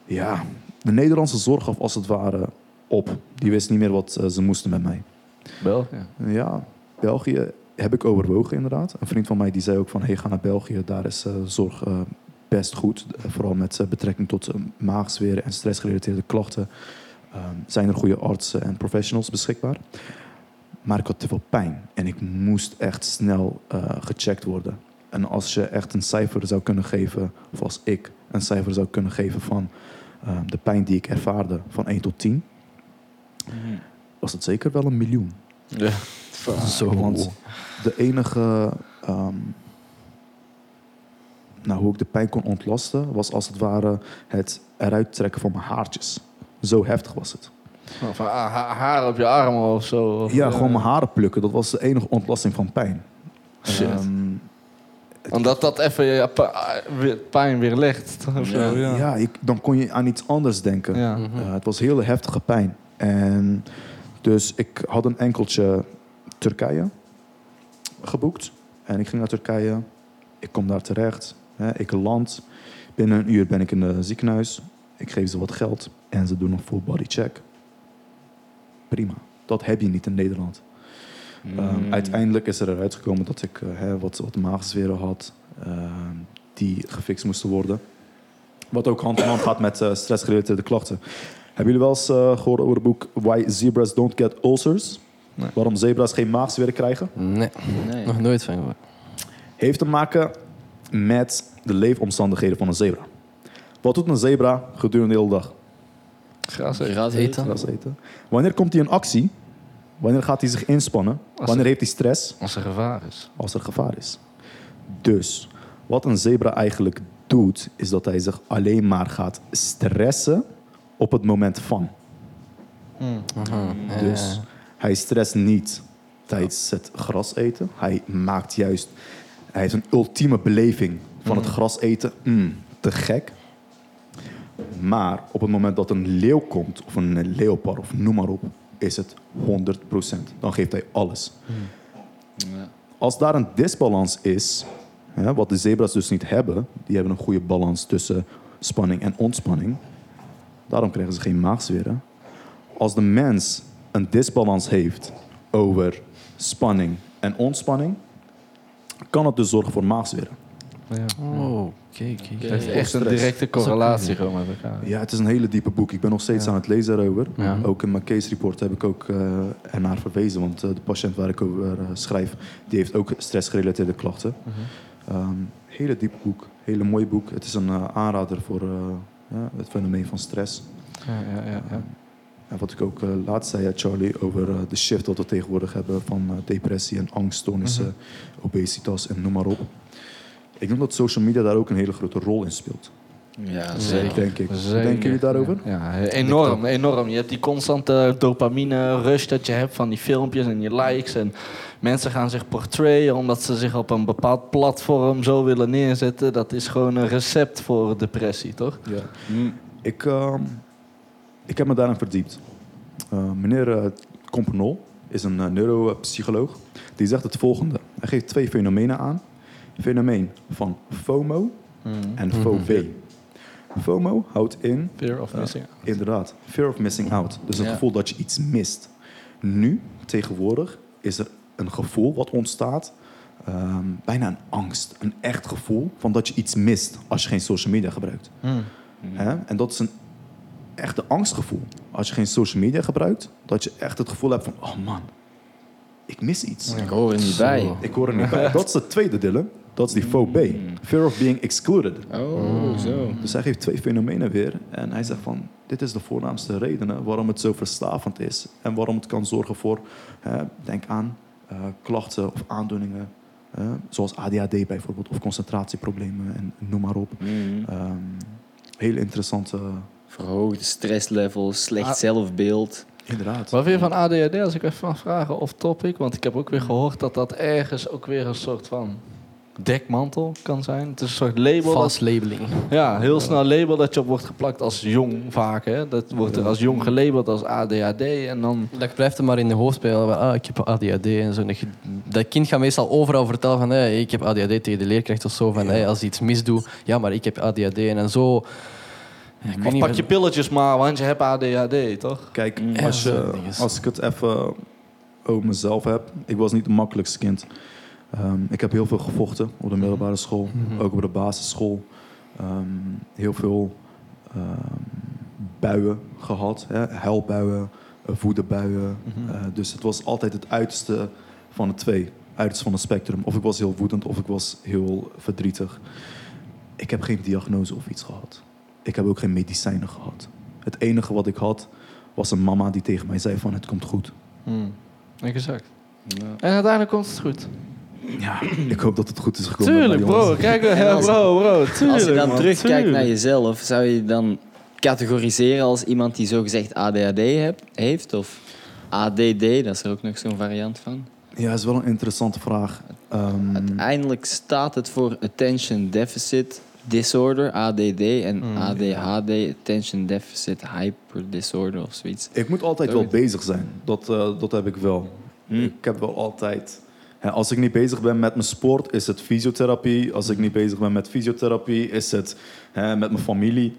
Ja, de Nederlandse zorg gaf als het ware op. Die wist niet meer wat eh, ze moesten met mij. België. Ja, België heb ik overwogen inderdaad. Een vriend van mij die zei ook van, hey, ga naar België. Daar is eh, zorg eh, best goed. Vooral met betrekking tot maagzweren en stressgerelateerde klachten. ehm, zijn er goede artsen en professionals beschikbaar. Maar ik had te veel pijn. En ik moest echt snel gecheckt worden. En als je echt een cijfer zou kunnen geven, of als ik een cijfer zou kunnen geven van ehm, de pijn die ik ervaarde van 1 tot 10, was het zeker wel een miljoen. Ja. Zo, want de enige ehm, nou, hoe ik de pijn kon ontlasten was als het ware het eruit trekken van mijn haartjes. Zo heftig was het. Of ha- ha- haar op je armen of zo. Of, Ja, gewoon mijn haren plukken. Dat was de enige ontlasting van pijn. Shit. Ehm, Omdat dat even pijn weer legt. Ja. ja. ja, ik, dan kon je aan iets anders denken. Ja. Mhm. Eh, het was hele heftige pijn. En dus ik had een enkeltje Turkije geboekt. En ik ging naar Turkije. Ik kom daar terecht. Hè, ik land. Binnen een uur ben ik in het ziekenhuis. Ik geef ze wat geld. En ze doen een full body check. Prima. Dat heb je niet in Nederland. Ehm, Mm. uiteindelijk is er eruit gekomen dat ik eh, hè, wat, wat maagzweren had. ehm, die gefixt moesten worden. Wat ook hand in hand gaat met eh, stressgerelateerde klachten. Hebben jullie wel eens eh, gehoord over het boek Why Zebras Don't Get Ulcers? Nee. Waarom zebra's geen maagzweren krijgen? Nee, Nee. nog nooit van gehoord. Heeft te maken met de leefomstandigheden van een zebra. Wat doet een zebra gedurende de hele dag? Gras eten. Gras Eten. eten. Gras eten. Wanneer komt hij in actie? Wanneer gaat hij zich inspannen? Als Wanneer er- heeft hij stress? Als er gevaar is. als er gevaar is. Dus wat een zebra eigenlijk doet, is dat hij zich alleen maar gaat stressen op het moment van. Ja, Dus hij stresst niet tijdens het gras eten. Hij maakt juist, hij heeft een ultieme beleving van het gras eten. Mm, te gek. Maar op het moment dat een leeuw komt, of een leopard, of noem maar op, is het 100%. Dan geeft hij alles. Ja. Als daar een disbalans is, hè, wat de zebra's dus niet hebben, die hebben een goede balans tussen spanning en ontspanning. Daarom krijgen ze geen maagzweren. Als de mens een disbalans heeft over spanning en ontspanning, kan het dus zorgen voor maagzweren. Ja. Oh, Het heeft Ja, echt een directe correlatie gewoon met elkaar. Ja, het is een hele diepe boek. Ik ben nog steeds Ja. aan het lezen erover. Ja. Ook in mijn case report heb ik ook uh, ernaar verwezen. Want uh, de patiënt waar ik over uh, schrijf, die heeft ook stressgerelateerde klachten. Mhm. Um, hele diep boek, hele mooi boek. Het is een uh, aanrader voor ja, het fenomeen van stress. Ja, ja, ja, ja. En wat ik ook eh, laatst zei, eh, Charlie, over eh, de shift dat we tegenwoordig hebben van eh, depressie en angststoornissen, obesitas en noem maar op. Ik denk dat social media daar ook een hele grote rol in speelt. Ja, Zeker, denk ik. Zeker. denken jullie daarover? Ja, enorm, enorm. Je hebt die constante dopamine rush dat je hebt van die filmpjes en je likes. En mensen gaan zich portrayen omdat ze zich op een bepaald platform zo willen neerzetten. Dat is gewoon een recept voor depressie, toch? Ja. Mm. Ik, ehm, ik heb me daarin verdiept. Eh, meneer uh, is een eh, neuropsycholoog. Die zegt het volgende. Hij geeft twee fenomenen aan. Fenomeen van FOMO en FOB. FOMO houdt in, Fear of missing. inderdaad, fear of missing out. Dus het gevoel dat je iets mist. Nu, tegenwoordig, is er een gevoel wat ontstaat. ehm, bijna een angst. Een echt gevoel van dat je iets mist als je geen social media gebruikt. Hè? En dat is een echte angstgevoel. Als je geen social media gebruikt, dat je echt het gevoel hebt van, oh man, ik mis iets. Ik hoor er niet bij. Ik hoor er niet bij. Dat is het tweede dille. Dat is die phobie. Fear of being excluded. Oh, zo. Dus hij geeft twee fenomenen weer. En hij zegt van, dit is de voornaamste redenen waarom het zo verstavend is. En waarom het kan zorgen voor, hè, denk aan eh, klachten of aandoeningen. hè, zoals ADHD bijvoorbeeld, of concentratieproblemen en noem maar op. Mm. Ehm heel interessante, Verhoogde stresslevels, slecht Ah. zelfbeeld. inderdaad. Wat vind je van ADHD als ik even mag vragen? Of topic? Want ik heb ook weer gehoord dat dat ergens ook weer een soort van dekmantel kan zijn. Het is een soort label. False labeling. ja, heel snel label dat je op wordt geplakt als jong vaak. Hè? Dat wordt er als jong gelabeld als ADHD. En dan... Dat blijft er maar in de hoofd spelen. Ah, ik heb ADHD en zo. Dat, kind gaat meestal overal vertellen van hey, ik heb ADHD tegen de leerkracht of zo. Van, hey, als hij iets misdoet, ja, maar ik heb ADHD. En zo... Ik weet Of niet pak wat- je pilletjes maar, want je hebt ADHD, toch? Kijk, als, je, als ik het even over mezelf heb. Ik was niet het makkelijkste kind. Ehm, ik heb heel veel gevochten op de middelbare school. Mhm. Ook op de basisschool. Ehm, heel veel ehm, buien gehad. Hè? Huilbuien, eh, woedebuien. Mhm. Eh, dus het was altijd het uiterste van de twee. Uiterste van het spectrum. Of ik was heel woedend of ik was heel verdrietig. Ik heb geen diagnose of iets gehad. Ik heb ook geen medicijnen gehad. Het enige wat ik had was een mama die tegen mij zei van het komt goed. Hmm. Exact. Ja. En uiteindelijk komt het goed. Ja, ik hoop dat het goed is gekomen. Tuurlijk, bro. Kijk, ja, als- bro, bro. Tuurlijk, Als je dan man, terugkijkt tuurlijk. naar jezelf, zou je dan categoriseren als iemand die zogezegd ADHD heb, heeft? Of ADD, dat is er ook nog zo'n variant van. Ja, dat is wel een interessante vraag. Ehm, Uiteindelijk staat het voor Attention Deficit Disorder, ADD, en Mm. ADHD, Attention Deficit Hyper Disorder of zoiets. ik moet altijd wel bezig zijn. Dat, eh, dat heb ik wel. Hm. Ik heb wel altijd... Als ik niet bezig ben met mijn sport, is het fysiotherapie. Als ik niet bezig ben met fysiotherapie, is het hè, met mijn familie.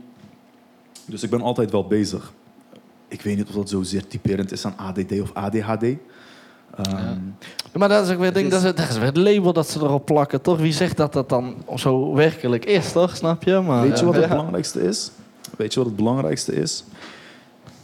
Dus ik ben altijd wel bezig. Ik weet niet of dat zozeer typerend is aan ADD of ADHD. Ehm, Maar dat is ook weer, is- dat, is, dat is weer het label dat ze erop plakken, toch? Wie zegt dat dat dan zo werkelijk is, toch? Snap je? Maar, Weet je wat het Ja. belangrijkste is? Weet je wat het belangrijkste is?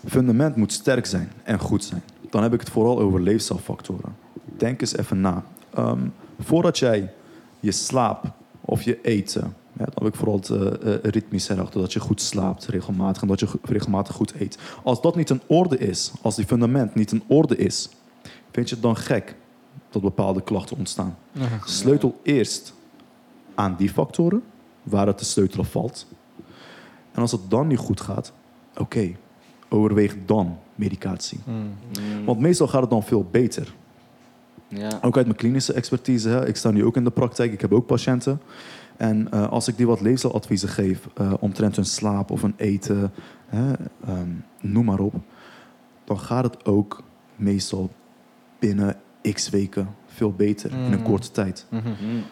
Fundament moet sterk zijn en goed zijn. Dan heb ik het vooral over leefstijlfactoren. Denk eens even na. Ehm, voordat jij je slaap of je eten, ja, dan heb ik vooral het eh, ritmisch erachter, dat je goed slaapt regelmatig en dat je regelmatig goed eet. Als dat niet in orde is, als die fundament niet in orde is, vind je het dan gek dat bepaalde klachten ontstaan? Sleutel eerst aan die factoren waar het te sleutelen valt. En als het dan niet goed gaat, oké, overweeg dan medicatie. Hmm. Want meestal gaat het dan veel beter. Ja. Ook uit mijn klinische expertise, hè, ik sta nu ook in de praktijk, ik heb ook patiënten. En eh, als ik die wat leefstijladviezen geef eh, omtrent hun slaap of hun eten, hè, ehm, noem maar op, dan gaat het ook meestal binnen x weken veel beter in een Mm. korte tijd. Mhm. Mm.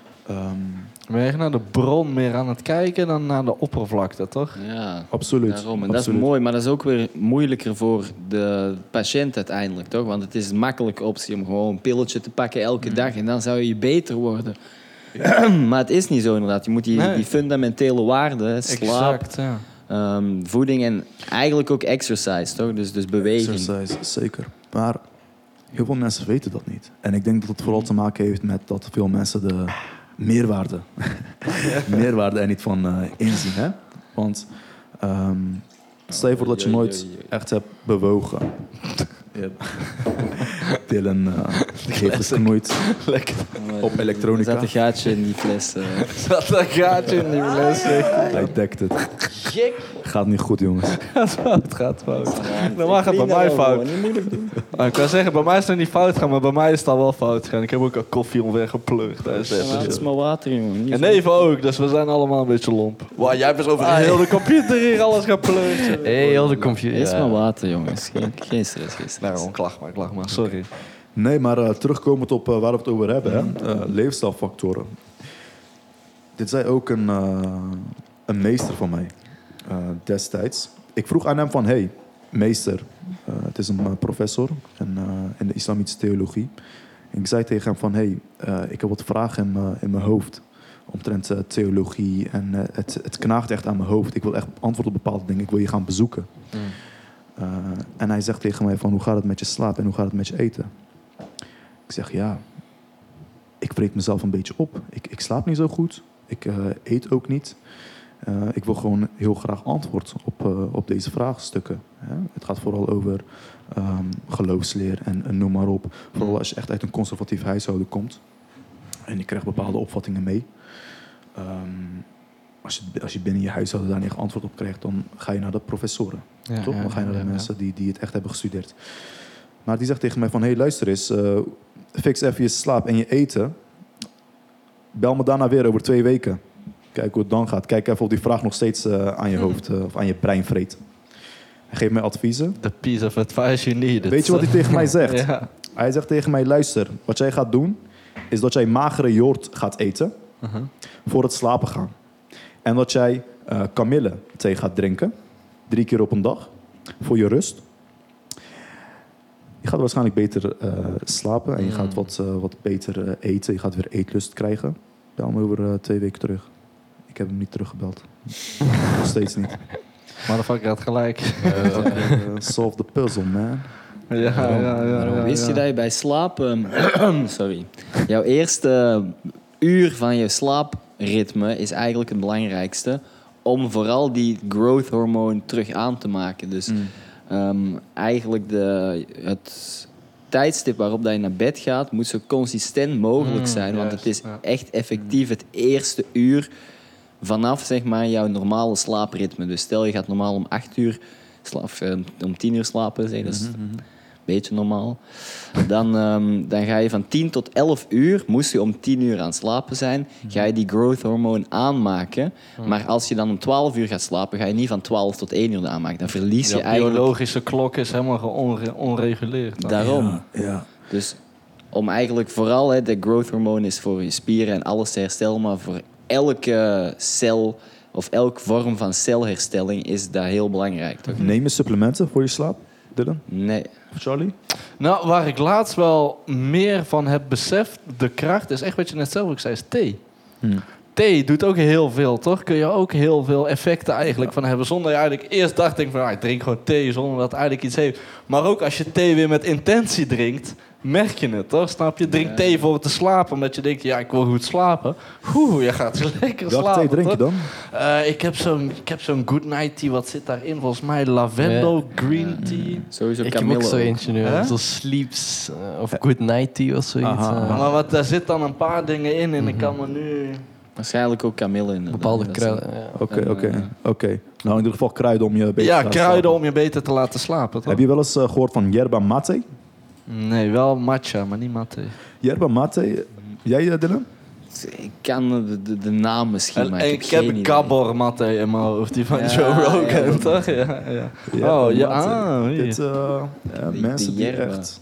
Je echt naar de bron meer aan het kijken dan naar de oppervlakte, toch? Ja, absoluut. daarom. En dat is absoluut. mooi, maar dat is ook weer moeilijker voor de patiënt uiteindelijk, toch? Want het is een makkelijke optie om gewoon een pilletje te pakken elke dag en dan zou je beter worden. maar het is niet zo inderdaad. Je moet die, Nee. die fundamentele waarden, slaap, Exact, ja. ehm, voeding en eigenlijk ook exercise, toch? Dus, dus beweging. Exercise, zeker. Maar heel veel mensen weten dat niet. En ik denk dat het vooral te maken heeft met dat veel mensen de meerwaarde, meerwaarde er niet van eh, inzien. Hè? Want ehm, Stel je voor dat je nooit echt hebt bewogen. Ja. Dylan eh, heeft het geknoeid Lekker. op Er elektronica. zat een gaatje in die fles. eh. Zat een gaatje in die fles. Hij dekt het. Gaat niet goed, jongens. Het fout gaat fout. Dan mag het bij mij fout. Ah, ik kan zeggen, bij mij is het nog niet fout gaan, maar bij mij is het al wel fout gegaan. Ik heb ook al koffie omweg geplukt. Dat is Ja, even Het is maar water, jongen. En Neven ook, dus we zijn allemaal een beetje lomp. Wow, jij bent over heel de computer hier alles geplukt. Hey, heel de computer. Het is ja. maar water, jongens. Geen, geen stress, geen stress. Daarom, klag maar, klag maar, sorry. Nee, maar eh, terugkomend op eh, waar we het over hebben, hè? eh, leefstijlfactoren. Dit zei ook een, een meester van mij destijds. Ik vroeg aan hem van, hey, meester, het is een professor in, in de islamitische theologie. En ik zei tegen hem van, hey, ik heb wat vragen in, mijn- in mijn hoofd omtrent theologie en het, het knaagt echt aan mijn hoofd. Ik wil echt antwoord op bepaalde dingen. Ik wil je gaan bezoeken. Eh, en hij zegt tegen mij van, hoe gaat het met je slaap en hoe gaat het met je eten? Ik zeg ja, ik vreet mezelf een beetje op. Ik, ik slaap niet zo goed. Ik eh, eet ook niet. Eh, ik wil gewoon heel graag antwoord op, op deze vraagstukken. Hè? Het gaat vooral over ehm, geloofsleer en, noem maar op. Vooral als je echt uit een conservatief huishouden komt. En je krijgt bepaalde opvattingen mee. Ehm, als, je, als je binnen je huishouden daar niet echt antwoord op krijgt, dan ga je naar de professoren. Ja, Toch? ja, Dan ga je naar de ja, ja. mensen die, die het echt hebben gestudeerd. Maar die zegt tegen mij van... Hé, hey, luister eens. eh, fix even je slaap en je eten. Bel me daarna weer over twee weken. Kijk hoe het dan gaat. Kijk even of die vraag nog steeds eh, aan je hoofd eh, of aan je brein vreet. Hij geeft mij adviezen. The piece of advice you needed. Weet je wat hij tegen mij zegt? Ja. Hij zegt tegen mij... Luister, wat jij gaat doen... is dat jij magere yoghurt gaat eten... Uh-huh. voor het slapen gaan. En dat jij eh kamille thee gaat drinken. Drie keer op een dag. Voor je rust. Je gaat waarschijnlijk beter eh, slapen. En je gaat wat, eh, wat beter eten. Je gaat weer eetlust krijgen. Bel me over twee weken terug. Ik heb hem niet teruggebeld. Nog steeds niet. Motherfucker had gelijk. Solve the puzzle, man. Ja, ja, ja. ja, Waarom ja, wist je dat je bij slapen... sorry. Jouw eerste uur van je slaapritme is eigenlijk het belangrijkste... om vooral die growth hormoon terug aan te maken. Dus ehm, eigenlijk de, het tijdstip waarop dat je naar bed gaat... moet zo consistent mogelijk Mm, zijn. want juist, het is ja. echt effectief het eerste uur... vanaf zeg maar, jouw normale slaapritme. Dus stel je gaat normaal om 8 uur... sla- Of, eh, om 10 uur slapen, zeg, dat is beetje normaal. Dan, ehm, dan ga je van 10 tot 11 uur, moest je om 10 uur aan het slapen zijn, ga je die growth hormoon aanmaken. Maar als je dan om 12 uur gaat slapen, ga je niet van 12 tot 1 uur aanmaken. Dan verlies je Je eigenlijk... biologische klok is helemaal geonre- onreguleerd. dan. Daarom. Ja. Dus om eigenlijk vooral, hè, de growth hormoon is voor je spieren en alles te herstellen, maar voor elke cel of elke vorm van celherstelling is dat heel belangrijk. Toch? Neem je supplementen voor je slaap, Dylan? Nee. Of Charlie? Nou, waar ik laatst wel meer van heb beseft, de kracht, is echt wat je net zelf ook zei, is thee. Thee doet ook heel veel, toch? Kun je ook heel veel effecten eigenlijk van hebben. Zonder je eigenlijk eerst dacht ik van, ah, ik drink gewoon thee zonder dat het eigenlijk iets heeft. Maar ook als je thee weer met intentie drinkt, merk je het, toch? Snap je? Drink Ja. thee voor te slapen, omdat je denkt, ja, ik wil goed slapen. Oeh, je gaat lekker Welke slapen, thee drink je toch? dan? Eh, ik heb zo'n ik heb zo'n good night tea. Wat zit daarin? Volgens mij lavendel, green tea. Sowieso Ik heb ook zo eentje nu. Hè? Zo sleeps eh, of good night tea of zoiets. Aha. eh. Maar wat, daar zit dan een paar dingen in en ik kan me nu... Waarschijnlijk ook kamille in. bepaalde kruiden. ja. Oké, En, oké. Oké. Nou, in ieder geval kruiden om je beter te Ja, laten kruiden slapen. om je beter te laten slapen, toch? Heb je wel eens eh, gehoord van yerba mate? Nee, wel matcha, maar niet mate. Yerba mate, jij eh, Dylan? Ik kan de, de, de naam misschien, En, maar en ik ik heb heb geen een idee. gabor mate in mijn hoofd, die van Ja, Joe Rogan, ja. toch? Ja, ja. Yerba Oh, ja, mate. ah. Dit, eh, ja, Die- mensen die die yerba. echt...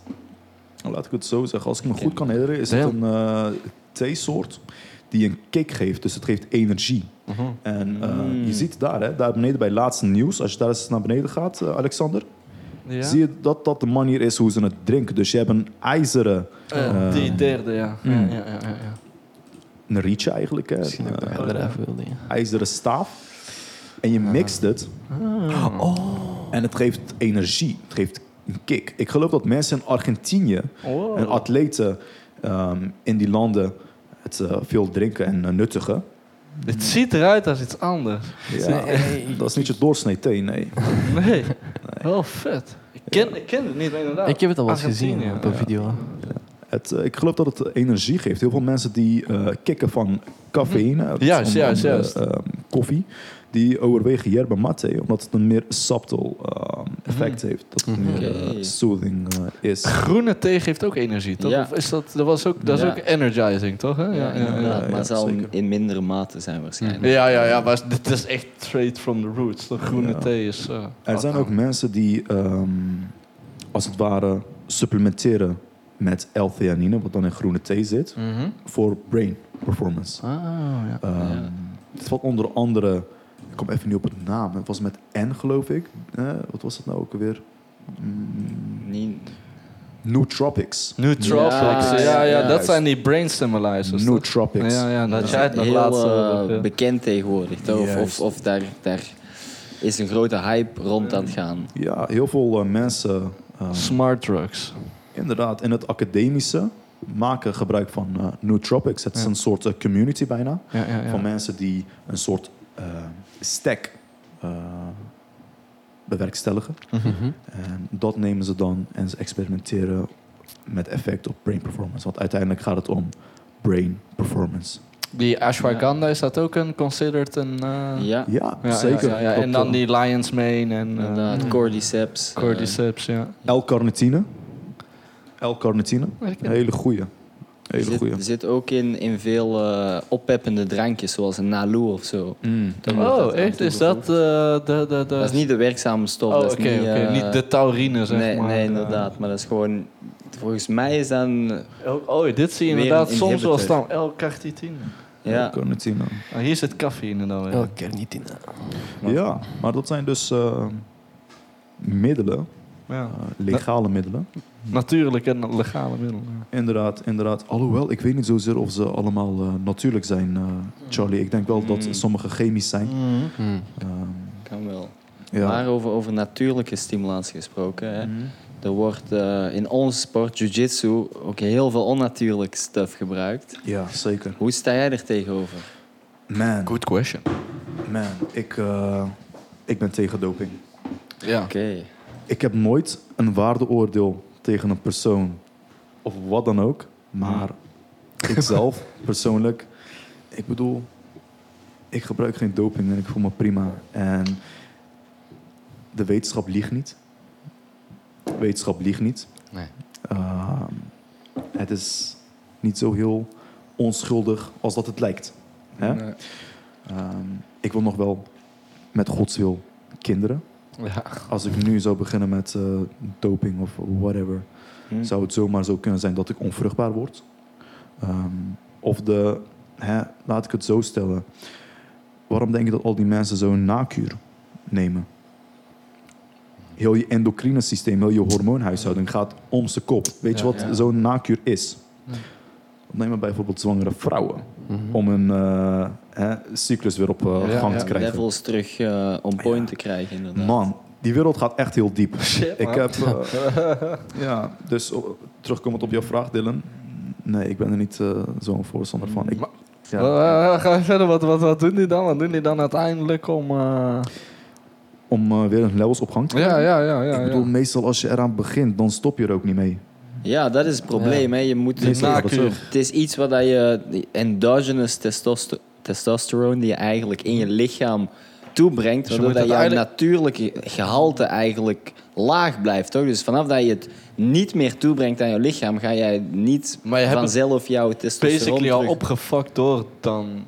nou, Laat ik het zo zeggen. Als ik me goed kan herinneren, is het een eh theesoort die een kick geeft. Dus het geeft energie. Mhm. En eh, Mm. je ziet daar, hè, daar beneden bij laatste nieuws, als je daar eens naar beneden gaat, eh, Alexander, Ja? zie je dat dat de manier is hoe ze het drinken. Dus je hebt een ijzeren, Eh, die derde, ja. mm. Ja, ja, ja, ja, een rietje eigenlijk, hè, Misschien een, ook eh, wilde. ijzeren staaf. En je mixt het. En het geeft energie. Het geeft een kick. Ik geloof dat mensen in Argentinië Oh. en atleten ehm, in die landen het eh, veel drinken en nuttigen. Dit ziet eruit als iets anders. Ja, dat is niet je doorsnee thee, nee. Nee. Wel vet. Ik ken, ik ken het niet, inderdaad. Ik heb het al wel eens gezien op een video. Het, eh, ik geloof dat het energie geeft. Heel veel mensen die eh, kicken van cafeïne, Mhm. Juist, juist, juist. ehm, koffie, die overwegen yerba mate, omdat het een meer subtle ehm, effect heeft. Dat het Mhm. meer eh, soothing eh, is. Groene thee geeft ook energie, toch? Ja. Of is dat, dat, was ook, dat is Ja. ook energizing, toch? Hè? Ja, Ja, ja, inderdaad. ja. ja, maar het zal zeker. in mindere mate zijn waarschijnlijk. Ja, ja, ja, maar dit is echt straight from the roots. De groene Ja. thee is... eh, Er zijn ook mensen die, ehm, als het ware, supplementeren met L-theanine, wat dan in groene thee zit, Mhm. voor brain performance. Ah, ja. Ehm, Ja. Het valt onder andere, ik kom even niet op het naam, het was met N geloof ik. Eh, wat was het nou ook alweer? Mm, nootropics. Nootropics, ja, Ja, dat zijn die brain stimulizers. Nootropics. Ja, ja, dat dat jij het nog laatst eh, ja. bekend tegenwoordig. Of, of, of daar, daar is een grote hype rond aan het gaan. Ja, heel veel eh, mensen, eh, Smart drugs. inderdaad, in het academische maken gebruik van eh, nootropics. Het is Ja. een soort eh, community bijna. Ja, ja, ja. Van mensen die een soort eh, stack eh, bewerkstelligen. Mhm. En dat nemen ze dan en ze experimenteren met effect op brain performance. Want uiteindelijk gaat het om brain performance. Die ashwagandha, is dat ook een considered een... eh, Ja, Ja, ja, zeker. ja, En dan eh, die lion's mane en uh, Cordyceps. eh, cordyceps, ja. L-carnitine. L-carnitine. Een hele goeie. Er Hele zit, goeie. zit ook in, in veel eh, oppeppende drankjes, zoals een Nalu of zo. Mm. Oh, echt? Is dat eh, de, de, de... Dat is niet de werkzame stof. Oh, dat is niet, Niet, eh, de taurine, zeg nee, maar. nee, inderdaad. Maar dat is gewoon... Volgens mij is dan... Oh, oh, dit zie je inderdaad soms wel staan. L-carnitine. Ja, L-carnitine. Oh, hier zit cafeïne dan weer. Oh, carnitine. Ja, maar dat zijn dus eh, middelen, Ja. legale middelen. Natuurlijk en legale middelen. ja. Inderdaad, inderdaad. Alhoewel, ik weet niet zozeer of ze allemaal eh, natuurlijk zijn, eh, Charlie. Ik denk wel dat Mm. sommige chemisch zijn. Hmm. Ehm, kan wel. ja. Maar over, over natuurlijke stimulatie gesproken. Hè. Mhm. Er wordt eh, in onze sport, jiu-jitsu, ook heel veel onnatuurlijk stuff gebruikt. ja, zeker. Hoe sta jij er tegenover? Man, Good question. man, ik, eh, ik ben tegen doping. Ja. Oké. Ik heb nooit een waardeoordeel tegen een persoon of wat dan ook. Maar ikzelf persoonlijk, ik bedoel, ik gebruik geen doping en ik voel me prima. En de wetenschap liegt niet. Wetenschap liegt niet. Nee. Ehm, het is niet zo heel onschuldig als dat het lijkt. Hè? Nee. Ehm, ik wil nog wel met Gods wil kinderen. Ja. Als ik nu zou beginnen met eh, doping of whatever, Hm. zou het zomaar zo kunnen zijn dat ik onvruchtbaar word. Ehm, of de, hè, laat ik het zo stellen. Waarom denk je dat al die mensen zo'n nakuur nemen? Heel je endocrine systeem, heel je hormoonhuishouding gaat om zijn kop. Weet je Ja, wat ja. zo'n nakuur is? Neem maar bijvoorbeeld zwangere vrouwen. Om hun eh, hè, cyclus weer op eh, Ja, gang ja. te krijgen. Levels terug eh on point te krijgen, inderdaad. Man, die wereld gaat echt heel diep. Shit, Ik man. heb, eh, ja, dus oh, terugkomend op jouw vraag, Dylan. Nee, ik ben er niet eh, zo'n voorstander van. Ik, ja, ga verder, wat, wat, wat doen die dan? Wat doen die dan uiteindelijk om... eh, om weer een levels op gang te Ja, krijgen. ja, ja. ja, ik bedoel, ja. meestal als je eraan begint, dan stop je er ook niet mee. Ja, dat is het probleem. Hè. Je moet nakuur. zo. Het is iets wat dat je, endogenous testoster testosteron die je eigenlijk in je lichaam toebrengt, Dus je waardoor dat het jouw eigenlijk- natuurlijke gehalte eigenlijk laag blijft. Toch? Dus vanaf dat je het niet meer toebrengt aan je lichaam, ga jij niet Maar je hebt het vanzelf jouw testosteron basically al opgefuckt door dan...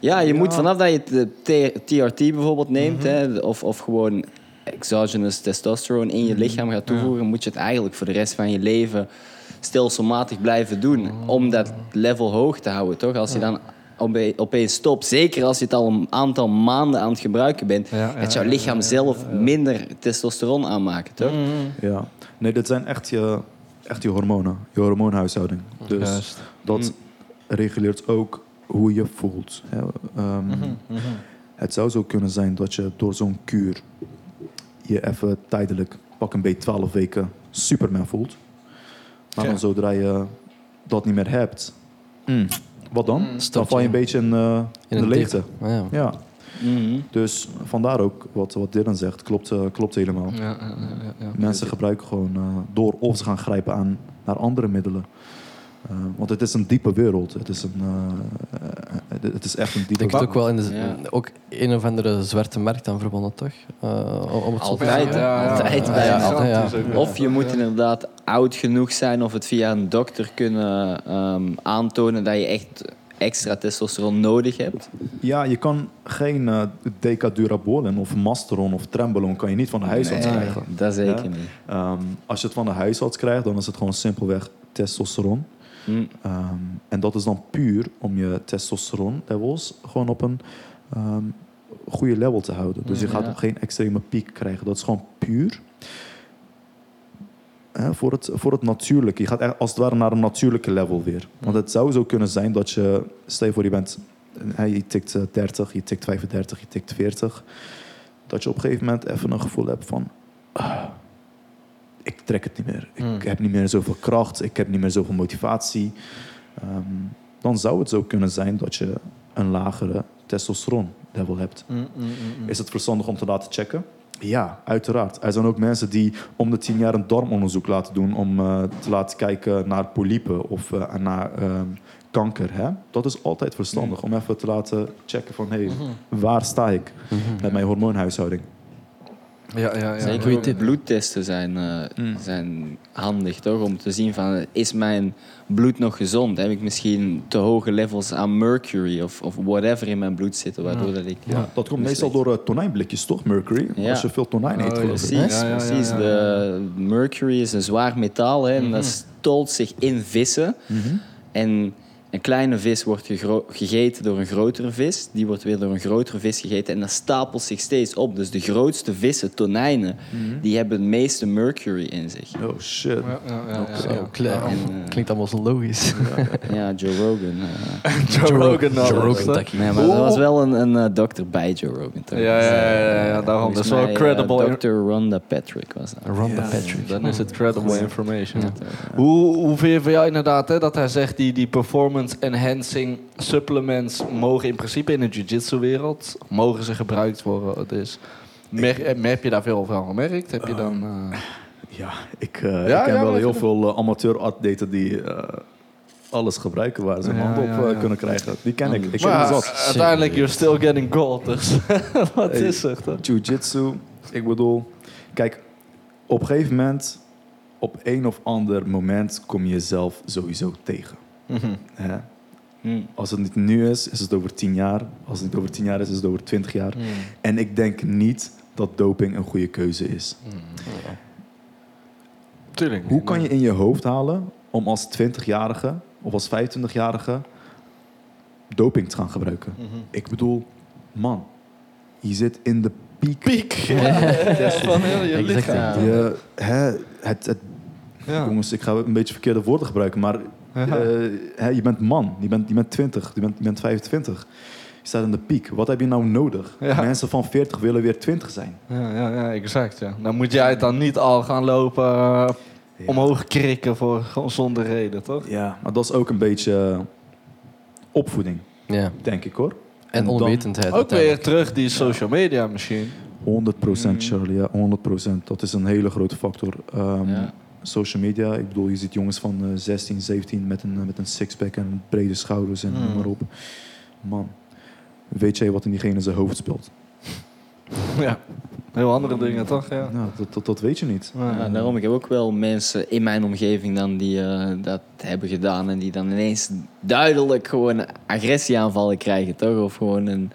Ja, je Ja. moet vanaf dat je het eh, TRT bijvoorbeeld neemt, Mhm. hè, of, of gewoon exogenous testosteron in je Mhm. lichaam gaat toevoegen, moet je het eigenlijk voor de rest van je leven stelselmatig blijven doen. Mhm. Om dat level hoog te houden, toch? Als je dan ope- opeens stopt, zeker als je het al een aantal maanden aan het gebruiken bent, Ja, ja, gaat jouw lichaam ja, ja, zelf ja, ja. minder testosteron aanmaken, toch? Mhm. Ja. Nee, dit zijn echt je, echt je hormonen, je hormoonhuishouding. Dus Juist. dat Mm. reguleert ook hoe je voelt. Ehm, Mhm, mhm. Het zou zo kunnen zijn dat je door zo'n kuur je even tijdelijk, pak een beetje 12 weken, Superman voelt. Maar Ja. dan zodra je dat niet meer hebt, mm, wat dan? Mm. Dan val je een beetje in, eh, In de leegte. dip. Ja. Ja, Mhm. dus vandaar ook wat, wat Dylan zegt. Klopt, eh, klopt helemaal. Ja, ja, ja, ja. Mensen gebruiken gewoon eh, door of ze gaan grijpen aan naar andere middelen. Eh, want het is een diepe wereld. Het is, een, eh, eh, het is echt een Ik diepe denk het ook wel in de, Ja. ook een of andere zwarte markt aan verbonden, toch? Eh, om het zo te Altijd? Altijd Ja, bijna. ja, altijd, ja. Of je moet inderdaad oud genoeg zijn of het via een dokter kunnen ehm, aantonen dat je echt extra testosteron nodig hebt. Ja, je kan geen eh decadurabolin of masteron of trembolon kan je niet van de huisarts Nee, krijgen. Dat zeker Ja. niet. Ehm, als je het van de huisarts krijgt, dan is het gewoon simpelweg testosteron. Hm. Ehm, en dat is dan puur om je testosteron levels gewoon op een ehm, goede level te houden. Dus je gaat Ja. geen extreme piek krijgen. Dat is gewoon puur hè, voor, het, voor het natuurlijke. Je gaat als het ware naar een natuurlijke level weer. Want het zou zo kunnen zijn dat je, stel je voor je bent, je tikt eh, 30, je tikt 35, je tikt 40. Dat je op een gegeven moment even een gevoel hebt van... ah, ik trek het niet meer. Ik Mm. heb niet meer zoveel kracht. Ik heb niet meer zoveel motivatie. Ehm, dan zou het zo kunnen zijn dat je een lagere testosteron level hebt. Mm, mm, mm, mm. Is het verstandig om te laten checken? Ja, uiteraard. Er zijn ook mensen die om de tien jaar een darmonderzoek laten doen om eh, te laten kijken naar polypen of eh, naar ehm, kanker. Hè? Dat is altijd verstandig om even te laten checken van hé, hey, waar sta ik met mijn hormoonhuishouding? Ja, ja, ja. Zeker tip. bloedtesten zijn, eh, Mm. zijn handig, toch? Om te zien van, is mijn bloed nog gezond? Heb ik misschien te hoge levels aan mercury of, of whatever in mijn bloed zitten, waardoor dat ik... Ja, dat komt meestal door eh, tonijnblikjes, toch, mercury? Ja. Als je veel tonijn eet, Oh. Precies, Ja, ja, ja, precies. ja, ja. De mercury is een zwaar metaal hè, en dat stolt zich in vissen. Mhm. En een kleine vis wordt gegeten door een grotere vis. Die wordt weer door een grotere vis gegeten. En dat stapelt zich steeds op. Dus de grootste vissen, tonijnen, die hebben het meeste mercury in zich. Oh shit. Ja, ja, ja, En, eh, Klinkt allemaal zo logisch. Ja, Joe Rogan. eh. Joe Rogan. Joe Rogan, nee, maar er was wel een, een eh, dokter bij Joe Rogan. toch? Ja, ja, ja, ja, ja, daarom. Dat is wel credible. Dr. Rhonda Patrick was dat. Ronda Ja, Patrick. Dan is het credible information. Ja. Hoe, hoe vind je van jou inderdaad hè, dat hij zegt die, die performance enhancing supplements mogen in principe in de jiu-jitsu wereld mogen ze gebruikt worden? Dus eh, heb je daar veel van gemerkt? Heb je dan, eh, Ja, ik, eh, ik ken ja, wel heel veel uh, amateur-atleten die eh, alles gebruiken waar ze Ja, hand op ja, eh, ja. kunnen krijgen. Die ken ik. Ik maar uiteindelijk you're still getting gold. Dus wat Hey. is dan? Jiu-jitsu, ik bedoel... Kijk, op een gegeven moment, op een of ander moment kom je jezelf sowieso tegen. Hè? Hm. Als het niet nu is, is het over tien jaar. Als het niet over tien jaar is, is het over twintig jaar. En ik denk niet dat doping een goede keuze is. Tuurlijk. Hoe kan je in je hoofd halen om als 20-jarige of als 25-jarige doping te gaan gebruiken? Ik bedoel, man, je zit in de piek. piek van heel je Exact. lichaam? Ja. Je, hè, het, het, Ja. Jongens, ik ga een beetje verkeerde woorden gebruiken, maar Ja. Je bent man, je bent, je bent 20, je bent, je bent 25. Je staat in de piek. Wat heb je nou nodig? Ja. Mensen van 40 willen weer 20 zijn. Ja, ja, ja, exact. Ja. Dan moet jij het dan niet al gaan lopen, eh, omhoog krikken voor gewoon zonder reden, toch? Ja, maar dat is ook een beetje eh, opvoeding, Ja. denk ik hoor. En dan- onwetendheid. Ook weer terug die social media machine. 100% Mm. Charlie, ja, 100%. Dat is een hele grote factor. Ehm, Ja. Social media, ik bedoel, je ziet jongens van eh, 16, 17 met een, eh, met een sixpack en brede schouders en Mm. noem maar op. Man, weet jij wat in diegene zijn hoofd speelt? Ja, heel andere dingen, toch? Ja. Nou, dat, dat, dat weet je niet. Ja, daarom, ik heb ook wel mensen in mijn omgeving dan die eh, dat hebben gedaan en die dan ineens duidelijk gewoon agressieaanvallen krijgen, toch? Of gewoon een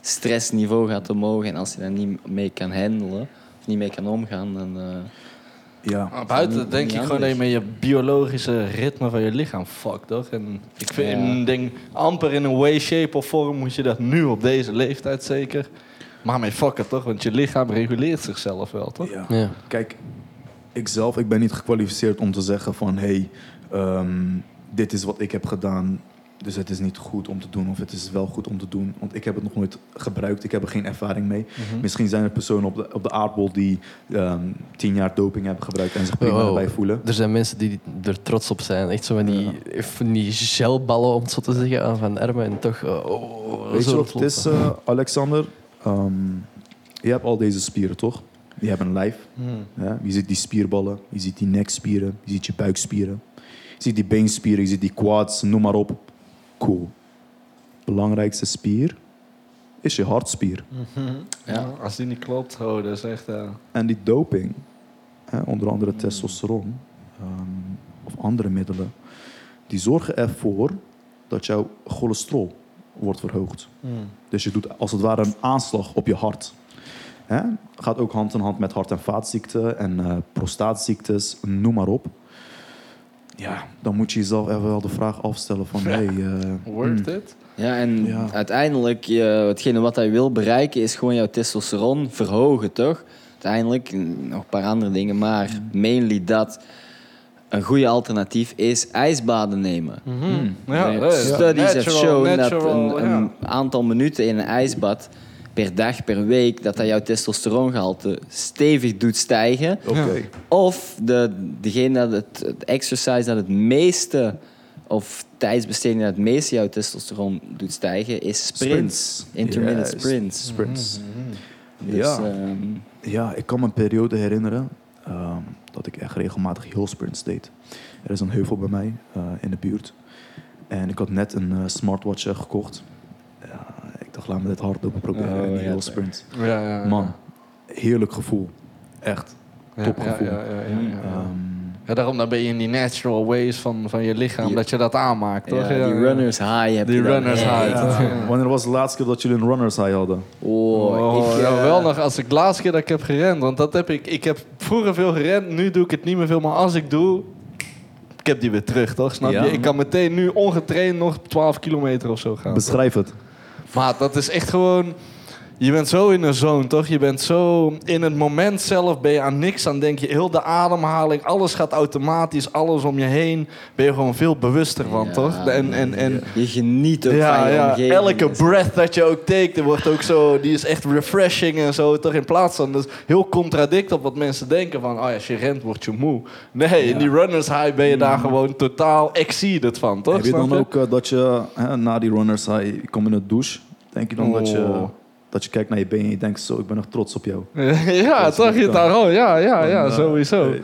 stressniveau gaat omhoog en als je daar niet mee kan handelen, of niet mee kan omgaan, dan... eh, Ja, Maar buiten denk ik gewoon dat je met je biologische ritme van je lichaam fuck, toch? En ik vind, Ja. ik denk, amper in een way, shape of vorm moet je dat nu op deze leeftijd zeker. Maar mee fuck het toch? Want je lichaam reguleert zichzelf wel, toch? ja. Ja. Kijk, ik zelf, ik ben niet gekwalificeerd om te zeggen van... hé, hey, ehm, dit is wat ik heb gedaan. Dus het is niet goed om te doen of het is wel goed om te doen. Want ik heb het nog nooit gebruikt. Ik heb er geen ervaring mee. Mhm. Misschien zijn er personen op de, op de aardbol die ehm, tien jaar doping hebben gebruikt en zich prima Oh. erbij voelen. Er zijn mensen die er trots op zijn. Echt zo van die, van die gelballen, om het zo te zeggen, aan van armen. En toch... eh, Oh, Weet je wat het is, eh, Alexander? Ehm, je hebt al deze spieren, toch? Die hebben een lijf. Hmm. Ja? Je ziet die spierballen, je ziet die nekspieren, je ziet je buikspieren. Je ziet die beenspieren, je ziet die quads, noem maar op. Cool. Belangrijkste spier is je hartspier. Ja. Als die niet klopt, oh, dat is echt... eh, En die doping, hè, onder andere testosteron ehm, of andere middelen, die zorgen ervoor dat jouw cholesterol wordt verhoogd. Dus je doet als het ware een aanslag op je hart. Hè? Gaat ook hand in hand met hart- en vaatziekten en eh, prostaatziektes, noem maar op. Ja, dan moet je jezelf even wel de vraag afstellen van... Hey, eh, Worth hmm, it? Ja, en Ja. uiteindelijk, je, hetgene wat hij wil bereiken, is gewoon jouw testosteron verhogen, toch? Uiteindelijk, nog een paar andere dingen, maar mainly dat. Een goede alternatief is ijsbaden nemen. Ja, Eh, dat is Studies have natural, shown natural, dat een, ja. een aantal minuten in een ijsbad per dag, per week, dat dat jouw testosterongehalte stevig doet stijgen. Oké. Of de, degene dat het, het exercise dat het meeste, of tijdsbesteding dat het meeste jouw testosteron doet stijgen, is sprints. Sprints. Intermittent sprints. Sprints. Dus, Ja. ehm, Ja, ik kan me een periode herinneren ehm, dat ik echt regelmatig heel sprints deed. Er is een heuvel bij mij eh, in de buurt. En ik had net een eh, smartwatch eh, gekocht. Ja, ik dacht, laat me dit hardlopen proberen. Oh, en die heel sprint. Ja, ja, ja. Man, heerlijk gevoel. Echt. Ja, topgevoel. Ja, ja, ja, ja, ja. Ehm, Ja, daarom dan ben je in die natural ways van, van je lichaam, Die- dat je dat aanmaakt, toch? ja, die runners high heb Die dan runners high. ja. Wanneer was de laatste keer dat jullie een runners high hadden? Oh, Oh, ik, ja, eh, wel nog als ik de laatste keer dat ik heb gerend. Want dat heb ik, ik heb vroeger veel gerend, nu doe ik het niet meer veel. Maar als ik doe, ik heb die weer terug, toch? Snap Ja. je? Ik kan meteen nu ongetraind nog 12 kilometer of zo gaan. Beschrijf het. Maar dat is echt gewoon... Je bent zo in een zone, toch? Je bent zo... In het moment zelf ben je aan niks aan denk je. Heel de ademhaling, alles gaat automatisch. Alles om je heen. Ben je gewoon veel bewuster van, Ja, toch? En, en, en, Je geniet ook ja, van je ja. omgeving. Elke Dus- breath dat je ook take, die wordt ook zo, die is echt refreshing en zo. Toch in plaats van, dat is heel contradict op wat mensen denken van, oh ja, als je rent word je moe. Nee, in die runners high ben je daar gewoon totaal exceeded van, toch? Heb je dan ook eh, dat je hè, na die runners high, je komt in de douche, denk je dan dat, je, Oh. Dat je kijkt naar je been en je denkt zo, ik ben nog trots op jou. ja, Dat toch je ook daar al? Ja, ja, ja, eh, sowieso. eh,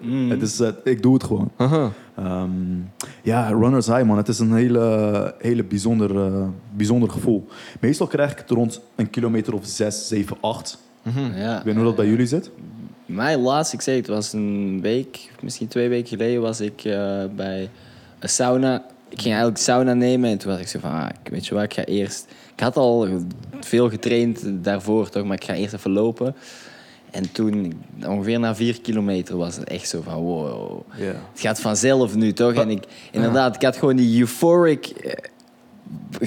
Mm. Het is, eh, ik doe het gewoon. Aha. Ehm, ja, runners high man, het is een hele, hele bijzonder, eh, bijzonder gevoel. Meestal krijg ik het rond een kilometer of 6, 7, 8. Ja. Ik weet niet hoe dat bij jullie zit. Mijn laatste, ik zei het was een week, misschien twee weken geleden, was ik eh, bij een sauna. Ik ging eigenlijk sauna nemen en toen was ik zo van, ah, ik- weet je wat, ik ga eerst... Ik had al veel getraind daarvoor, toch, maar ik ga eerst even lopen. En toen, ongeveer na vier kilometer, was het echt zo van, wow, het gaat vanzelf nu, toch? En ik, inderdaad, ik had gewoon die euphoric... eh,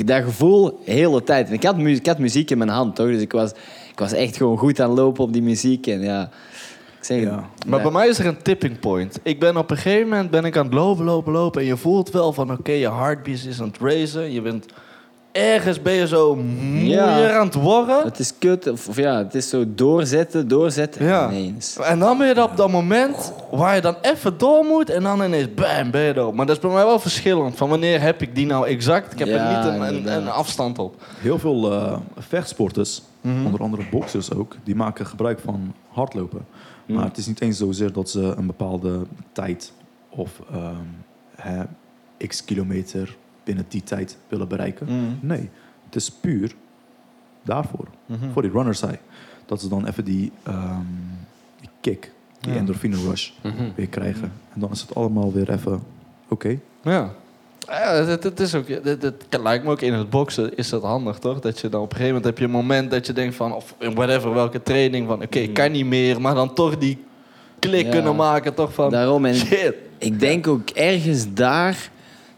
dat gevoel de hele tijd. En ik had, ik had muziek in mijn hand, toch? Dus ik was, ik was echt gewoon goed aan het lopen op die muziek. En ja, ik zeg, Ja. Maar bij mij is er een tipping point. Ik ben op een gegeven moment ben ik aan het lopen, lopen, lopen. En je voelt wel van, oké, je heartbeat is aan het racen. Je bent... Ergens ben je zo moeier Ja. aan het worden. Het is kut, of, of ja, het is zo doorzetten, doorzetten. Ja. Is- En dan ben je op dat moment waar je dan even door moet en dan ineens bam, ben je er. Maar dat is bij mij wel verschillend. Van wanneer heb ik die nou exact? Ik heb Ja, er niet een, een, inderdaad. een afstand op. Heel veel eh, vechtsporters, onder andere boxers ook, die maken gebruik van hardlopen. Mm. Maar het is niet eens zozeer dat ze een bepaalde tijd of ehm, hè, x kilometer binnen die tijd willen bereiken. Nee, het is puur daarvoor. Voor die runners high. Dat ze dan even die, ehm, die kick, die Ja. endorphine rush weer krijgen. En dan is het allemaal weer even oké. Ja. Ja, is ook, het lijkt me ook in het boksen is dat handig, toch? Dat je dan op een gegeven moment heb je een moment dat je denkt van, of in whatever, welke training, van oké, ik kan niet meer, maar dan toch die klik Ja. kunnen maken, toch van, Daarom, en shit. ik denk ook ergens daar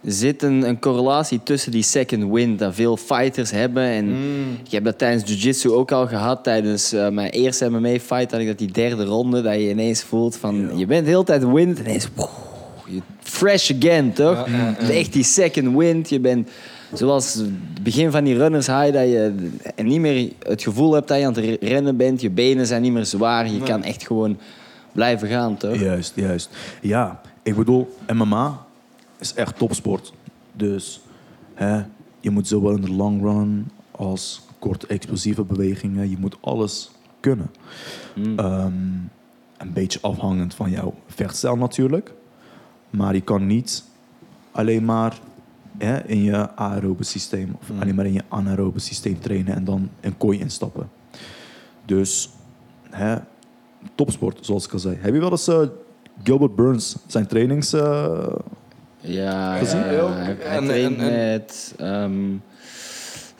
zit een, een correlatie tussen die second wind dat veel fighters hebben. En Mm. ik heb dat tijdens jiu-jitsu ook al gehad. Tijdens eh, mijn eerste MMA-fight had ik dat die derde ronde, dat je ineens voelt van, je bent de hele tijd wind, en ineens... je- fresh again, toch? Echt die second wind. Je bent zoals het begin van die runners high, dat je niet meer het gevoel hebt dat je aan het rennen bent. Je benen zijn niet meer zwaar. Je kan echt gewoon blijven gaan, toch? Juist, juist. Ja, ik bedoel, MMA is echt topsport. Dus hè, je moet zowel in de long run als korte explosieve bewegingen, je moet alles kunnen. Mm. Ehm, een beetje afhangend van jouw vechtstijl natuurlijk. Maar je kan niet alleen maar hè, in je aerobe systeem of Mm. alleen maar in je anaerobe systeem trainen en dan een kooi instappen. Dus hè, topsport, zoals ik al zei. Heb je wel eens eh, Gilbert Burns zijn trainings... eh, Ja, Gezien? ja, Ja, hij, hij en- traint en- en- met ehm,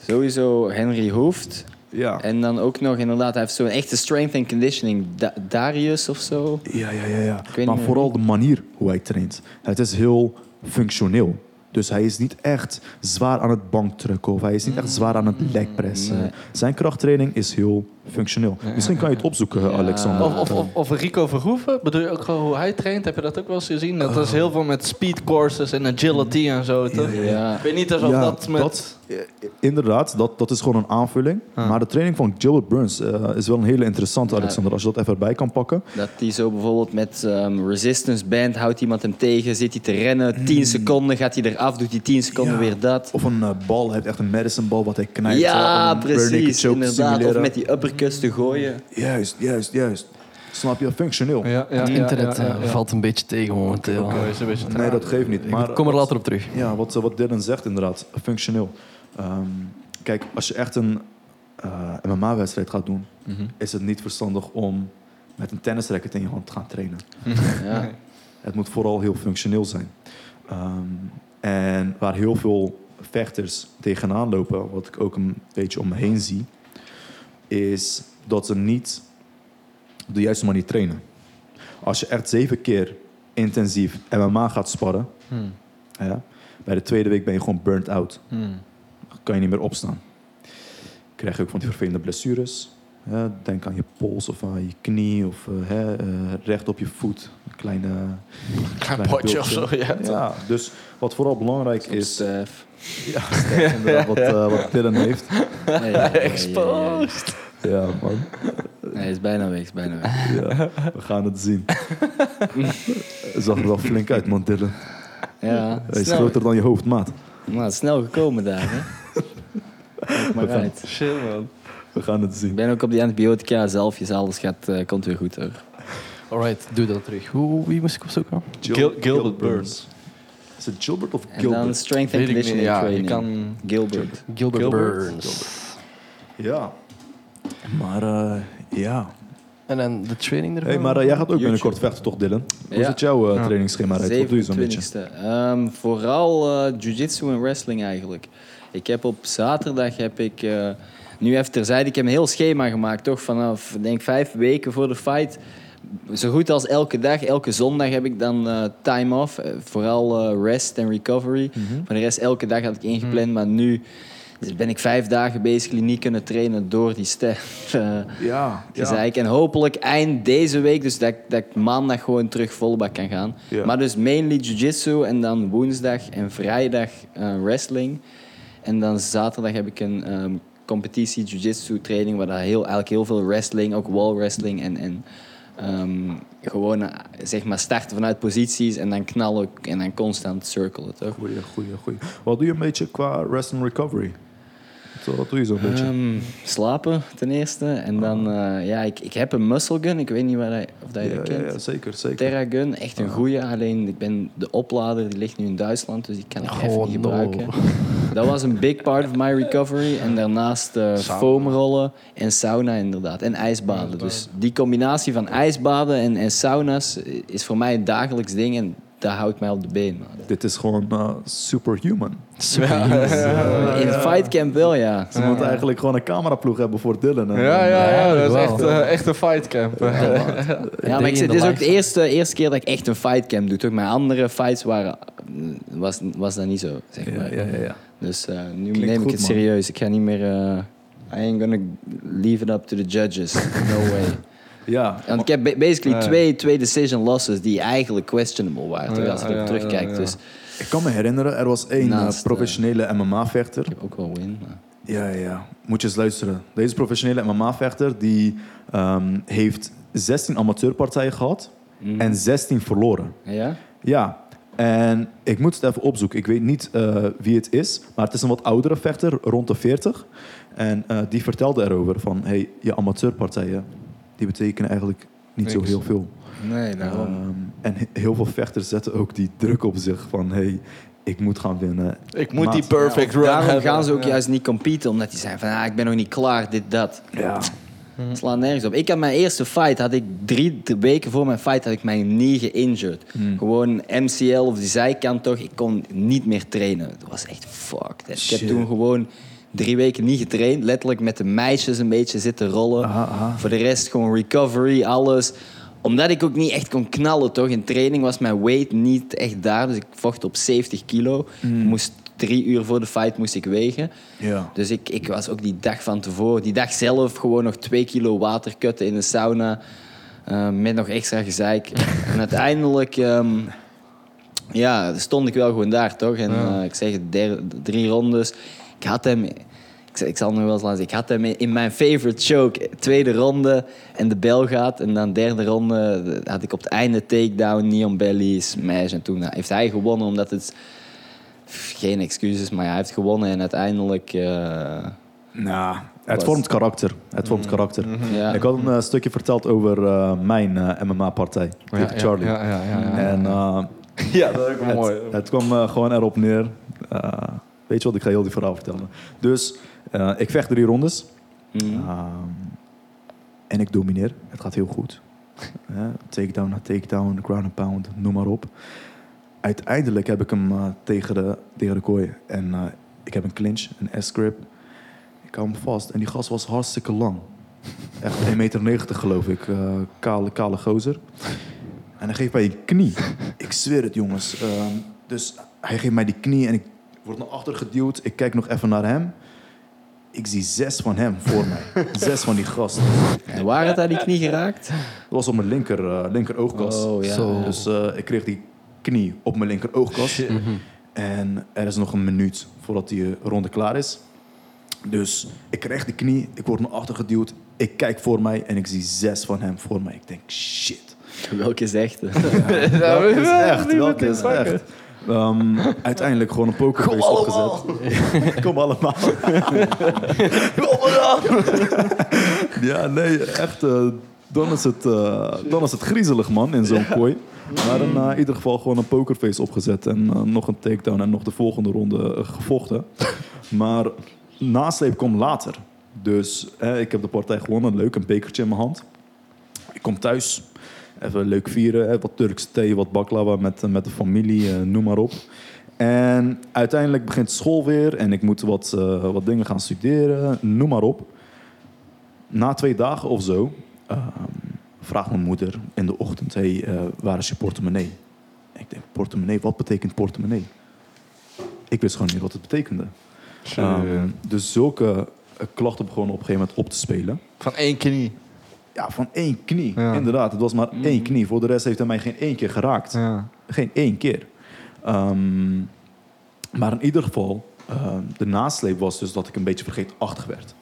sowieso Henry Hoofd. ja. En dan ook nog inderdaad, hij heeft zo'n echte strength and conditioning. Da- Darius of zo. Ja, ja, ja. ja. Maar vooral de manier hoe hij traint. Het is heel functioneel. Dus hij is niet echt zwaar aan het bankdrukken of hij is niet echt zwaar aan het legpressen. Nee. Zijn krachttraining is heel functioneel. Misschien kan je het opzoeken, Ja. Alexander. Of, of, of, of Rico Verhoeven, bedoel je ook gewoon hoe hij traint? Heb je dat ook wel eens gezien? Dat is heel veel met speed courses en agility en zo, toch? Ja. Ik weet niet of Ja, dat met... dat- inderdaad, dat, dat is gewoon een aanvulling. Ah. Maar de training van Gilbert Burns eh, is wel een hele interessante, Ja. Alexander. Als je dat even erbij kan pakken. Dat hij zo bijvoorbeeld met ehm, resistance band houdt iemand hem tegen, zit hij te rennen, 10 seconden gaat hij eraf, doet hij 10 seconden. Ja. weer dat. Of een eh, bal, hij heeft echt een medicine bal wat hij knijpt. Ja, eh, precies, inderdaad. Of met die te gooien. Juist, juist, juist. Snap je? Functioneel. Ja, ja, Het internet ja, ja, eh, ja. valt een beetje tegen momenteel. Oké, is een beetje Nee, dat geeft niet. Maar Ik kom er later op terug. Ja, wat, wat Dylan zegt inderdaad, functioneel. Ehm, kijk, als je echt een eh, MMA-wedstrijd gaat doen, Mhm. is het niet verstandig om met een tennisracket in je hand te gaan trainen. Ja. Het moet vooral heel functioneel zijn. Ehm, en waar heel veel vechters tegenaan lopen, wat ik ook een beetje om me heen zie, is dat ze niet op de juiste manier trainen. Als je echt zeven keer intensief MMA gaat sparren, Hmm. ja, bij de tweede week ben je gewoon burnt out. Hmm. kan je niet meer opstaan. Krijg je ook van die vervelende blessures. Hè, denk aan je pols of aan je knie of eh, hè, eh, recht op je voet. Een kleine, Klein potje of zo, ja. Ja, dus wat vooral belangrijk is. Ja, sterk inderdaad, wat, eh, wat Dylan heeft. Nee, nee, Exposed. Ja, man. Nee, hij is bijna weg, is bijna weg. Ja, we gaan het zien. Het zag er wel flink uit, man, Dylan. Ja, Hij is snel, groter dan je hoofd, maat. nou, het is snel gekomen daar, hè. Kijk maar uit. Chill, man. We gaan het Ik zien. ben ook op die antibiotica zelf, dus alles gaat, eh, komt weer goed hoor. Alright, doe dat terug. Hoe, wie moest ik opzoeken? Gil- Gilbert Burns. Is het Gilbert of En dan Gilbert? strength and conditioning Ja, je training. kan... Gilbert. Gilbert, Gilbert? Burns. Ja. Maar eh, ja. En dan de training ervan? Hey, maar eh, jij gaat ook binnenkort vechten, toch, Dylan? Hoe Ja. zit jouw eh, Ja. trainingsschema uit? Wat doe je zo'n beetje? 27e. Ehm, vooral eh jiu-jitsu en wrestling eigenlijk. Ik heb op zaterdag heb ik eh, nu even terzijde. Ik heb een heel schema gemaakt, toch vanaf denk vijf weken voor de fight. Zo goed als elke dag, elke zondag heb ik dan eh, time off. Eh, vooral eh, rest en recovery. Mhm. Voor de rest elke dag had ik ingepland, maar nu dus ben ik vijf dagen basically niet kunnen trainen door die stef. eh, Ja, gezeik. En hopelijk eind deze week, dus dat, ik- dat ik maandag gewoon terug volle bak kan gaan. Ja. Maar dus mainly jiu-jitsu en dan woensdag en vrijdag wrestling. En dan zaterdag heb ik een ehm, competitie jiu-jitsu training waar daar heel, eigenlijk heel veel wrestling, ook wall wrestling en, en ehm, gewoon eh, zeg maar starten vanuit posities en dan knallen en dan constant circelen, toch? Goeie, goeie, goeie. Wat doe je een beetje qua rest and recovery? Wat, wat doe je zo'n beetje? Ehm, slapen ten eerste. En dan, eh, ja, ik, ik heb een muscle gun. Ik weet niet waar hij, of dat je ja, dat ja, kent. ja, zeker, zeker. Terra Gun, echt een Ah. goeie. Alleen ik ben de oplader, die ligt nu in Duitsland, dus die kan ik Oh, even niet no. gebruiken. Dat was een big part of my recovery. En daarnaast eh Sauna. foamrollen en sauna inderdaad. En ijsbaden. Dus die combinatie van ijsbaden en, en sauna's is voor mij een dagelijks ding. En dat houdt mij op de been. man. Dit is gewoon eh, superhuman. In fightcamp wel, ja. Ze moeten eigenlijk gewoon een cameraploeg hebben voor Dylan. en- Ja, ja, ja, dat is echt, eh, echt een fightcamp. Ja, maar ik, dit is ook de eerste, eerste keer dat ik echt een fightcamp doe. Toch? Mijn andere fights waren, was, was dat niet zo, zeg Ja, maar. ja, ja, ja. Dus eh, nu Klinkt neem goed, ik het man. serieus. Ik ga niet meer... I ain't gonna leave it up to the judges. No way. Ja, Want ik heb ba- basically Ja. twee, twee decision losses die eigenlijk questionable waren. als ik erop ja, terugkijk. ja, ja. Dus ik kan me herinneren, er was één eh, Naast, eh, professionele MMA-vechter. ik heb ook wel win. maar- Ja, ja, ja. Moet je eens luisteren. Deze professionele MMA-vechter die ehm, heeft 16 amateurpartijen gehad Mhm. en 16 verloren. Ja? Ja, en ik moet het even opzoeken. Ik weet niet eh, wie het is, maar het is een wat oudere vechter, rond de 40. En eh, die vertelde erover van, hey, je amateurpartijen, die betekenen eigenlijk niet zo heel veel. Nee, daarom. Ehm, en he- heel veel vechters zetten ook die druk op zich van, hey, ik moet gaan winnen. Ik moet Maat. die perfect Ja, run daarom hebben. gaan ze ook Ja. juist niet competen, omdat die zijn van, ah, ik ben nog niet klaar, dit, dat. Ja, Het slaat nergens op. Ik had mijn eerste fight, had ik drie weken voor mijn fight, had ik mijn knie geïnjured. Gewoon MCL of die zijkant toch, ik kon niet meer trainen. Dat was echt fucked. Ik heb toen gewoon drie weken niet getraind, letterlijk met de meisjes een beetje zitten rollen. Aha, aha. Voor de rest gewoon recovery, alles. Omdat ik ook niet echt kon knallen, toch? In training was mijn weight niet echt daar. Dus ik vocht op 70 kilo. Ik moest drie uur voor de fight moest ik wegen. ja. Dus ik, ik was ook die dag van tevoren, die dag zelf, gewoon nog twee kilo water kutten in de sauna. eh, met nog extra gezeik. en uiteindelijk ehm, ja, stond ik wel gewoon daar, toch? En eh, ik zeg der- drie rondes. Ik had hem, ik, ik zal het nog wel eens laten zien, ik had hem in mijn favorite choke, tweede ronde en de bel gaat. En dan derde ronde eh, had ik op het einde takedown, neon belly, smash. En toen heeft hij gewonnen, omdat het geen excuses, maar hij heeft gewonnen en uiteindelijk. eh, Nou, het Was- vormt karakter. Het vormt karakter. ja. Ik had een eh, stukje verteld over eh, mijn eh, MMA-partij tegen Ja, Charlie. Ja, ja, ja. ja. En eh, Ja, dat is ook het, mooi. het kwam eh, gewoon erop neer. Weet je wat, ik ga heel die verhaal vertellen. Dus eh, ik vecht drie rondes. mm, Ehm, en ik domineer. Het gaat heel goed. Eh, takedown na takedown, ground and pound, noem maar op. Uiteindelijk heb ik hem eh, tegen, de, tegen de kooi. En ik heb een clinch, een S-grip. Ik hou hem vast. En die gast was hartstikke lang. Echt 1,90 meter geloof ik. kale, kale gozer. En hij geeft mij een knie. Ik zweer het jongens. Ehm, dus hij geeft mij die knie en ik word naar achter geduwd. Ik kijk nog even naar hem. Ik zie zes van hem voor mij. zes van die gasten. En waar had hij die knie geraakt? Dat was op mijn linker, eh, linker oogkas. Oh ja. Dus eh, ik kreeg die knie op mijn linker oogkas. En er is nog een minuut voordat die eh, ronde klaar is. Dus ik krijg die knie, ik word naar achter geduwd. Ik kijk voor mij en ik zie zes van hem voor mij. Ik denk, shit. Welke is echt? Welke is echt? Welke is echt? Ehm, uiteindelijk gewoon een pokerface opgezet. Kom allemaal. Kom ja, nee, echt. eh, dan, is het, eh, dan is het griezelig, man, in zo'n kooi. Maar in eh, ieder geval gewoon een pokerface opgezet. En nog een takedown en nog de volgende ronde gevochten. Maar nasleep komt later. Dus eh, ik heb de partij gewonnen. Leuk, een bekertje in mijn hand. Ik kom thuis. Even leuk vieren. Hè, wat Turks thee, wat baklava met, met de familie, eh, noem maar op. En uiteindelijk begint school weer. En ik moet wat, eh, wat dingen gaan studeren, noem maar op. Na twee dagen of zo ehm, vraagt mijn moeder in de ochtend: hey, eh, waar is je portemonnee? Ik denk: portemonnee, wat betekent portemonnee? Ik wist gewoon niet wat het betekende. Ehm, dus zulke eh, klachten begonnen op een gegeven moment op te spelen. Van één knie. Ja, van één knie. Ja. Inderdaad, het was maar één knie. Voor de rest heeft hij mij geen één keer geraakt. Ja. Geen één keer. Ehm, maar in ieder geval, ehm, de nasleep was dus dat ik een beetje vergeetachtig werd.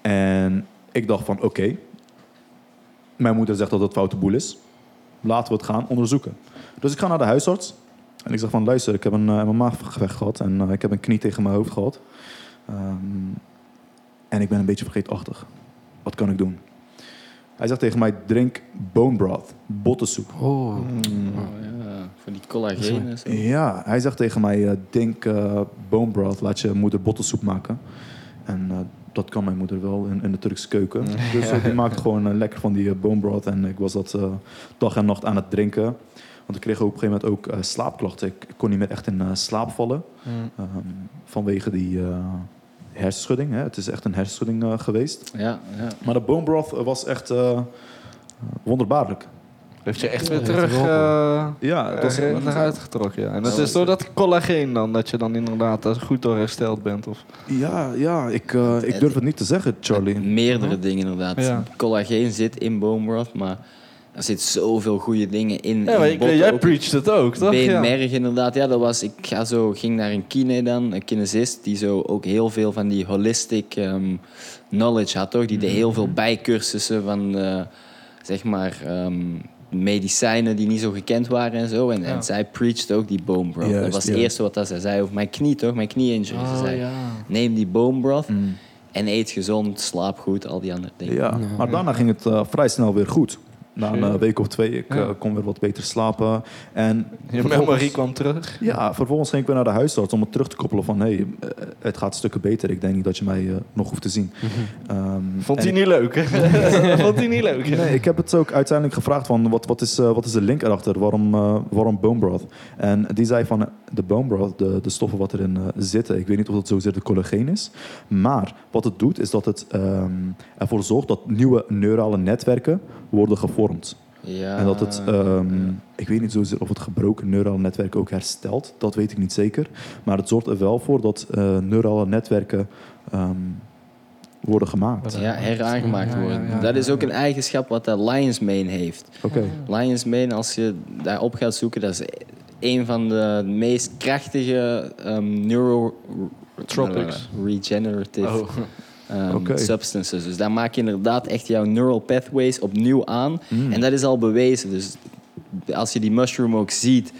En ik dacht van, oké, mijn moeder zegt dat het foute boel is. Laten we het gaan onderzoeken. Dus ik ga naar de huisarts. En ik zeg van, luister, ik heb een uh, maaggevecht gehad. En eh, ik heb een knie tegen mijn hoofd gehad. Ehm, en ik ben een beetje vergeetachtig. Wat kan ik doen? Hij zegt tegen mij, drink bone broth, bottensoep. Oh. Oh, ja, voor die collageen en zo. Ja, hij zegt tegen mij, eh, denk eh bone broth, laat je moeder bottensoep maken. En eh, dat kan mijn moeder wel in, in de Turkse keuken. Dus die maakte gewoon lekker van die bone broth. En ik was dat eh, dag en nacht aan het drinken. Want ik kreeg op een gegeven moment ook eh, slaapklachten. Ik, ik kon niet meer echt in slaap vallen. Ehm, vanwege die eh, hersenschudding. Hè. Het is echt een hersenschudding eh, geweest. Ja, ja. Maar de bone broth was echt eh, wonderbaarlijk. Heeft je echt weer Ja, terug er eh, Ja, het was, er- eruit getrokken. Ja. En dat is door dat collageen dan, dat je dan inderdaad eh, goed door hersteld bent. Of... ja, ja ik, eh, ik durf het niet te zeggen, Charlie. Meerdere dingen inderdaad. Ja. Collageen zit in bone broth, maar er zit zoveel goede dingen in. Ja, in maar ik, botten jij ook. preacht het ook, toch? Ja. Beenmerg inderdaad. Ja, dat was, ik ga zo, ging naar een kine dan, een kinesist, die zo ook heel veel van die holistic ehm, knowledge had, toch? Die deed heel veel bijcursussen van, eh, zeg maar, ehm, medicijnen die niet zo gekend waren en zo. En, Ja. en zij preached ook die bone broth. Juist, dat was ja. het eerste wat dat zij zei over mijn knie, toch? Mijn knie-injury. Ze Oh, zei, ja. neem die bone broth Mm. en eet gezond, slaap goed, al die andere dingen. Ja, maar daarna ging het eh, vrij snel weer goed. Na een eh, week of twee, ik Ja. eh, kon weer wat beter slapen. En Je memorie kwam terug. Ja, vervolgens ging ik weer naar de huisarts om het terug te koppelen van... hé, hey, eh, het gaat stukken beter. Ik denk niet dat je mij nog hoeft te zien. Ehm, Vond hij niet leuk? Vond hij niet leuk? Nee, ik heb het ook uiteindelijk gevraagd van wat, wat, is, wat is de link erachter? Waarom, waarom bone broth? En die zei van de bone broth, de, de stoffen wat erin zitten, ik weet niet of het zozeer de collageen is, maar wat het doet is dat het ehm, ervoor zorgt dat nieuwe neurale netwerken worden gevormd. Ja, en dat het, ehm, ik weet niet zozeer of het gebroken neurale netwerk ook herstelt, dat weet ik niet zeker. Maar het zorgt er wel voor dat eh, neurale netwerken ehm, worden gemaakt. ja, heraangemaakt Ja, ja, worden. ja, dat is ook een eigenschap wat dat Lion's Mane heeft. Oké. Lion's Mane, als je daarop gaat zoeken, dat is een van de meest krachtige um, neuro... Tropics. eh, regenerative Oh. Um, Oké. substances. Dus daar maak je inderdaad echt jouw neural pathways opnieuw aan. Mm. En dat is al bewezen. Dus als je die mushroom ook ziet...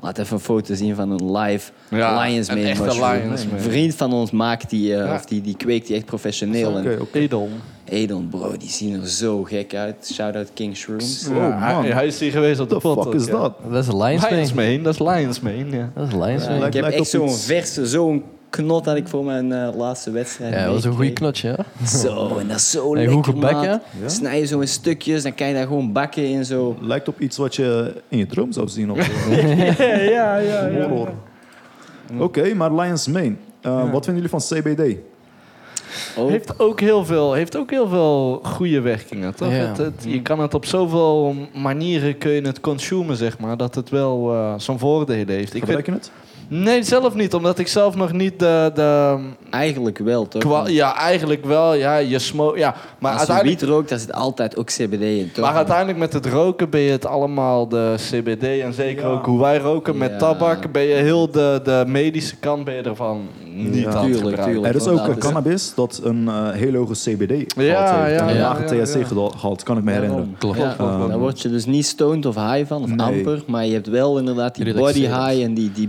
Laat even een foto zien van een live Ja, Lion's Mane mushroom. Lion's Een vriend van ons maakt die, eh, Ja. of die, die kweekt die echt professioneel. Oké. Edel. Edon, bro, die zien er zo gek uit. Shout-out King Shrooms. Oh, Ja, hij, hij is hier geweest op de pot. fuck is dat? Dat is Lions Mane. Dat is Lions Mane, ja. Dat is Lions Mane. ik heb echt zo'n verse, zo'n knot had ik voor mijn eh, laatste wedstrijd. Ja, dat was een goede knotje, ja. Zo, en dat is zo En lekker, goed gebakken. maat. Ja? Snij je zo in stukjes, dan kan je daar gewoon bakken in zo. Lijkt op iets wat je in je droom zou zien. Of, ja, ja, Horror. Oké, maar Lions Mane. Eh, Wat vinden jullie van CBD? Oh, Heeft ook heel veel, heeft ook heel veel goede werkingen, toch? Ja. Het, het- je kan het op zoveel manieren kun je het consumen, zeg maar, dat het wel eh zijn voordelen heeft. Ik je het? Nee, zelf niet, omdat ik zelf nog niet de... de eigenlijk wel, toch? kwa- ja, eigenlijk wel, ja, je smoke, ja. Maar Als je wiet rookt, daar zit altijd ook CBD in, toch? maar uiteindelijk met het roken ben je het allemaal de CBD en zeker Ja. ook hoe wij roken met Ja. tabak, ben je heel de, de medische kant ben je ervan niet Ja. aan het Tuurlijk, gebruiken. tuurlijk. Er is ook cannabis dat een eh, heel hoge CBD Ja, heeft. ja, en een ja, lage ja, THC ja. gehalte, kan ik me herinneren. Klopt. Klopt. daar word je dus niet stoned of high van, of Nee. amper. Maar je hebt wel inderdaad die body high en die, die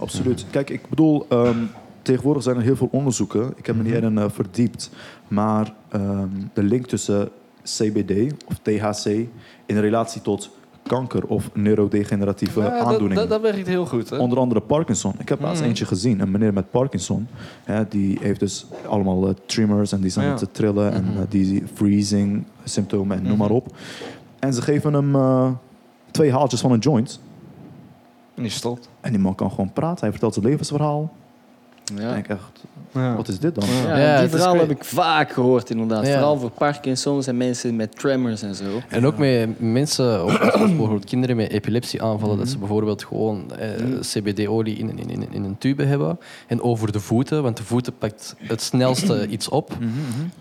Absoluut. Kijk, ik bedoel, ehm, tegenwoordig zijn er heel veel onderzoeken. Ik heb me niet erin eh, verdiept. Maar ehm, de link tussen CBD of THC in relatie tot kanker of neurodegeneratieve Ja, aandoeningen. dat, dat werkt heel goed, hè? Onder andere Parkinson. Ik heb laatst Mhm. eentje gezien, een meneer met Parkinson. Hè, die heeft dus allemaal eh, tremors en die zijn Ja. het trillen en Mhm. eh, die freezing symptomen en noem Mhm. maar op. En ze geven hem eh, twee haaltjes van een joint. En die stopt. En die man kan gewoon praten. Hij vertelt zijn levensverhaal. Ik Ja. denk echt, Ja. wat is dit dan? Ja. Ja, Ja, die verhaal heb ik vaak gehoord inderdaad. Ja. Vooral voor Parkinson's en mensen met tremors en zo. En ook met mensen, of bijvoorbeeld kinderen met epilepsieaanvallen, dat ze Mhm. bijvoorbeeld gewoon eh, Mhm. CBD-olie in, in, in, in een tube hebben. En over de voeten, want de voeten pakt het snelste iets op. Mhm,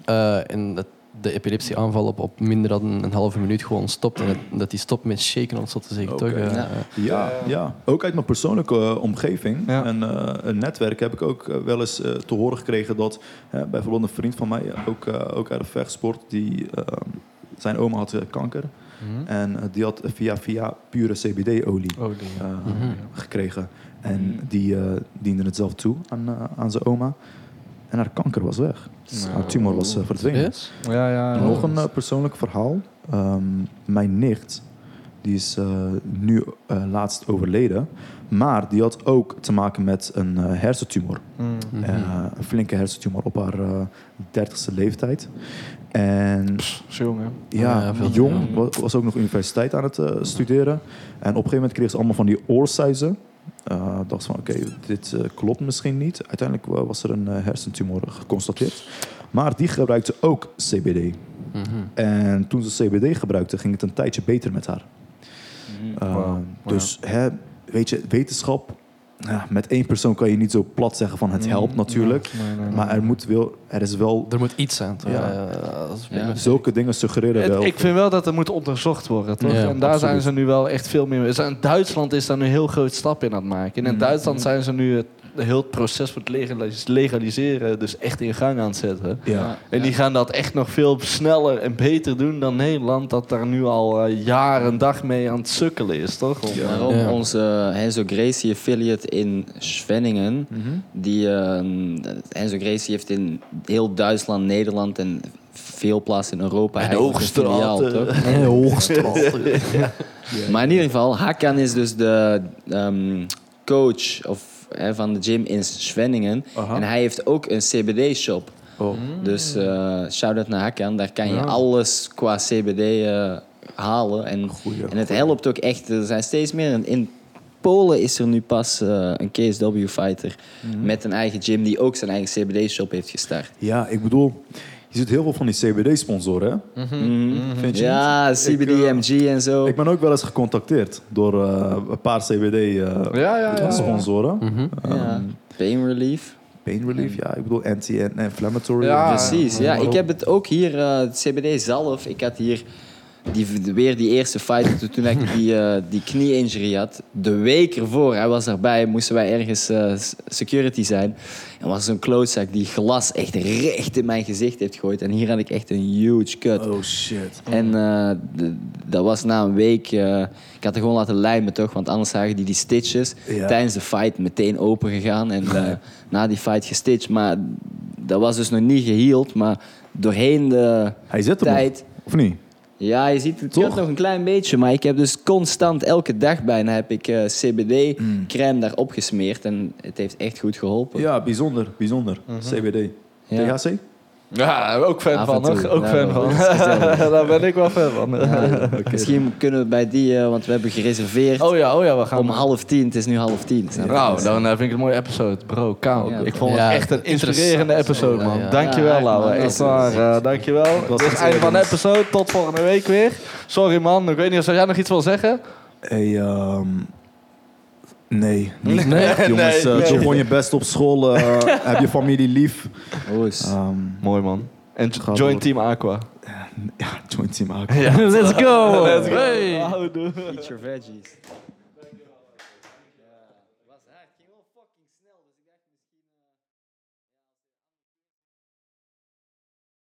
Eh, en dat de epilepsieaanval op, op minder dan een halve minuut gewoon stopt. En dat, dat die stopt met shaken, om het zo te zeggen. Toch? Eh, Ja. Ja, ja, ook uit mijn persoonlijke eh, omgeving Ja. en eh, een netwerk heb ik ook eh, wel eens te horen gekregen dat bijvoorbeeld een vriend van mij, ook, ook uit de vechtsport, die, zijn oma had kanker Mhm. en die had via, via pure CBD-olie Oh, eh, Mhm. gekregen. En die eh, diende het zelf toe aan, aan zijn oma. En haar kanker was weg. Haar tumor was verdwenen. Yes? Ja, ja. ja. Nog een eh, persoonlijk verhaal. Ehm, mijn nicht, die is eh, nu eh, laatst overleden. Maar die had ook te maken met een eh, hersentumor. Mm. Een flinke hersentumor op haar dertigste leeftijd. En Zo jong, hè? ja, Ja, jong, jong. wa- was ook nog universiteit aan het studeren. En op een gegeven moment kreeg ze allemaal van die oorsuizen. Eh dacht van, oké, dit eh, klopt misschien niet. Uiteindelijk wa- was er een eh, hersentumor geconstateerd. Maar die gebruikte ook CBD. Mhm. En toen ze CBD gebruikte, ging het een tijdje beter met haar. Uh, Wauw. Dus hè, weet je, wetenschap, ja, met één persoon kan je niet zo plat zeggen van het helpt natuurlijk. Maar er, moet wel, er is wel, Er moet iets zijn. toch? Ja. Ja. Zulke dingen suggereren wel. ik vind wel dat er moet onderzocht worden, toch? Ja, en daar zijn ze nu wel echt veel meer... In Duitsland is daar nu een heel groot stap in aan het maken. En in Mhm. Duitsland zijn ze nu het, heel het proces voor het legalis- legaliseren dus echt in gang aan het zetten. ja. En die gaan dat echt nog veel sneller en beter doen dan Nederland, dat daar nu al eh, jaren dag mee aan het sukkelen is, toch? Om, Ja. Daarom Ja. onze Henzo Gracie affiliate in Schwenningen. Die, eh, Henzo Gracie heeft in heel Duitsland, Nederland en veel plaatsen in Europa En Hoogstraat, eh. En Hoogstraat. Maar in ieder geval, Hakan is dus de ehm, coach of, hè, van de gym in Schwenningen. Aha. En hij heeft ook een CBD-shop. Oh. Dus eh shout-out naar Hakan. Daar kan je Ja. alles qua CBD eh, halen. En, Goeie. en het helpt ook echt. Er zijn steeds meer. In, in Polen is er nu pas eh, een KSW-fighter Mhm. met een eigen gym die ook zijn eigen CBD-shop heeft gestart. Ja, ik bedoel, je ziet heel veel van die CBD-sponsoren. hè? Vind je Ja, niet? Ik, eh, CBDMG en zo. Ik ben ook wel eens gecontacteerd door eh, een paar CBD-sponsoren. Ja, ja, ja. sponsoren. ja. Pain relief. Pain relief, ja, ik bedoel anti-inflammatory. Ja, Precies, ja. Ik heb het ook hier, eh, CBD zelf. Ik had hier die, weer die eerste fight toen- ik die, eh, die knie-injury had. De week ervoor, hij was erbij, moesten wij ergens eh, security zijn. En was zo'n klootzak die glas echt recht in mijn gezicht heeft gegooid. En hier had ik echt een huge cut. Oh shit. En eh, dat was na een week. ik had er gewoon laten lijmen, toch? Want anders zagen die die stitches Ja. tijdens de fight meteen open gegaan. En na die fight gestitcht. Maar dat was dus nog niet geheeld. Maar doorheen de Hij zit nog, tijd. of niet? Ja, je ziet het nog een klein beetje. Maar ik heb dus constant, elke dag bijna, heb ik eh, CBD-crème daarop gesmeerd. En het heeft echt goed geholpen. Ja, bijzonder, bijzonder. CBD. Ja. THC? Ja, ook fan van, toe. Ook Ja, fan van. Daar ben ik wel fan van. Misschien kunnen we bij die, eh, want we hebben gereserveerd Oh ja, oh ja, we gaan... om half tien. Het is nu half tien. je? Nou, Dus- dan eh, vind ik het een mooie episode. Bro, Kaan. Ja, ik vond ja, het echt een inspirerende episode, man. Ja, ja. Dankjewel, Ja, Lauwe. Echt dat is- waar. eh, dankjewel. was Dit is het einde van de episode. Tot volgende week weer. Sorry, man. Ik weet niet of jij nog iets wil zeggen. Hey, ehm, nee. Niet Nee. echt, jongens. Nee, eh, nee. Doe gewoon je best op school. eh, heb je familie lief. Ehm, Mooi, man. En join door. Team Aqua. ja, joint team. Ja. Let's go! Let's go. Hey. Eat your veggies.